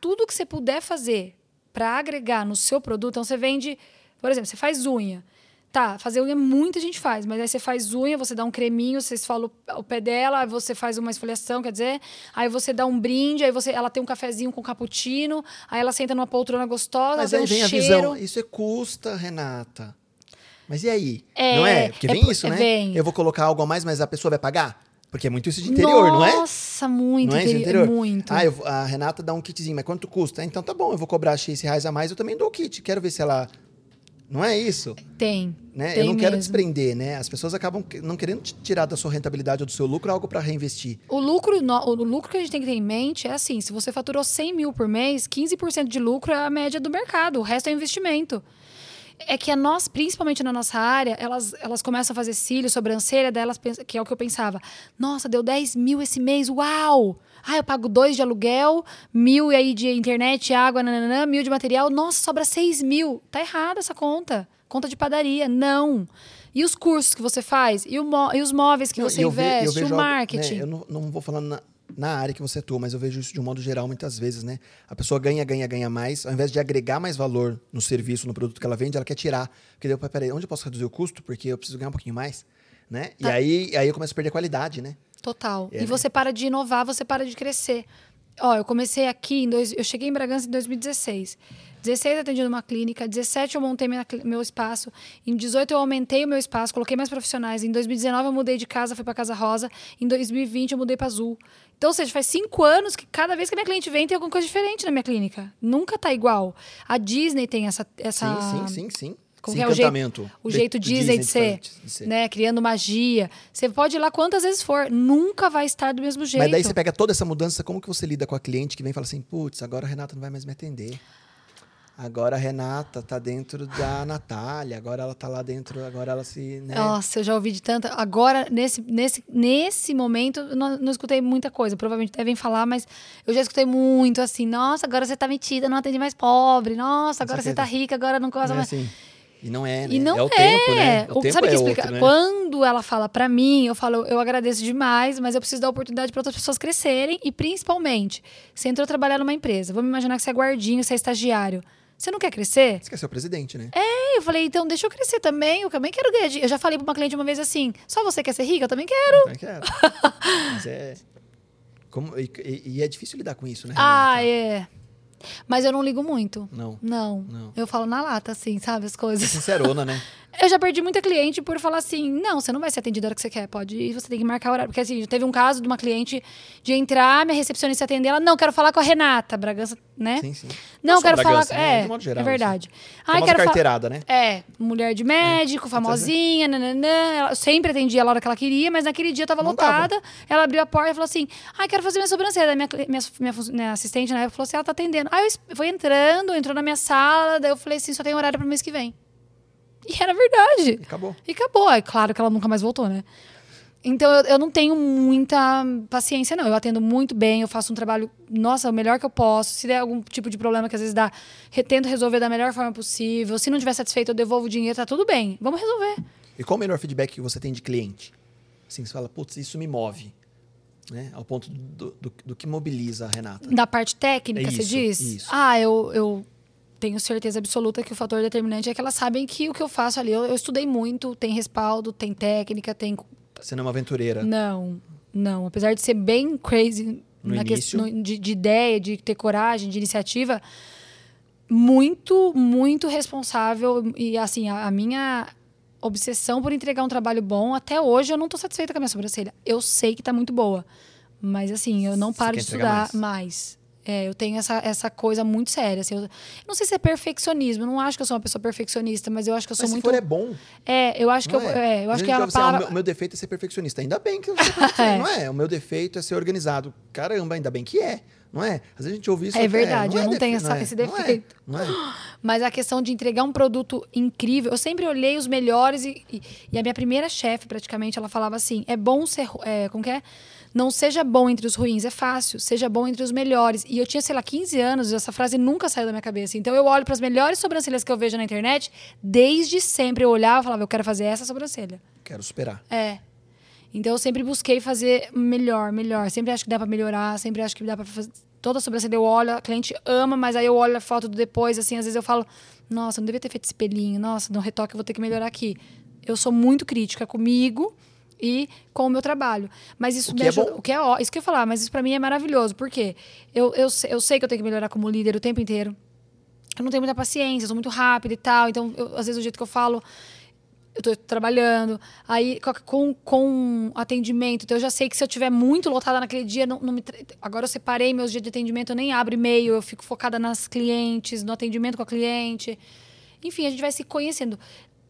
Tudo que você puder fazer para agregar no seu produto, então você vende, por exemplo, você faz unha. Tá, fazer unha muita gente faz, mas aí você faz unha, você dá um creminho, você esfola o pé dela, aí você faz uma esfoliação, quer dizer, aí você dá um brinde, aí você, ela tem um cafezinho com cappuccino, aí ela senta numa poltrona gostosa, Mas aí tem vem um a cheiro. visão. Isso é custa, Renata. Mas e aí? É, não é? Porque é vem por- isso, né? vem. Eu vou colocar algo a mais, mas a pessoa vai pagar? Porque é muito isso de interior, não é? Nossa, muito, não é interi- interior? muito. Ah, eu a Renata dá um kitzinho, mas quanto custa? Então tá bom, eu vou cobrar X reais a mais, eu também dou o kit. Quero ver se ela. Não é isso? Tem. Né? tem eu não quero mesmo. desprender, né? As pessoas acabam não querendo tirar da sua rentabilidade ou do seu lucro algo para reinvestir. O lucro, o lucro que a gente tem que ter em mente é assim: se você faturou 100 mil por mês, 15% de lucro é a média do mercado, o resto é investimento. É que a nós, principalmente na nossa área, elas, elas começam a fazer cílios, sobrancelha, delas, que é o que eu pensava. Nossa, deu 10 mil esse mês, uau! Ah, eu pago dois de aluguel, mil aí de internet, água, nananã, mil de material. Nossa, sobra 6 mil. Tá errada essa conta. Conta de padaria. Não. E os cursos que você faz? E, o e os móveis que Não, você ve- investe? vejo o algo, marketing? né, eu não, não vou falando na, na área que você atua, mas eu vejo isso de um modo geral muitas vezes, né? A pessoa ganha, ganha, ganha mais. Ao invés de agregar mais valor no serviço, no produto que ela vende, ela quer tirar. Porque daí, peraí, onde eu posso reduzir o custo? Porque eu preciso ganhar um pouquinho mais. Né? E Tá. aí, aí eu começo a perder qualidade, né? Total. É, e né? você para de inovar, você para de crescer. Ó, eu comecei aqui, em dois, eu cheguei em Bragança em 2016. 16 eu atendi numa clínica, 17 eu montei minha meu espaço, em 18 eu aumentei o meu espaço, coloquei mais profissionais, em 2019 eu mudei de casa, fui para Casa Rosa, em 2020 eu mudei para Azul. Então, ou seja, faz cinco anos que cada vez que a minha cliente vem tem alguma coisa diferente na minha clínica. Nunca tá igual. A Disney tem essa... essa Sim, sim, sim, sim. como é o jeito, o de- jeito do Disney, de, ser, de ser. né? Criando magia. Você pode ir lá quantas vezes for, nunca vai estar do mesmo jeito. Mas daí você pega toda essa mudança, como que você lida com a cliente que vem e fala assim, putz, agora a Renata não vai mais me atender. Agora a Renata tá dentro da Natália, agora ela tá lá dentro, agora ela se. Né? Nossa, eu já ouvi de tanta. Agora, nesse, nesse, nesse momento, eu não, não escutei muita coisa. Provavelmente devem falar, mas eu já escutei muito assim. Nossa, agora você tá metida, não atende mais pobre. Nossa, agora você tá é- rica, agora não gosta Né, mais. assim, E não é, né? E não é. o é. tempo, né? O, O- tempo sabe é que outro, explica? né? Quando ela fala pra mim, eu falo, eu agradeço demais, mas eu preciso dar oportunidade pra outras pessoas crescerem e principalmente, você entrou trabalhar numa empresa, vamos imaginar que você é guardinho, você é estagiário. Você não quer crescer? Você quer ser o presidente, né? Aí eu falei, então deixa eu crescer também, eu também quero ganhar dinheiro. Eu já falei pra uma cliente uma vez assim, só você quer ser rica? Eu também quero. Eu quero. Mas é... Como... E, e- é difícil lidar com isso, né? Ah, é. Mas eu não ligo muito. Não. Não. Não. Eu falo na lata, assim, sabe, as É coisas. sincerona, né? Eu já perdi muita cliente por falar assim: não, você não vai ser atendida a hora que você quer, pode ir, você tem que marcar horário. Porque assim, teve um caso de uma cliente de entrar, minha recepcionista atender ela, não, quero falar com a Renata, Bragança, né? Sim, sim. Não, só quero Bragança, falar. né? É, De modo geral, é verdade. assim. Ai, quero carteirada, né? É, mulher de médico, famosinha, nananã. Ela sempre atendia a hora que ela queria, mas naquele dia tava Não lotada. Ela abriu a porta e falou assim: Ai, quero fazer minha sobrancelha. Minha, minha, minha, minha assistente na época falou assim: ela tá atendendo. Aí eu foi entrando, entrou na minha sala, daí eu falei assim: só tem horário pro mês que vem. E era verdade. E acabou. E acabou. É claro que ela nunca mais voltou, né? Então eu, eu não tenho muita paciência, não. Eu atendo muito bem, eu faço um trabalho, nossa, o melhor que eu posso. Se der algum tipo de problema que às vezes dá, tento resolver da melhor forma possível. Se não tiver satisfeito, eu devolvo o dinheiro, tá tudo bem. Vamos resolver. E qual o melhor feedback que você tem de cliente? Assim, você fala, putz, isso me move. Né? Ao ponto do, do, do que mobiliza a Renata. Da parte técnica, você Isso, diz? isso. Ah, eu, eu tenho certeza absoluta que o fator determinante é que elas sabem que o que eu faço ali, eu, eu estudei muito, tem respaldo, tem técnica, tem Você não é uma aventureira. Não, não. Apesar de ser bem crazy No na questão de, de ideia, de ter coragem, de iniciativa, muito, muito responsável. E assim, a, a minha obsessão por entregar um trabalho bom, até hoje eu não tô satisfeita com a minha sobrancelha. Eu sei que tá muito boa. Mas assim, eu não paro de estudar mais. É, eu tenho essa, essa coisa muito séria. assim, eu, eu não sei se é perfeccionismo, eu não acho que eu sou uma pessoa perfeccionista, mas eu acho que eu sou Mas se muito. for é bom. É, eu acho que não eu, é? é, eu acho que vezes é eu a falo, "Ah, palavra. o meu, defeito é ser perfeccionista. Ainda bem que eu sou perfeccionista, É. não é? O meu defeito é ser organizado. Caramba, ainda bem que é. Não é? Às vezes a gente ouve isso. É até, verdade, eu não defe- tenho essa- é, esse não é, defeito. Não é? Mas a questão de entregar um produto incrível, eu sempre olhei os melhores e, e, e a minha primeira chefe, praticamente, ela falava assim: é bom ser. É, como que é? Não seja bom entre os ruins, é fácil, seja bom entre os melhores. E eu tinha, sei lá, 15 anos, e essa frase nunca saiu da minha cabeça. Então eu olho para as melhores sobrancelhas que eu vejo na internet, desde sempre eu olhava e falava: eu quero fazer essa sobrancelha. Quero superar. É. Então eu sempre busquei fazer melhor, melhor. Sempre acho que dá pra melhorar, sempre acho que dá pra fazer. Toda sobrancelha eu olho, a cliente ama, mas aí eu olho a foto do depois, assim, às vezes eu falo, nossa, não devia ter feito esse pelinho, nossa, no retoque eu vou ter que melhorar aqui. Eu sou muito crítica comigo e com o meu trabalho. Mas isso O me é ajuda. bom. O que é ó, isso que eu ia falar, mas isso pra mim é maravilhoso. Por quê? Eu, eu, sei- eu sei que eu tenho que melhorar como líder o tempo inteiro. Eu não tenho muita paciência, eu sou muito rápida e tal. Então, eu- às vezes, o jeito que eu falo, eu tô trabalhando. Aí, co- com, com atendimento, então eu já sei que se eu tiver muito lotada naquele dia, não, não me. Agora eu separei meus dias de atendimento, eu nem abro e-mail, eu fico focada nas clientes, no atendimento com a cliente. Enfim, a gente vai se conhecendo.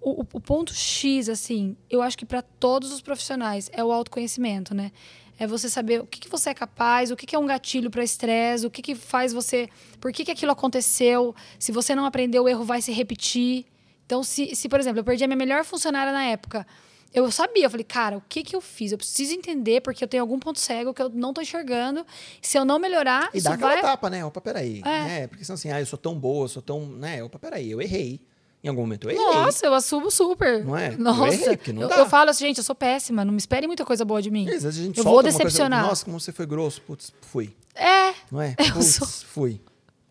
O, o- ponto X, assim, eu acho que para todos os profissionais é o autoconhecimento, né? É você saber o que, que você é capaz, o que, que é um gatilho para estresse, o que, que faz você. Por que, que aquilo aconteceu? Se você não aprendeu, o erro vai se repetir. Então, se, se, por exemplo, eu perdi a minha melhor funcionária na época, eu sabia, eu falei, cara, o que, que eu fiz? Eu preciso entender, porque eu tenho algum ponto cego que eu não tô enxergando. Se eu não melhorar, E isso dá aquela vai. tapa, né? Opa, peraí. É. É. porque são assim, ah, eu sou tão boa, eu sou tão. Né? Opa, peraí, eu errei. Em algum momento eu errei. Nossa, eu assumo super. Não é? Eu Nossa, errei, porque não eu, dá. eu falo assim, gente, eu sou péssima, não me espere muita coisa boa de mim. Às vezes a gente eu vou uma coisa, decepcionar. Nossa, como você foi grosso. Putz, fui. É, Não é? Eu Putz, sou- fui.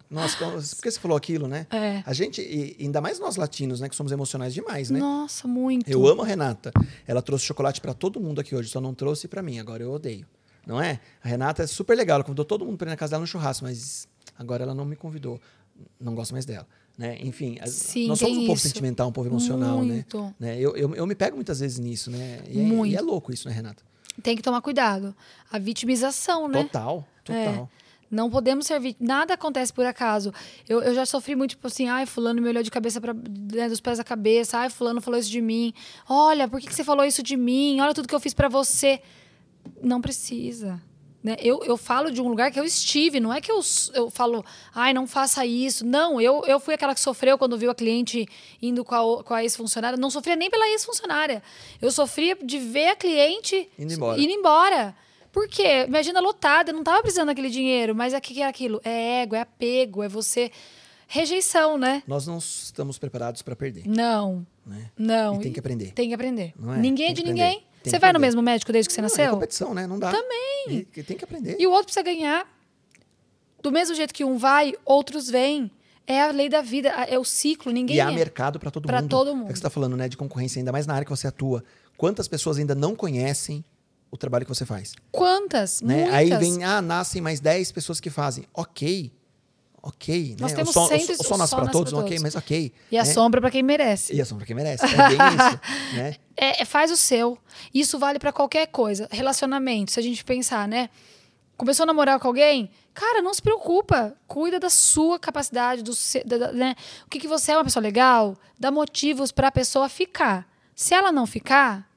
Nossa, por que você falou aquilo, né? É. A gente, e ainda mais nós latinos, né? Que somos emocionais demais, né? nossa, muito. Eu amo a Renata. Ela trouxe chocolate pra todo mundo aqui hoje, só não trouxe pra mim. Agora eu odeio. Não é? A Renata é super legal. Ela convidou todo mundo pra ir na casa dela no churrasco, mas agora ela não me convidou. Não gosto mais dela. Né? Enfim, Sim, nós somos um povo isso. sentimental, um povo emocional, Muito. né? né? Eu, eu, eu me pego muitas vezes nisso, né? E é, e é louco isso, né, Renata? Tem que tomar cuidado. A vitimização, né? Total, É. total. Não podemos ser vítimas. Nada acontece por acaso. Eu, eu já sofri muito, tipo assim, ai, fulano me olhou de cabeça para dos pés à cabeça, ai, fulano falou isso de mim. Olha, por que, que você falou isso de mim? Olha tudo que eu fiz para você. Não precisa. Né? Eu, eu falo de um lugar que eu estive, não é que eu, eu falo, ai, não faça isso. Não, eu, eu fui aquela que sofreu quando viu a cliente indo com a, com a ex-funcionária. Não sofria nem pela ex-funcionária. Eu sofria de ver a cliente Indo embora. indo embora. Por quê? Imagina lotada, eu não tava precisando daquele dinheiro, mas o que que é aquilo? É ego, é apego, é você rejeição, né? Nós não estamos preparados para perder, Não, né? não. E tem que aprender. Tem que aprender. É? Ninguém é de ninguém. aprender. Tem Você vai no aprender. mesmo médico desde que você Não, é nasceu? competição, né? Não dá. Também. E, tem que aprender. E o outro precisa ganhar. Do mesmo jeito que um vai, outros vêm. É a lei da vida, é o ciclo, ninguém E há é. mercado para todo Pra mundo. todo É o mundo. que você está falando, né? De concorrência, ainda mais na área que você atua. Quantas pessoas ainda não conhecem o trabalho que você faz? Quantas? Né? Muitas. Aí vem, ah, nascem mais 10 pessoas que fazem. Ok. Ok. Nós né? temos o sol, cento e- o sol o nasce para todos, pra ok, todos. mas ok. E a né? sombra pra quem merece. E a sombra que merece. É isso. Né? É, é, faz o seu. Isso vale pra qualquer coisa. Relacionamento, se a gente pensar, né? Começou a namorar com alguém? Cara, não se preocupa. Cuida da sua capacidade, do da- da- né? O que, que você é uma pessoa legal? Dá motivos pra pessoa ficar. Se ela não ficar,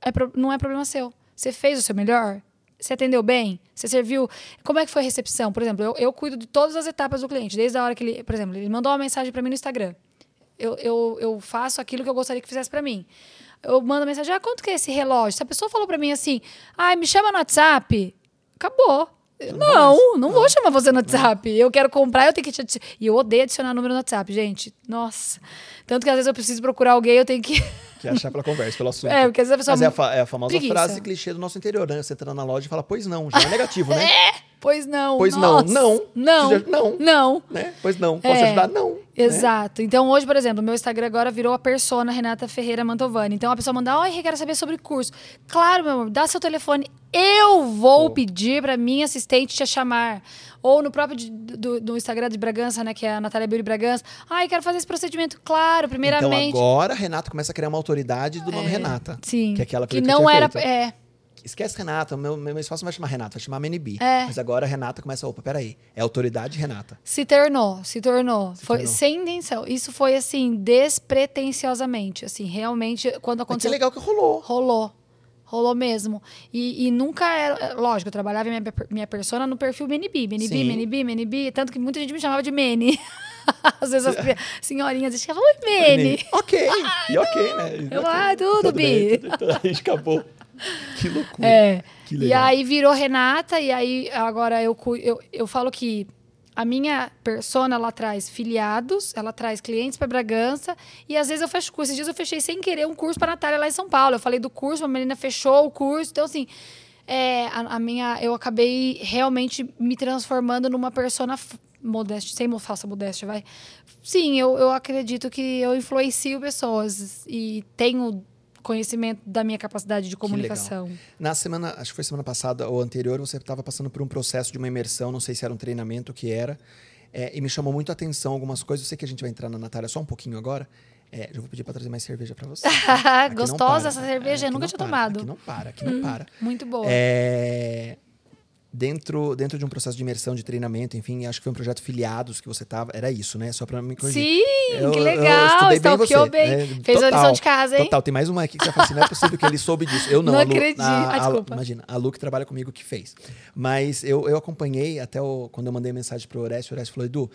é pro- não é problema seu. Você fez o seu melhor? Você atendeu bem? Você serviu? Como é que foi a recepção? Por exemplo, eu, eu cuido de todas as etapas do cliente, desde a hora que ele, por exemplo, ele mandou uma mensagem para mim no Instagram. Eu, eu, eu faço aquilo que eu gostaria que fizesse para mim. Eu mando mensagem, ah, quanto que é esse relógio? Se a pessoa falou para mim assim, ah, me chama no WhatsApp, acabou. Não, não vou chamar você no WhatsApp. Eu quero comprar, eu tenho que te adicionar. E eu odeio adicionar número no WhatsApp, gente. Nossa. Tanto que às vezes eu preciso procurar alguém, eu tenho que. Que achar pela conversa, pelo assunto. É, porque às vezes a pessoa. Mas é a, fa- é a famosa Preguiça. frase clichê do nosso interior, né? Você entra na loja e fala, pois não, já é negativo, né? Pois não. Pois nossa. não, não. Não. Não. Não. né? Pois não, posso É. ajudar? Não. né? Exato. Então, hoje, por exemplo, meu Instagram agora virou a persona Renata Ferreira Mantovani. Então, a pessoa manda, ai, quero saber sobre curso. Claro, meu amor, dá seu telefone. Eu vou Vou. pedir para minha assistente te chamar. Ou no próprio de- do, do Instagram de Bragança, né, que é a Natália Beauty Bragança. Ai, quero fazer esse procedimento. Claro, primeiramente. Então agora Renata começa a criar uma autoridade do nome Renata. Sim. Que é aquela que que não era. feito. É, Esquece Renata, o meu, meu espaço não vai chamar Renata, vai chamar Menibi. É. Mas agora a Renata começa, opa, peraí, é autoridade Renata. se tornou, se tornou. foi tornou. sem intenção. Isso foi assim, despretensiosamente. Assim, realmente, quando Mas que aconteceu. legal que rolou. Rolou. Rolou mesmo. E, e nunca era. Lógico, eu trabalhava minha, minha persona no perfil Menibi. Menibi, Sim. Menibi, Menibi. Tanto que muita gente me chamava de Mene. Às vezes as senhorinhas diziam, oi, Mene. Ok, e ok, né? Eu, ah, tudo, bem, Bi. tudo- tudo- A gente acabou. Que loucura. É. Que E aí virou Renata, e aí agora eu, eu, eu falo que a minha persona, ela traz filiados, ela traz clientes para Bragança, e às vezes eu fecho curso. Esses dias eu fechei sem querer um curso para Natália lá em São Paulo. Eu falei do curso, a menina fechou o curso. Então, assim, é, a, a minha, eu acabei realmente me transformando numa persona modéstia, sem falsa modéstia, vai. Sim, eu, eu acredito que eu influencio pessoas e tenho conhecimento da minha capacidade de comunicação. Na semana, acho que foi semana passada ou anterior, você estava passando por um processo de uma imersão, não sei se era um treinamento, o que era. É, e me chamou muito a atenção algumas coisas. Eu sei que a gente vai entrar na Natália só um pouquinho agora. É, já vou pedir para trazer mais cerveja para você. Gostosa para. essa cerveja, eu aqui nunca tinha tomado. Aqui não para, aqui não para. Muito boa. É, dentro, dentro de um processo de imersão, de treinamento, enfim, acho que foi um projeto filiados que você tava. Era isso, né? Só para me corrigir. Sim, Eu- que eu legal. bem Stalkeou você. bem. É, Fez a total, lição de casa, hein? Total, tem mais uma aqui que você fala assim, não é possível que ele soube disso. Eu não, Não a Lu, acredito. a- Ah, a- imagina, a Lu que trabalha comigo que fez. Mas eu, eu acompanhei até o, quando eu mandei mensagem pro Orestes, o Orestes falou, Edu,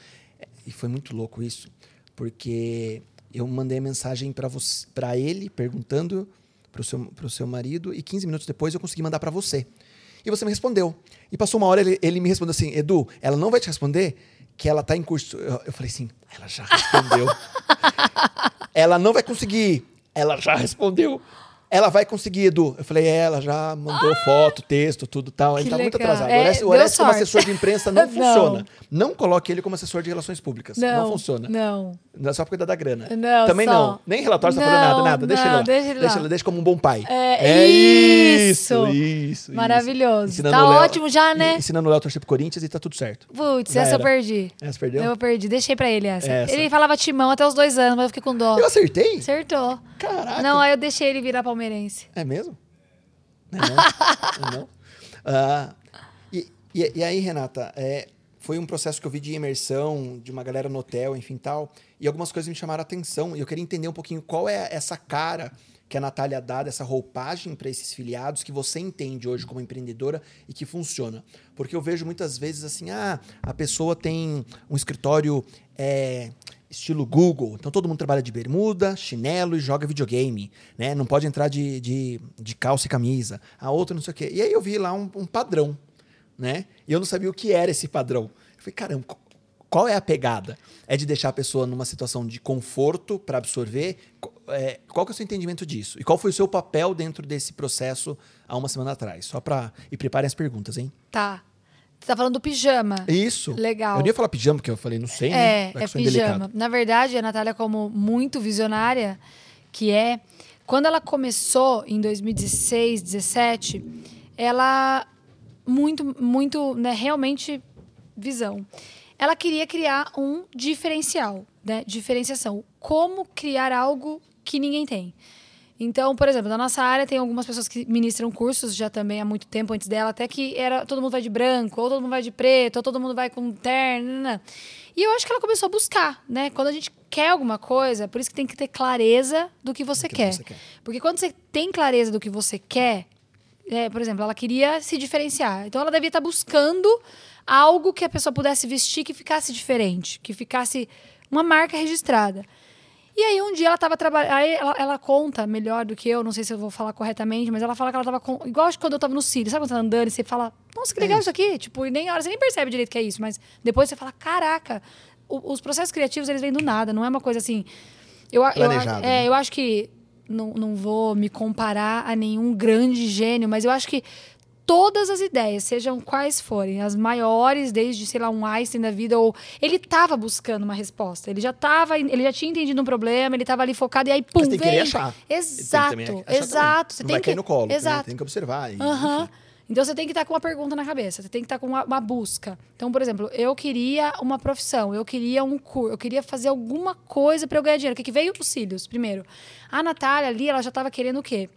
e foi muito louco isso, porque eu mandei mensagem para você, para ele perguntando pro seu, pro seu marido e 15 minutos depois eu consegui mandar para você. E você me respondeu. E passou uma hora, ele, ele me respondeu assim: Edu, ela não vai te responder que ela tá em curso. Eu, eu falei assim: ela já respondeu. ela não vai conseguir. Ela já respondeu. Ela vai conseguir, Edu. Eu falei, é, ela já mandou foto, texto, tudo tal. Ele Que tá muito legal. atrasado. É, o Orestes, o Orestes como assessor de imprensa não, Não. funciona. Não coloque ele como assessor de relações públicas. Não, Não, funciona. não. Não é só pra cuidar da grana. Não, Também só. não. Nem relatório você tá falando nada, nada. Deixa ele não, lá. deixa ele lá. Deixa, deixa como um bom pai. É, isso. isso. Isso, Maravilhoso. Ensinando Tá Léo- ótimo já, né? Ensinando o Léo a torcer pro Corinthians e tá tudo certo. Putz, essa eu era. perdi. Essa perdeu? Eu perdi. Deixei pra ele essa. Essa. Ele falava timão até os dois anos, mas eu fiquei com dó. Eu acertei? Acertou. Caraca. Não, aí eu deixei ele virar palmeirense. É mesmo? Não é não? Não é não? Ah, e, e, e aí, Renata, é, foi um processo que eu vi de imersão, de uma galera no hotel, enfim tal, e algumas coisas me chamaram a atenção, e eu queria entender um pouquinho qual é essa cara que a Natália dá, dessa roupagem para esses filiados que você entende hoje como empreendedora e que funciona. Porque eu vejo muitas vezes assim, ah, a pessoa tem um escritório é, estilo Google, então todo mundo trabalha de bermuda, chinelo e joga videogame, né? Não pode entrar de, de, de calça e camisa. A outra não sei o quê. E aí eu vi lá um, um padrão, né? E eu não sabia o que era esse padrão. Eu falei, caramba, qual é a pegada? É de deixar a pessoa numa situação de conforto para absorver? É, qual que é o seu entendimento disso? E qual foi o seu papel dentro desse processo há uma semana atrás? Só para E preparem as perguntas, hein? Tá. Você tá falando do pijama. Isso. Legal. Eu nem ia falar pijama, porque eu falei, não sei, né? É, que é sou pijama. Na verdade, a Natália, como muito visionária, que é, quando ela começou em 2016, 17, ela muito, muito, né, realmente visão. Ela queria criar um diferencial, né, diferenciação. Como criar algo que ninguém tem. Então, por exemplo, na nossa área tem algumas pessoas que ministram cursos já também há muito tempo antes dela, até que era todo mundo vai de branco, ou todo mundo vai de preto, ou todo mundo vai com terno. E eu acho que ela começou a buscar, né? Quando a gente quer alguma coisa, por isso que tem que ter clareza do que você, que quer. você quer. Porque quando você tem clareza do que você quer, é, por exemplo, ela queria se diferenciar. Então ela devia estar buscando algo que a pessoa pudesse vestir que ficasse diferente, que ficasse uma marca registrada. E aí um dia ela estava trabalhando. Aí ela, ela conta melhor do que eu, não sei se eu vou falar corretamente, mas ela fala que ela estava com. Igual acho que quando eu estava no Círio, sabe quando você tá andando e você fala, nossa, que legal isso aqui? Tipo, e nem hora, você nem percebe direito que é isso, mas depois você fala, caraca, o- os processos criativos eles vêm do nada, não é uma coisa assim. Eu, eu, é, né? eu acho que. Não, não vou me comparar a nenhum grande gênio, mas eu acho que todas as ideias, sejam quais forem, as maiores, desde, sei lá, um Einstein da vida, ou ele estava buscando uma resposta. Ele já tava, ele já tinha entendido um problema, ele estava ali focado, e aí, pum, Mas tem que vem. achar. Exato, Tem que achar exato. também. Você Não tem vai que cair no colo. né? Exato. Tem que observar. e. Então você tem que estar com uma pergunta na cabeça, você tem que estar com uma, uma busca. Então, por exemplo, eu queria uma profissão, eu queria um curso, eu queria fazer alguma coisa para eu ganhar dinheiro. O que, que veio? Os cílios, primeiro. A Natália ali, ela já estava querendo o quê?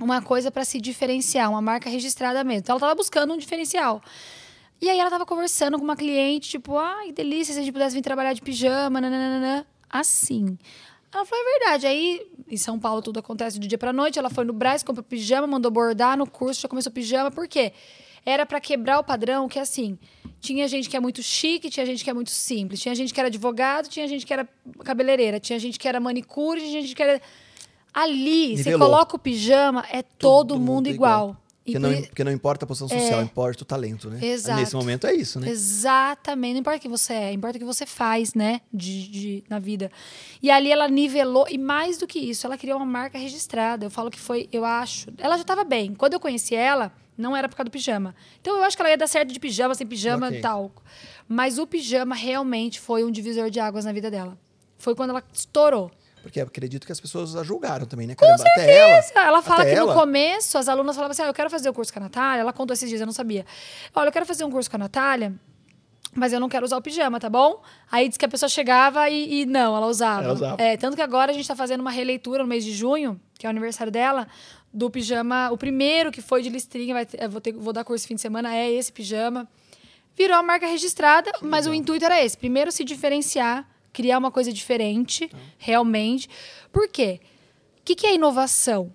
Uma coisa para se diferenciar, uma marca registrada mesmo. Então ela estava buscando um diferencial. E aí ela estava conversando com uma cliente, tipo, ai, que delícia se a gente pudesse vir trabalhar de pijama, nananana. Assim. Ela falou, é verdade. Aí, em São Paulo, tudo acontece do dia pra noite. Ela foi no Brás, comprou pijama, mandou bordar no curso, já começou pijama. Por quê? Era pra quebrar o padrão que, assim, tinha gente que é muito chique, tinha gente que é muito simples. Tinha gente que era advogado, tinha gente que era cabeleireira, tinha gente que era manicure, tinha gente que era... Ali, você Nivelou. coloca o pijama, é todo, mundo, igual. E Porque por não, porque não importa a posição social, importa o talento, né? Exato. Nesse momento é isso, né? Exatamente. Não importa o que você é, importa o que você faz, né? De, de- na vida. E ali ela nivelou, e mais do que isso, ela criou uma marca registrada. Eu falo que foi, eu acho. Ela já estava bem. Quando eu conheci ela, não era por causa do pijama. Então eu acho que ela ia dar certo de pijama, sem pijama Ok. e tal. Mas o pijama realmente foi um divisor de águas na vida dela. Foi quando ela estourou. Porque acredito que as pessoas a julgaram também, né? Caramba, até ela. Ela fala que ela, no começo as alunas falavam assim: ah, eu quero fazer o curso com a Natália. Ela contou esses dias, eu não sabia. Olha, eu quero fazer um curso com a Natália, mas eu não quero usar o pijama, tá bom? Aí disse que a pessoa chegava e, e não, ela usava. Ela usava. É, tanto que agora a gente tá fazendo uma releitura no mês de junho, que é o aniversário dela, do pijama. O primeiro que foi de listrinha, vai ter- vou, ter, vou dar curso fim de semana, é esse pijama. Virou a marca registrada, mas o intuito era esse: primeiro se diferenciar, criar uma coisa diferente, realmente. Por quê? O que, que é inovação?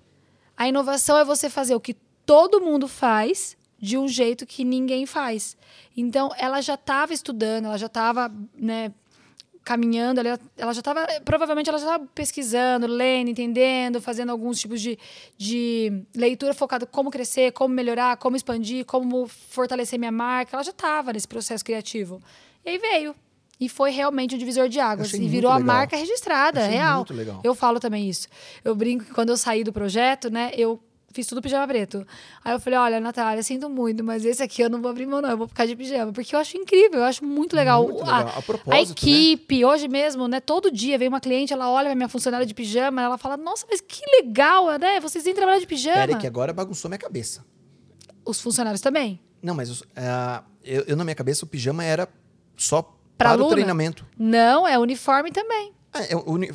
A inovação é você fazer o que todo mundo faz de um jeito que ninguém faz. Então, ela já estava estudando, ela já estava né, caminhando, ela, ela já estava, provavelmente ela já estava pesquisando, lendo, entendendo, fazendo alguns tipos de, de leitura focada em como crescer, como melhorar, como expandir, como fortalecer minha marca. Ela já estava nesse processo criativo. E aí veio. E foi realmente o divisor de águas. E virou a marca registrada, Achei real. muito legal. Eu falo também isso. Eu brinco que quando eu saí do projeto, né, eu fiz tudo pijama preto. Aí eu falei, olha, Natália, sinto muito, mas esse aqui eu não vou abrir mão, não. Eu vou ficar de pijama. Porque eu acho incrível, eu acho muito legal. Muito legal. A propósito, a equipe, hoje mesmo, né, todo dia vem uma cliente, ela olha minha funcionária de pijama, ela fala, nossa, mas que legal, né? Vocês têm trabalhar de pijama. Pera aí que agora bagunçou minha cabeça. Os funcionários também. Não, mas ah, eu, eu, na minha cabeça, o pijama era só Pra para o treinamento. Não, é uniforme também. Ah, é, o uni-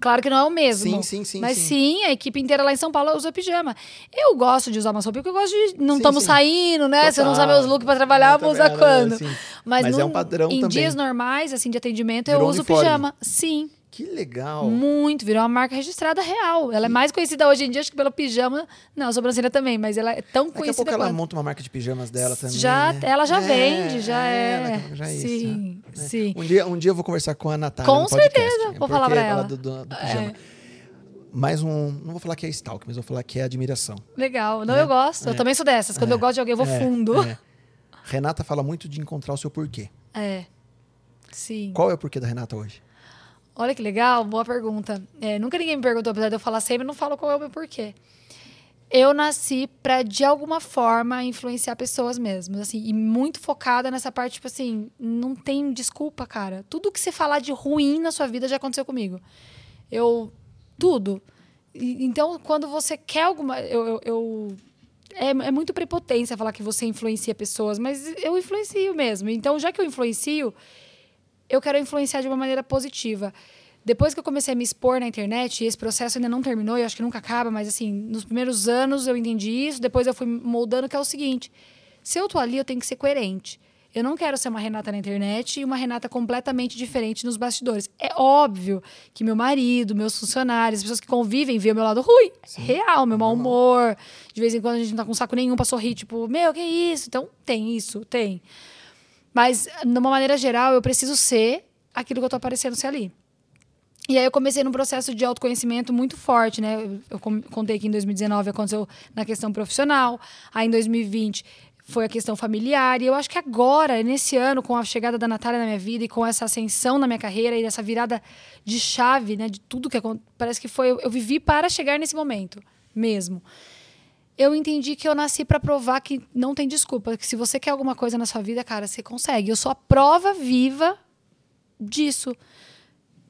Claro que não é o mesmo. Sim, sim, sim, Mas sim. sim. a equipe inteira lá em São Paulo usa pijama. Eu gosto de usar uma roupa porque eu gosto de. Não estamos saindo, né? Se eu não usar Total. meus looks pra trabalhar, eu vou usar né, quando? Mas, Mas é num- um padrão em também. dias normais, assim, de atendimento, eu Virou uso uniforme. pijama. Sim. Que legal. Muito. Virou uma marca registrada real. Ela é mais conhecida hoje em dia, acho que pelo pijama. Não, a sobrancelha também, mas ela é tão Daqui a conhecida pouco ela quanto. monta uma marca de pijamas dela também. já, né? Ela já É, vende, já é. daqui a pouco já é isso, sim, né? sim. Um dia, um dia eu vou conversar com a Natália. Com podcast, certeza, né? vou falar pra ela. do, do, do pijama. Mais um. Não vou falar que é stalk, mas vou falar que é admiração. Legal. Não, Né? eu gosto. Eu É. também sou dessas. Quando eu gosto de alguém, eu vou É, fundo. é. Renata fala muito de encontrar o seu porquê. É. Sim. Qual é o porquê da Renata hoje? Olha que legal, boa pergunta. É, nunca ninguém me perguntou, apesar de eu falar sempre, não falo qual é o meu porquê. Eu nasci pra, de alguma forma, influenciar pessoas mesmo, assim, e muito focada nessa parte, tipo assim, não tem desculpa, cara. Tudo que você falar de ruim na sua vida já aconteceu comigo. Eu. Tudo. E- então, quando você quer alguma. Eu. eu- eu- é, é muito prepotência falar que você influencia pessoas, mas eu influencio mesmo. Então, já que eu influencio, eu quero influenciar de uma maneira positiva. Depois que eu comecei a me expor na internet, e esse processo ainda não terminou, e eu acho que nunca acaba, mas assim, nos primeiros anos eu entendi isso, depois eu fui moldando que é o seguinte: se eu tô ali, eu tenho que ser coerente. Eu não quero ser uma Renata na internet e uma Renata completamente diferente nos bastidores. É óbvio que meu marido, meus funcionários, as pessoas que convivem, veem o meu lado ruim. Real, meu mau humor. De vez em quando a gente não tá com saco nenhum pra sorrir, tipo, meu, que isso? Então, tem isso, tem. Mas, de uma maneira geral, eu preciso ser aquilo que eu tô aparecendo ser ali. E aí eu comecei num processo de autoconhecimento muito forte, né? Eu- contei que em 2019 aconteceu na questão profissional, aí em 2020 foi a questão familiar, e eu acho que agora, nesse ano, com a chegada da Natália na minha vida e com essa ascensão na minha carreira e essa virada de chave, né, de tudo que aconteceu, parece que foi, eu vivi para chegar nesse momento, mesmo. Eu entendi que eu nasci para provar que não tem desculpa, que se você quer alguma coisa na sua vida, cara, você consegue. Eu sou a prova viva disso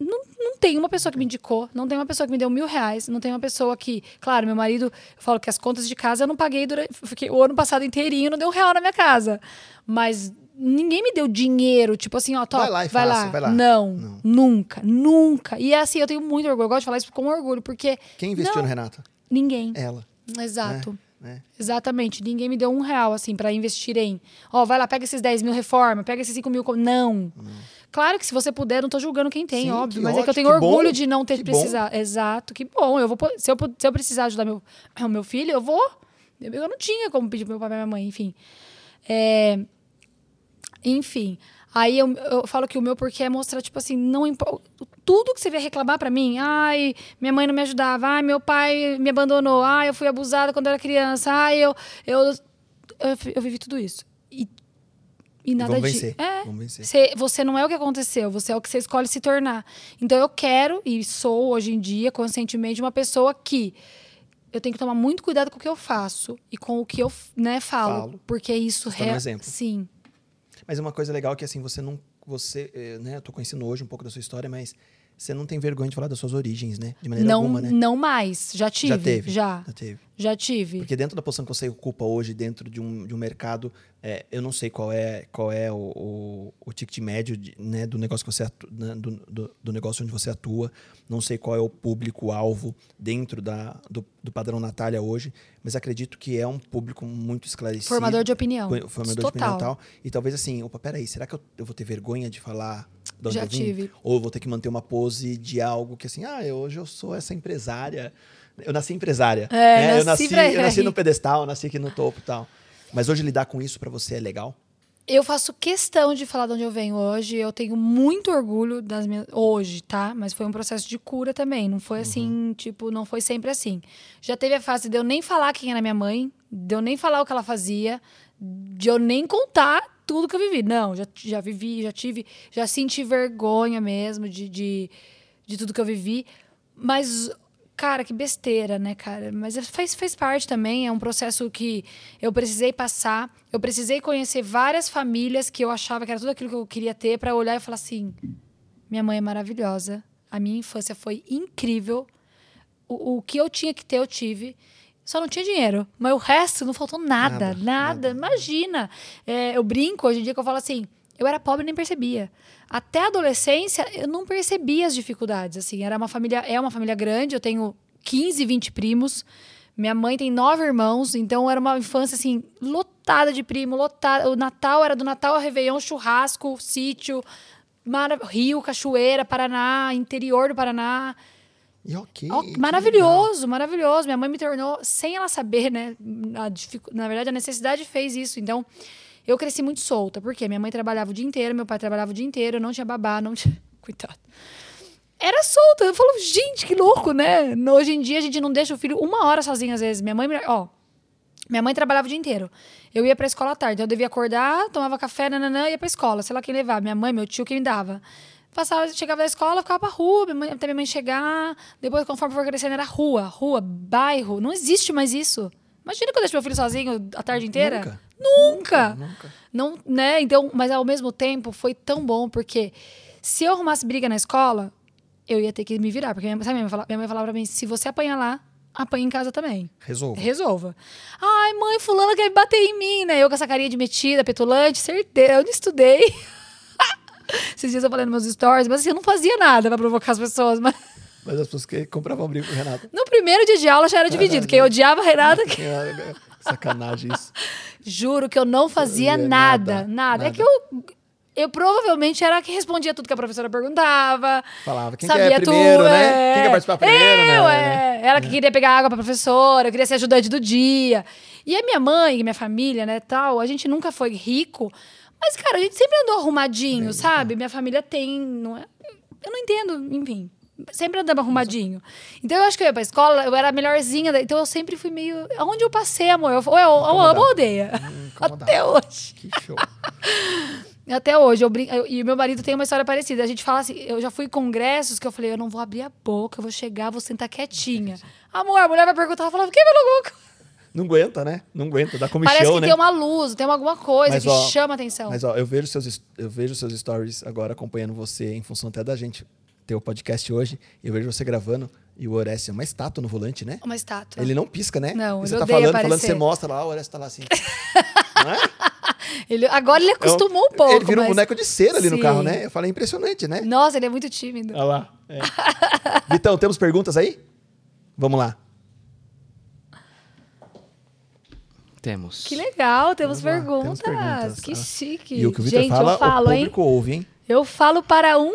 não, não tem uma pessoa que me indicou, não tem uma pessoa que me deu mil reais, não tem uma pessoa que. Claro, meu marido, eu falo que as contas de casa eu não paguei durante. Fiquei o ano passado inteirinho, não deu um real na minha casa. Mas ninguém me deu dinheiro, tipo assim, ó, top, Vai lá e faça, vai lá. Não, Não. nunca, nunca. E é assim, eu tenho muito orgulho, eu gosto de falar isso com orgulho, porque. Quem investiu não, na Renata? Ninguém. Ela. Exato. Né? Exatamente. Ninguém me deu um real, assim, pra investir em. Ó, vai lá, pega esses 10 mil reforma, pega esses 5 mil. Não. Claro que se você puder, não tô julgando quem tem, Sim, óbvio. que mas é que eu ótimo, tenho que orgulho bom, de não ter bom. precisado. Exato, que bom. Eu vou, se, eu, se eu precisar ajudar meu, o meu filho, eu vou. Eu não tinha como pedir pro meu pai e minha mãe, enfim. É, enfim. Aí eu, eu falo que o meu porquê é mostrar, tipo assim, não. Tudo que você vier reclamar pra mim, ai, minha mãe não me ajudava, ai, meu pai me abandonou, ai, eu fui abusada quando eu era criança, ai, eu. Eu, eu, eu vivi tudo isso. E, e nada vamos de. É, Vamos vencer. você, você não é o que aconteceu, você é o que você escolhe se tornar. Então eu quero e sou hoje em dia conscientemente uma pessoa que eu tenho que tomar muito cuidado com o que eu faço e com o que eu né, falo, Falo. porque isso tá é exemplo. sim. Mas uma coisa legal é que assim, você não. Você, eh, né, eu tô conhecendo hoje um pouco da sua história, mas você não tem vergonha de falar das suas origens, né? De maneira Não, alguma, né? não mais. Já tive. Já teve. Já. Já teve. Já tive. Porque dentro da posição que você ocupa hoje, dentro de um, de um mercado, é, eu não sei qual é, qual é o, o, o ticket médio de- né, do negócio que você né, do, do, do negócio onde você atua, não sei qual é o público-alvo dentro da, do, do padrão Natália hoje, mas acredito que é um público muito esclarecido. Formador de opinião. Formador de Total. opinião e tal. E talvez assim, opa, peraí, será que eu, eu vou ter vergonha de falar de onde Já eu vim? tive. Ou eu vou ter que manter uma pose de algo que assim, ah, eu- hoje eu sou essa empresária. Eu nasci empresária. É, né? eu, nasci nasci, pra- eu nasci no pedestal, eu nasci aqui no topo e tal. Mas hoje lidar com isso pra você é legal? Eu faço questão de falar de onde eu venho hoje. Eu tenho muito orgulho das minhas. Hoje, tá? Mas foi um processo de cura também. Não foi assim, tipo, não foi sempre assim. Já teve a fase de eu nem falar quem era minha mãe, de eu nem falar o que ela fazia, de eu nem contar tudo que eu vivi. Não, já, já vivi, já tive, já senti vergonha mesmo de, de, de tudo que eu vivi. Mas, cara, que besteira, né, cara? Mas faz, faz parte também, é um processo que eu precisei passar. Eu precisei conhecer várias famílias que eu achava que era tudo aquilo que eu queria ter para olhar e falar assim: minha mãe é maravilhosa, a minha infância foi incrível, o, o que eu tinha que ter, eu tive. Só não tinha dinheiro. Mas o resto não faltou nada. Nada, Nada. Imagina. É, eu brinco hoje em dia que eu falo assim. Eu era pobre e nem percebia. Até a adolescência, eu não percebia as dificuldades. Assim, era uma família, é uma família grande, eu tenho 15, 20 primos. Minha mãe tem nove irmãos, então era uma infância assim, lotada de primo, lotada. O Natal era do Natal ao Réveillon, churrasco, sítio, mara- Rio, Cachoeira, Paraná, interior do Paraná. E ok. Maravilhoso, maravilhoso. Minha mãe me tornou, sem ela saber, né? a dificu- na verdade, a necessidade fez isso. Então, eu cresci muito solta. Por quê? Minha mãe trabalhava o dia inteiro, meu pai trabalhava o dia inteiro, eu não tinha babá, não tinha. Coitado. Era solta. Eu falo, gente, que louco, né? Hoje em dia, a gente não deixa o filho uma hora sozinho, às vezes. Minha mãe, ó. Minha mãe trabalhava o dia inteiro. Eu ia pra escola à tarde. Então eu devia acordar, tomava café, nananã, ia pra escola. Sei lá quem levava. Minha mãe, meu tio, quem me dava. Passava, chegava da escola, ficava pra rua, até minha mãe chegar. Depois, conforme for crescendo, era rua, rua, bairro. Não existe mais isso. Imagina que eu deixo meu filho sozinho a tarde inteira. Nunca. Nunca. Nunca. Não, né? Então, mas ao mesmo tempo foi tão bom, porque se eu arrumasse briga na escola, eu ia ter que me virar. Porque minha, sabe, minha, mãe, falava, minha mãe falava pra mim: se você apanhar lá, apanha em casa também. Resolva. Resolva. Ai, mãe, fulano quer bater em mim, né? Eu com essa carinha de metida, petulante, certeza. Eu não estudei. Esses dias eu falei nos meus stories, mas assim, eu não fazia nada pra provocar as pessoas. Mas Mas as pessoas que compravam briga com o Renato. no primeiro dia de aula já era dividido. Quem odiava a Renata, que- Sacanagem isso. juro que eu não fazia Fazia nada, nada, nada. É que eu, eu provavelmente era a que respondia tudo que a professora perguntava. Falava, quem sabia quer primeiro, tudo, né? é. Quem quer participar primeiro, eu, né? é. Ela que queria pegar água pra professora, eu queria ser ajudante do dia. E a minha mãe, minha família, né, tal, a gente nunca foi rico. Mas, cara, a gente sempre andou arrumadinho, sabe? Minha família tem, não é? Eu não entendo, enfim. Sempre andava arrumadinho. Então eu acho que eu ia pra escola, eu era a melhorzinha. Então eu sempre fui meio. Aonde eu passei, amor? Eu, ou eu, ou eu amo ou odeia. incomodava. Até hoje. Que show. Até hoje, eu brinco, eu- e meu marido tem uma história parecida. A gente fala assim, eu já fui em congressos que eu falei, eu não vou abrir a boca, eu vou chegar, vou sentar quietinha. Amor, a mulher vai perguntar, eu falava, quem falou alguma coisa? Não aguenta, né? Não aguenta, dá comichão, Parece que né? tem uma luz, tem alguma coisa Mas, que ó, chama atenção. Mas ó, eu vejo seus eu vejo seus stories agora acompanhando você em função até da gente ter o podcast hoje. Eu vejo você gravando e o Orestes é uma estátua no volante, né? Uma estátua. Ele não pisca, né? Não, E ele você tá falando, falando, você mostra lá, o Orestes tá lá assim. não é? Ele- agora ele acostumou um É pouco. Ele vira um mas- boneco de cera ali no Sim. carro, né? Eu falei, impressionante, né? Nossa, ele é muito tímido. Olha lá. é. Vitão, temos perguntas aí? Vamos lá. Temos. Que legal, temos, lá, perguntas. temos perguntas. Que Ah. chique. E o que o Vitor Gente, fala, eu falo, o hein? público ouve, hein? Eu falo para um.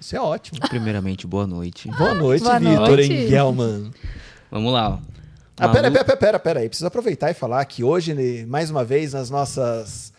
Isso é ótimo. Primeiramente, boa noite. Boa noite, boa Vitor noite. Engelman. Vamos lá. ó. Ah, pera, pera, pera, pera, pera aí. Preciso aproveitar e falar que hoje, né, mais uma vez, nas nossas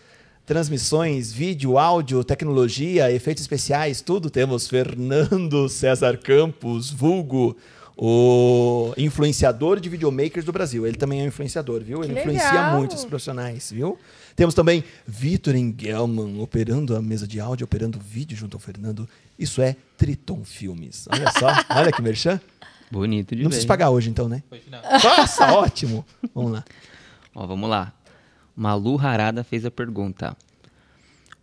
transmissões, vídeo, áudio, tecnologia, efeitos especiais, tudo, temos Fernando César Campos, vulgo, o influenciador de videomakers do Brasil. Ele também é um influenciador, viu? Ele Que influencia legal. muitos profissionais, viu? Temos também Vitor Engelman operando a mesa de áudio, operando vídeo junto ao Fernando. Isso é Triton Filmes. Olha só, olha que merchan. Bonito de Não precisa pagar hoje, então, né? Nossa, ótimo. Vamos lá. Ó, vamos lá. Malu Harada fez a pergunta.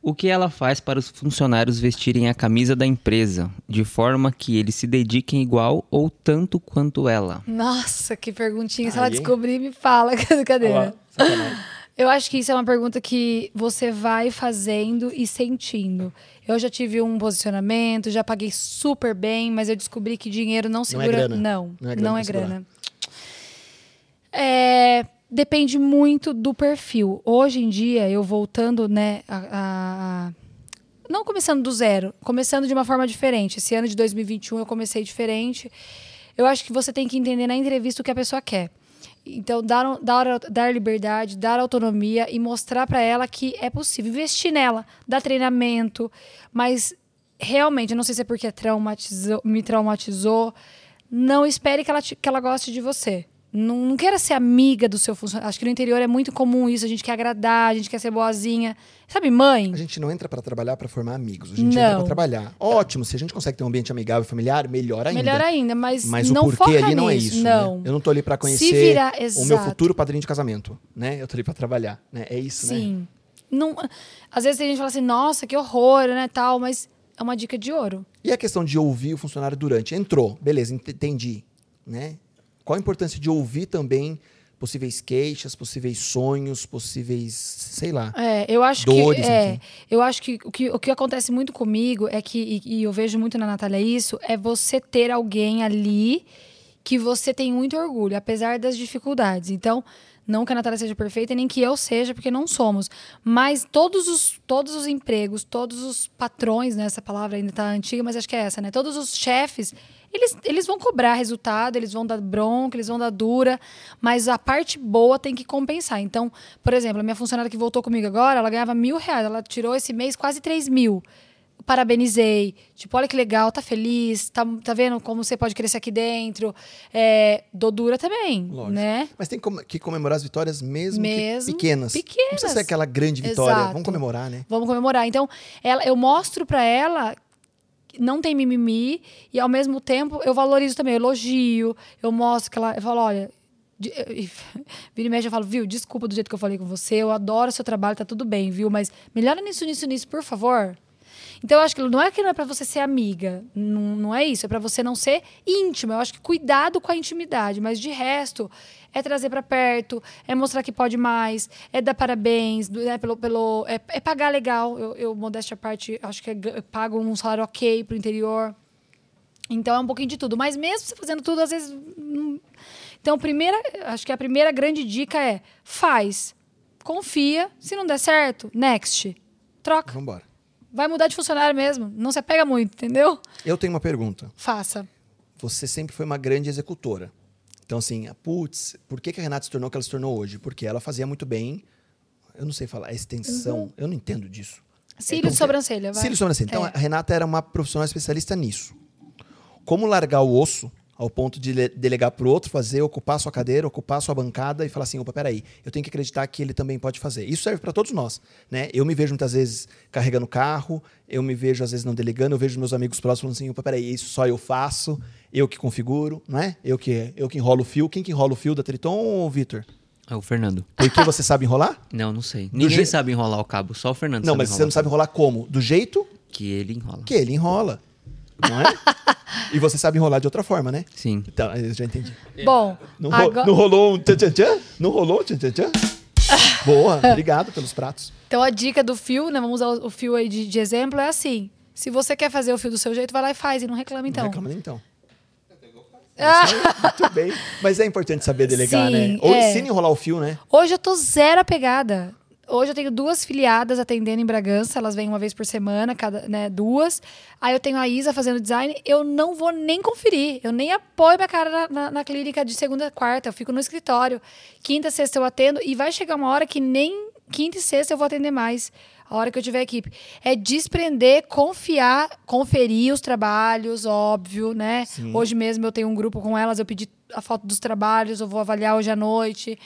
O que ela faz para os funcionários vestirem a camisa da empresa, de forma que eles se dediquem igual ou tanto quanto ela? Nossa, que perguntinha. Se Aí, ela hein? descobrir, me fala. Cadê? Olha lá, sacanagem. Eu acho que isso é uma pergunta que você vai fazendo e sentindo. Eu já tive um posicionamento, já paguei super bem, mas eu descobri que dinheiro não segura. grana. Não, Não é não grana é pra segurar. grana. É, depende muito do perfil. Hoje em dia, eu voltando, né, a- a- não começando do zero, começando de uma forma diferente. Esse ano de 2021 eu comecei diferente. Eu acho que você tem que entender na entrevista o que a pessoa quer. Então, dar, dar, dar liberdade, dar autonomia e mostrar para ela que é possível investir nela, dar treinamento, mas realmente, eu não sei se é porque traumatizou, me traumatizou, não espere que ela, te- que ela goste de você. Não, não queira ser amiga do seu funcionário. Acho que no interior é muito comum isso. A gente quer agradar, a gente quer ser boazinha. Sabe, mãe? A gente não entra pra trabalhar pra formar amigos. A gente entra Não. pra trabalhar. Ótimo, se a gente consegue ter um ambiente amigável e familiar, melhor ainda. Melhor ainda, mas, Mas não o porquê foca ali não é nisso. isso. Não. né? Eu não tô ali pra conhecer virar, o meu futuro padrinho de casamento. né? Eu tô ali pra trabalhar. Né? É isso, né? Sim. Não, às vezes a gente fala assim, nossa, que horror, né, tal, mas é uma dica de ouro. E a questão de ouvir o funcionário durante? Entrou, beleza, ent- entendi. Né? Qual a importância de ouvir também possíveis queixas, possíveis sonhos, possíveis, sei lá. É, eu acho Dores, que é, enfim. eu acho que o, que o que acontece muito comigo é que e, e eu vejo muito na Natália isso é você ter alguém ali que você tem muito orgulho, apesar das dificuldades. Então, não que a Natália seja perfeita, nem que eu seja, porque não somos. Mas todos os, todos os empregos, todos os patrões, né? Essa palavra ainda tá antiga, mas acho que é essa, né? Todos os chefes, eles, eles vão cobrar resultado, eles vão dar bronca, eles vão dar dura, mas a parte boa tem que compensar. Então, por exemplo, a minha funcionária que voltou comigo agora, ela ganhava mil reais, ela tirou esse mês quase três mil. parabenizei. Tipo, olha que legal, tá feliz, tá, tá vendo como você pode crescer aqui dentro. É, dou dura também, Lógico. né? Mas tem que comemorar as vitórias mesmo, Mesmo pequenas. Não pequenas. precisa ser aquela grande vitória. Exato. Vamos comemorar, né? Vamos comemorar. Então, ela, eu mostro pra ela não tem mimimi e ao mesmo tempo eu valorizo também, eu elogio, eu mostro que ela, eu falo, olha, de- e- vira e mexe eu falo, viu, desculpa do jeito que eu falei com você, eu adoro seu trabalho, tá tudo bem, viu, mas melhora nisso, nisso, nisso, por favor. Então, eu acho que não é que não é pra você ser amiga, não, não é isso, é pra você não ser íntima. Eu acho que cuidado com a intimidade, mas de resto é trazer pra perto, é mostrar que pode mais, é dar parabéns, né, pelo, pelo é, é pagar legal. Eu, eu modéstia à parte, acho que é, pago um salário ok pro interior. Então é um pouquinho de tudo, mas mesmo você fazendo tudo, às vezes Então, primeira, acho que a primeira grande dica é: faz, confia, se não der certo, next. Troca. Vamos embora. Vai mudar de funcionário mesmo. Não se apega muito, entendeu? Eu tenho uma pergunta. Faça. Você sempre foi uma grande executora. Então, assim, a putz, por que, que a Renata se tornou o que ela se tornou hoje? Porque ela fazia muito bem, eu não sei falar, a extensão, eu não entendo disso. Cílio como de sobrancelha, vai. Cílio de sobrancelha. Então, É. a Renata era uma profissional especialista nisso. Como largar o osso ao ponto de le- delegar para o outro fazer, ocupar a sua cadeira, ocupar a sua bancada e falar assim, opa, peraí, eu tenho que acreditar que ele também pode fazer. Isso serve para todos nós, né? Eu me vejo muitas vezes carregando carro, eu me vejo às vezes não delegando, eu vejo meus amigos próximos falando assim, opa, peraí, isso só eu faço, eu que configuro, não é? Eu que, eu que enrolo o fio. Quem que enrola o fio da Triton ou Vitor? É o Fernando. Porque você sabe enrolar? Não, não sei. Ninguém je- sabe enrolar o cabo, só o Fernando não, mas você não o sabe enrolar como? Do jeito Que ele enrola. que ele enrola, não é? e você sabe enrolar de outra forma, né? Sim. Então, eu já entendi. Bom, Não, ro- agora- não rolou um tchan tchan tchan? Não rolou um tchan tchan tchan? Boa, obrigado pelos pratos. então a dica do fio, né? Vamos usar o fio aí de, de exemplo, é assim. Se você quer fazer o fio do seu jeito, vai lá e faz e não reclama então. Não reclama nem então. Ah, Muito bem. Mas é importante saber delegar, Sim, né? Ou é. ensine a enrolar o fio, né? Hoje eu tô zero apegada. Hoje eu tenho duas filiadas atendendo em Bragança, elas vêm uma vez por semana, cada, né, duas. Aí eu tenho a Isa fazendo design, eu não vou nem conferir, eu nem apoio minha cara na, na- na clínica de segunda a quarta, eu fico no escritório. Quinta, sexta eu atendo e vai chegar uma hora que nem quinta e sexta eu vou atender mais. A hora que eu tiver equipe. É desprender, confiar, conferir os trabalhos, óbvio, né? Hoje mesmo eu tenho um grupo com elas, eu pedi a foto dos trabalhos, eu vou avaliar hoje à noite.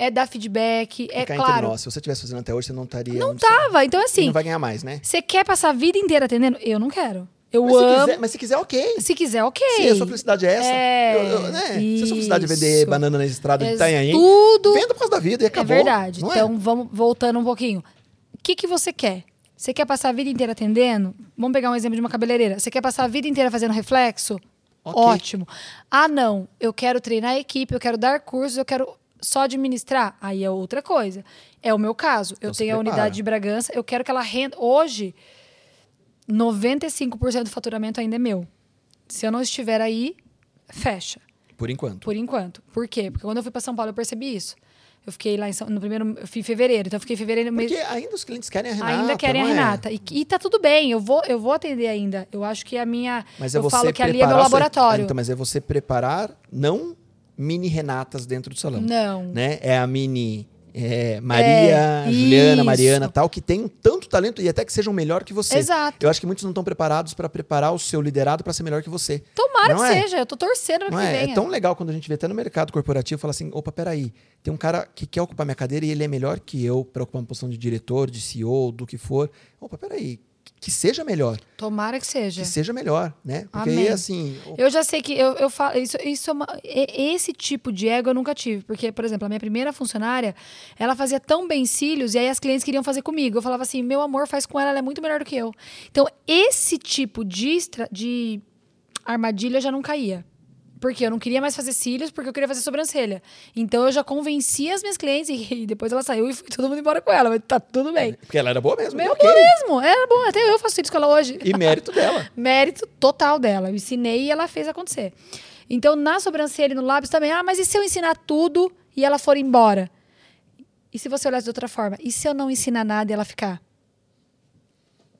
É dar feedback, é Ficar entre claro. nós. Se você estivesse fazendo até hoje, você não estaria. Não tava. Então, assim, não vai ganhar mais, né? você quer passar a vida inteira atendendo? Eu não quero. Eu Mas se, amo. quiser, mas se quiser, ok. Se quiser, ok. Se a sua felicidade é essa. É, eu- eu- né? Se a sua felicidade é vender banana na estrada de É Itanhaém, tudo venda por causa da vida e acabou. é verdade. não é? Então, vamos voltando um pouquinho. O que, que você quer? Você quer passar a vida inteira atendendo? Vamos pegar um exemplo de uma cabeleireira. Você quer passar a vida inteira fazendo reflexo? Ok. Ótimo. Ah, não. Eu quero treinar a equipe, eu quero dar cursos, eu quero só administrar. Aí é outra coisa. É o meu caso. Eu Então se tenho a unidade de Bragança, eu quero que ela renda. Hoje, 95% do faturamento ainda é meu. Se eu não estiver aí, fecha. Por enquanto. Por enquanto. Por quê? Porque quando eu fui para São Paulo, eu percebi isso. Eu fiquei lá em São, no primeiro, eu fui em fevereiro, então eu fiquei em fevereiro mês, Porque ainda os clientes querem a Renata. ainda querem a é? Renata. E, e tá tudo bem, eu vou, eu vou atender ainda. Eu acho que a minha Mas é eu você falo que ali é meu laboratório. Ah, então, mas é você preparar não mini Renatas dentro do salão. Não. Né? É a mini é, Maria, É, Juliana, isso. Mariana, tal, que tem tanto talento e até que sejam melhor que você. Exato. Eu acho que muitos não estão preparados para preparar o seu liderado para ser melhor que você. Tomara Não que é? seja, eu tô torcendo Não que é? venha. é tão legal quando a gente vê até no mercado corporativo fala assim: opa, peraí, tem um cara que quer ocupar minha cadeira e ele é melhor que eu para ocupar uma posição de diretor, de CEO, do que for. Opa, peraí, que seja melhor. Tomara que seja. Que seja melhor, né? Porque Amém. aí, assim. Eu já sei que eu, eu falo. Isso, isso é uma- esse tipo de ego eu nunca tive. Porque, por exemplo, a minha primeira funcionária, ela fazia tão bem cílios e aí as clientes queriam fazer comigo. Eu falava assim: meu amor, faz com ela, ela é muito melhor do que eu. Então, esse tipo de, de armadilha eu já não caía. Porque eu não queria mais fazer cílios, porque eu queria fazer sobrancelha. Então eu já convenci as minhas clientes e, e depois ela saiu e foi todo mundo embora com ela. Mas tá tudo bem. Porque ela era boa mesmo. Meu ok. boa mesmo, era bom. Até eu faço cílios com ela hoje. E mérito dela. Mérito total dela. Eu ensinei e ela fez acontecer. Então, na sobrancelha e no lábios também. Ah, mas e se eu ensinar tudo e ela for embora? E se você olhar de outra forma? E se eu não ensinar nada e ela ficar?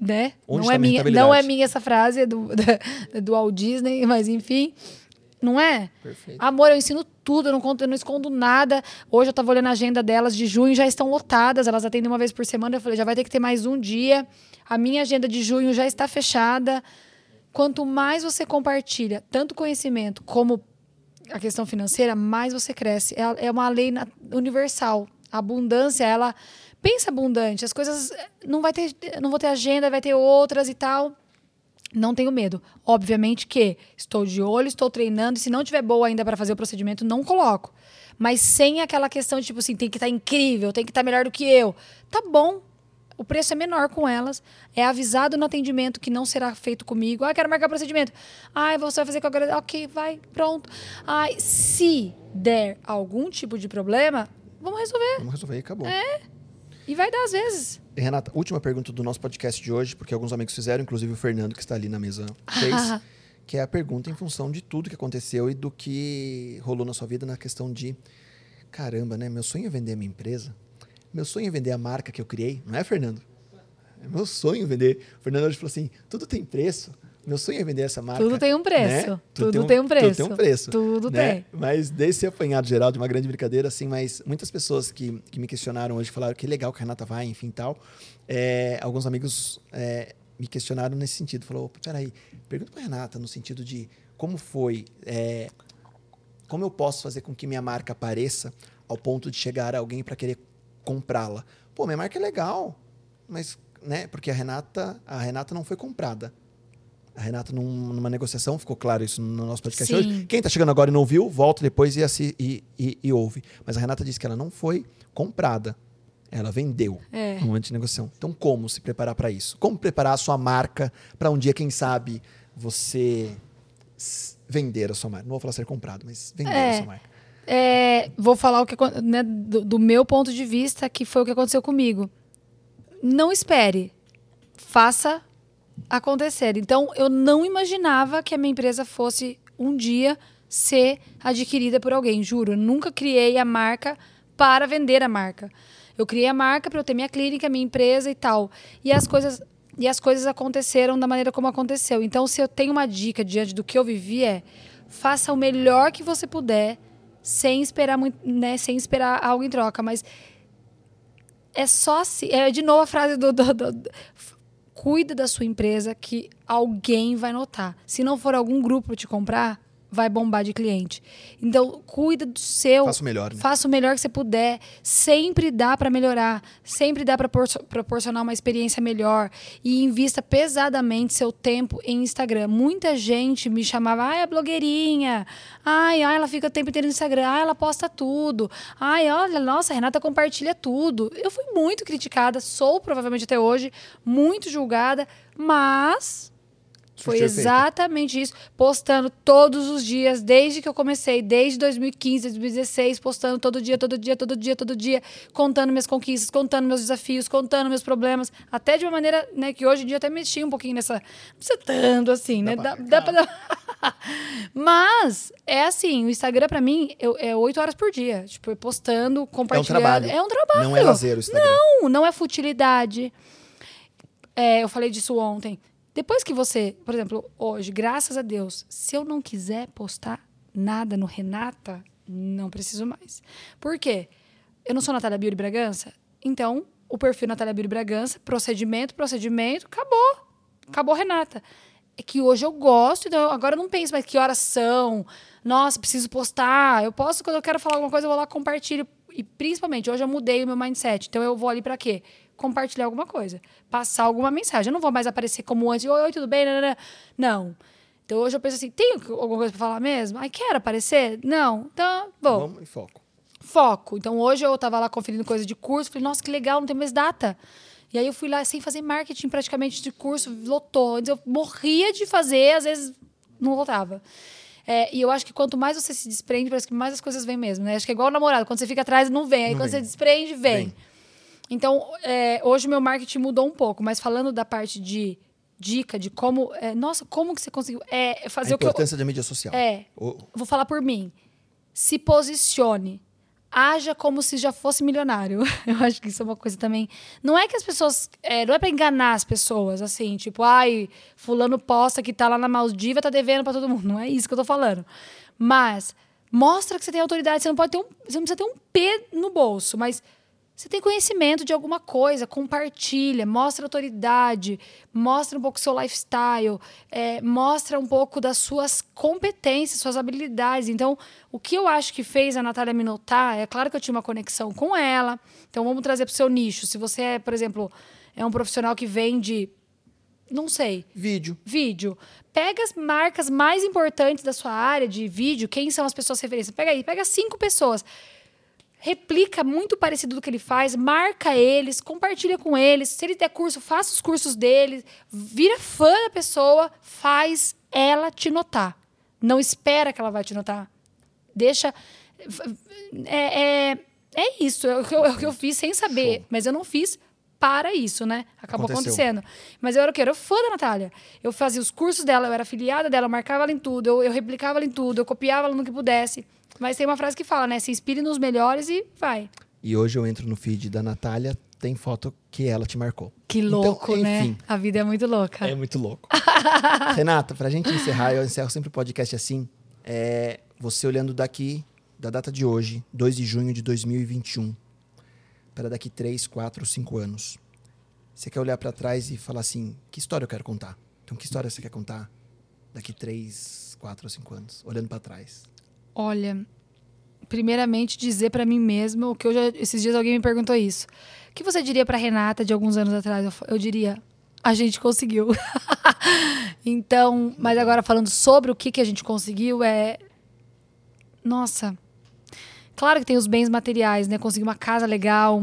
Né? Onde não tá é minha não é minha essa frase é do, da- do Walt Disney, mas enfim. Não é? Perfeito. Amor, eu ensino tudo, eu não conto, eu não escondo nada. Hoje eu tava olhando a agenda delas de junho, já estão lotadas, elas atendem uma vez por semana. Eu falei, já vai ter que ter mais um dia. A minha agenda de junho já está fechada. Quanto mais você compartilha tanto conhecimento como a questão financeira, mais você cresce. É, é uma lei universal. A abundância, ela pensa abundante. As coisas não vai ter, não vou ter agenda, vai ter outras e tal. Não tenho medo. Obviamente que estou de olho, estou treinando, e se não tiver boa ainda para fazer o procedimento, não coloco. Mas sem aquela questão de tipo assim, tem que estar tá incrível, tem que estar tá melhor do que eu. Tá bom. O preço é menor com elas. É avisado no atendimento que não será feito comigo. Ah, quero marcar procedimento. Ah, você vai fazer com a Ok, vai, pronto. Ah, se der algum tipo de problema, vamos resolver. Vamos resolver e acabou. É. E vai dar às vezes. Renata, última pergunta do nosso podcast de hoje, porque alguns amigos fizeram, inclusive o Fernando, que está ali na mesa, fez. que é a pergunta em função de tudo que aconteceu e do que rolou na sua vida na questão de caramba, né? Meu sonho é vender a minha empresa. Meu sonho é vender a marca que eu criei, não é, Fernando? É meu sonho vender. O Fernando hoje falou assim: tudo tem preço. Meu sonho é vender essa marca. Tudo tem um preço. Né? Tudo, tudo, tem um, preço. Tudo tem um preço. Tudo né? tem. Mas desse apanhado geral de uma grande brincadeira, assim, mas muitas pessoas que, que me questionaram hoje falaram que legal que a Renata vai, enfim tal. É, alguns amigos é, me questionaram nesse sentido. Falou, peraí, pergunta pra Renata no sentido de como foi, é, como eu posso fazer com que minha marca apareça ao ponto de chegar a alguém para querer comprá-la. Pô, minha marca é legal, mas, né, porque a Renata, a Renata não foi comprada. A Renata, num, numa negociação, ficou claro isso no nosso podcast Sim. hoje. Quem está chegando agora e não viu, volta depois e, assi, e, e, e, ouve. Mas a Renata disse que ela não foi comprada. Ela vendeu é. no momento de negociação. Então, como se preparar para isso? Como preparar a sua marca para um dia, quem sabe, você vender a sua marca? Não vou falar ser comprado, mas vender é. a sua marca. É, vou falar o que né, do, do meu ponto de vista, que foi o que aconteceu comigo. Não espere. Faça acontecer. Então, eu não imaginava que a minha empresa fosse um dia ser adquirida por alguém, juro. Eu nunca criei a marca para vender a marca. Eu criei a marca para eu ter minha clínica, minha empresa e tal. E as coisas e as coisas aconteceram da maneira como aconteceu. Então, se eu tenho uma dica diante do que eu vivi é: faça o melhor que você puder, sem esperar muito, né, sem esperar algo em troca, mas é só se é de novo a frase do, do, do cuida da sua empresa que alguém vai notar. Se não for algum grupo te comprar, vai bombar de cliente. Então, cuida do seu. Faça o melhor. Né? Faça o melhor que você puder. Sempre dá para melhorar. Sempre dá para proporcionar uma experiência melhor. E invista pesadamente seu tempo em Instagram. Muita gente me chamava, ai, a blogueirinha. Ai, ai, ela fica o tempo inteiro no Instagram. Ai, ela posta tudo. Ai, olha, nossa, a Renata compartilha tudo. Eu fui muito criticada, sou provavelmente até hoje, muito julgada, mas foi exatamente isso, postando todos os dias, desde que eu comecei, desde 2015, 2016, postando todo dia, todo dia, todo dia, todo dia, contando minhas conquistas, contando meus desafios, contando meus problemas, até de uma maneira, né, que hoje em dia até mexi um pouquinho nessa, não precisa tanto assim, né? Dá, dá pra... Mas é assim, o Instagram para mim é oito horas por dia, tipo, postando, compartilhando. É um trabalho. É um trabalho. Não é lazer o Instagram. Não, não é futilidade. É, eu falei disso ontem. Depois que você, por exemplo, hoje, graças a Deus, se eu não quiser postar nada no Renata, não preciso mais. Por quê? Eu não sou Natália Beauty Bragança, então o perfil Natália Beauty Bragança, procedimento, procedimento, acabou. Acabou Renata. É que hoje eu gosto, então agora eu não penso mais que horas são. Nossa, preciso postar. Eu posso, quando eu quero falar alguma coisa, eu vou lá compartilho. E principalmente, hoje eu mudei o meu mindset. Então eu vou ali para quê? Compartilhar alguma coisa, passar alguma mensagem. Eu não vou mais aparecer como antes, oi, oi tudo bem? Não. Então hoje eu penso assim, tem alguma coisa para falar mesmo? Ai, quero aparecer? Não. Então, bom. Vamos foco. Foco. Então hoje eu estava lá conferindo coisa de curso, falei, nossa, que legal, não tem mais data. E aí eu fui lá sem fazer marketing praticamente de curso, lotou. Antes eu morria de fazer, às vezes não lotava. É, e eu acho que quanto mais você se desprende, parece que mais as coisas vêm mesmo, né? Acho que é igual o namorado, quando você fica atrás, não vem. Aí não quando vem. você desprende, vem. vem. Então, é, hoje o meu marketing mudou um pouco, mas falando da parte de dica de como. É, nossa, como que você conseguiu. É, fazer o que. A importância da mídia social. É. Vou falar por mim. Se posicione. Haja como se já fosse milionário. Eu acho que isso é uma coisa também. Não é que as pessoas. É, não é para enganar as pessoas, assim, tipo, ai, fulano posta que tá lá na Maldiva, tá devendo para todo mundo. Não é isso que eu tô falando. Mas Mostra que você tem autoridade. Você não pode ter um, você não precisa ter um P no bolso, mas você tem conhecimento de alguma coisa, compartilha, mostra autoridade, mostra um pouco seu lifestyle, é, mostra um pouco das suas competências, suas habilidades. Então, o que eu acho que fez a Natália me notar, é claro que eu tinha uma conexão com ela. Então, vamos trazer para o seu nicho. Se você é, por exemplo, é um profissional que vende não sei. Vídeo. Vídeo. Pega as marcas mais importantes da sua área de vídeo, quem são as pessoas referências. Pega aí, pega cinco pessoas. Replica muito parecido do que ele faz, marca eles, compartilha com eles. Se ele der curso, faça os cursos dele, vira fã da pessoa, faz ela te notar. Não espera que ela vai te notar. Deixa. É, é, é isso, é o que eu, é o que eu fiz sem saber, Show. mas eu não fiz para isso, né? Acabou Aconteceu. acontecendo. Mas eu era o quê? Eu era fã da Natália. Eu fazia os cursos dela, eu era afiliada dela, eu marcava ela em tudo, eu, eu replicava ela em tudo, eu copiava ela no que pudesse. Mas tem uma frase que fala, né? Se inspire nos melhores e vai. E hoje eu entro no feed da Natália, tem foto que ela te marcou. Que Então, louco, né? enfim. A vida é muito louca. É muito louco. Renata, pra gente encerrar, eu encerro sempre o podcast assim. É, você olhando daqui, da data de hoje, 2 de junho de 2021, para daqui 3, 4, 5 anos. Você quer olhar pra trás e falar assim: que história eu quero contar? Então, que história você quer contar daqui 3, 4 ou 5 anos, olhando pra trás? Olha, primeiramente dizer pra mim mesma o que eu já esses dias alguém me perguntou isso. O que você diria pra Renata de alguns anos atrás? Eu, eu diria a gente conseguiu. então, mas agora falando sobre o que que a gente conseguiu é nossa. Claro que tem os bens materiais, né? Conseguir uma casa legal,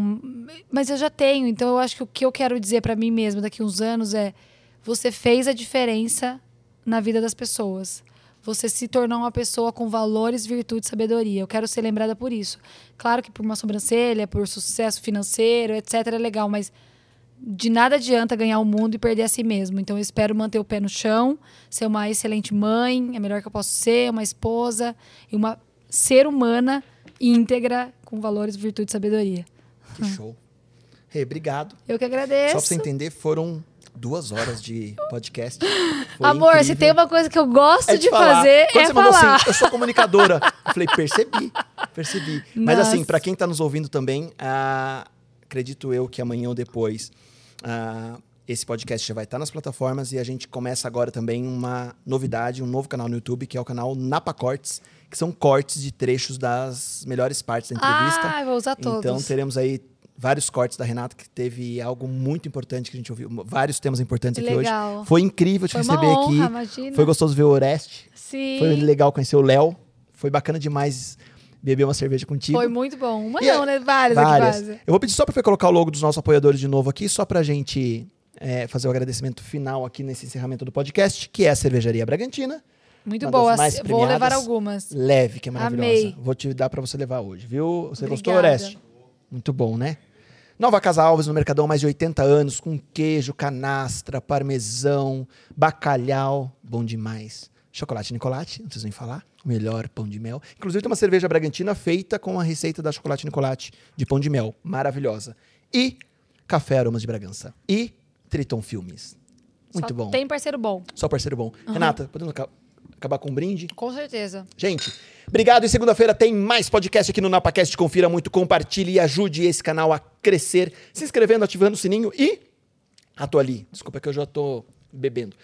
mas eu já tenho. Então eu acho que o que eu quero dizer pra mim mesma daqui uns anos é você fez a diferença na vida das pessoas. Você se tornou uma pessoa com valores, virtude e sabedoria. Eu quero ser lembrada por isso. Claro que por uma sobrancelha, por sucesso financeiro, etc, é legal, mas de nada adianta ganhar o mundo e perder a si mesmo. Então eu espero manter o pé no chão, ser uma excelente mãe, a melhor que eu posso ser, uma esposa e uma ser humana íntegra com valores, virtude e sabedoria. Que show. Rê, obrigado. Eu que agradeço. Só pra você entender, foram duas horas de podcast. Foi Amor, se incrível. tem uma coisa que eu gosto É de falar. fazer, Quando é você falar. assim, eu sou comunicadora. eu falei, percebi, percebi. Mas Nossa. assim, pra quem tá nos ouvindo também, ah, acredito eu que amanhã ou depois ah, esse podcast já vai estar nas plataformas e a gente começa agora também uma novidade, um novo canal no YouTube, que é o canal Napa Cortes, que são cortes de trechos das melhores partes da entrevista. Ah, eu vou usar todos. Então teremos aí vários cortes da Renata, que teve algo muito importante que a gente ouviu, vários temas importantes Que aqui legal. hoje. Foi incrível te Foi uma receber honra, aqui. imagina. Foi gostoso ver o Oreste. Sim. Foi legal conhecer o Léo. Foi bacana demais beber uma cerveja contigo. Foi muito bom. Uma E não, é- né? Várias, Várias. aqui quase. Eu vou pedir só para colocar o logo dos nossos apoiadores de novo aqui, só pra gente é, fazer o agradecimento final aqui nesse encerramento do podcast, que é a Cervejaria Bragantina. Muito boa. Vou levar algumas. Leve, que é maravilhosa. Amei. Vou te dar para você levar hoje, viu? Você gostou, Obrigada. Oreste? Muito bom, né? Nova Casa Alves no Mercadão, mais de 80 anos, com queijo, canastra, parmesão, bacalhau, bom demais. Chocolate Nicolate, não preciso nem falar, o melhor pão de mel. Inclusive tem uma cerveja Bragantina feita com a receita da Chocolate Nicolate de pão de mel, maravilhosa. E Café Aromas de Bragança. E Triton Filmes. Muito Só bom. Tem parceiro bom. Só parceiro bom. Renata, podemos acabar com um brinde? Com certeza. Gente, obrigado. E segunda-feira tem mais podcast aqui no NapaCast. Confira muito, compartilhe e ajude esse canal a crescer. Se inscrevendo, ativando o sininho e... Ah, tô ali. Desculpa que eu já tô bebendo.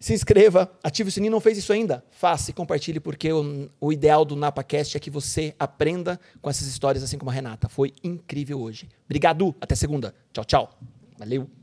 Se inscreva, ative o sininho. Não fez isso ainda? Faça e compartilhe, porque o, o ideal do NapaCast é que você aprenda com essas histórias, assim como a Renata. Foi incrível hoje. Obrigado. Até segunda. Tchau, tchau. Valeu.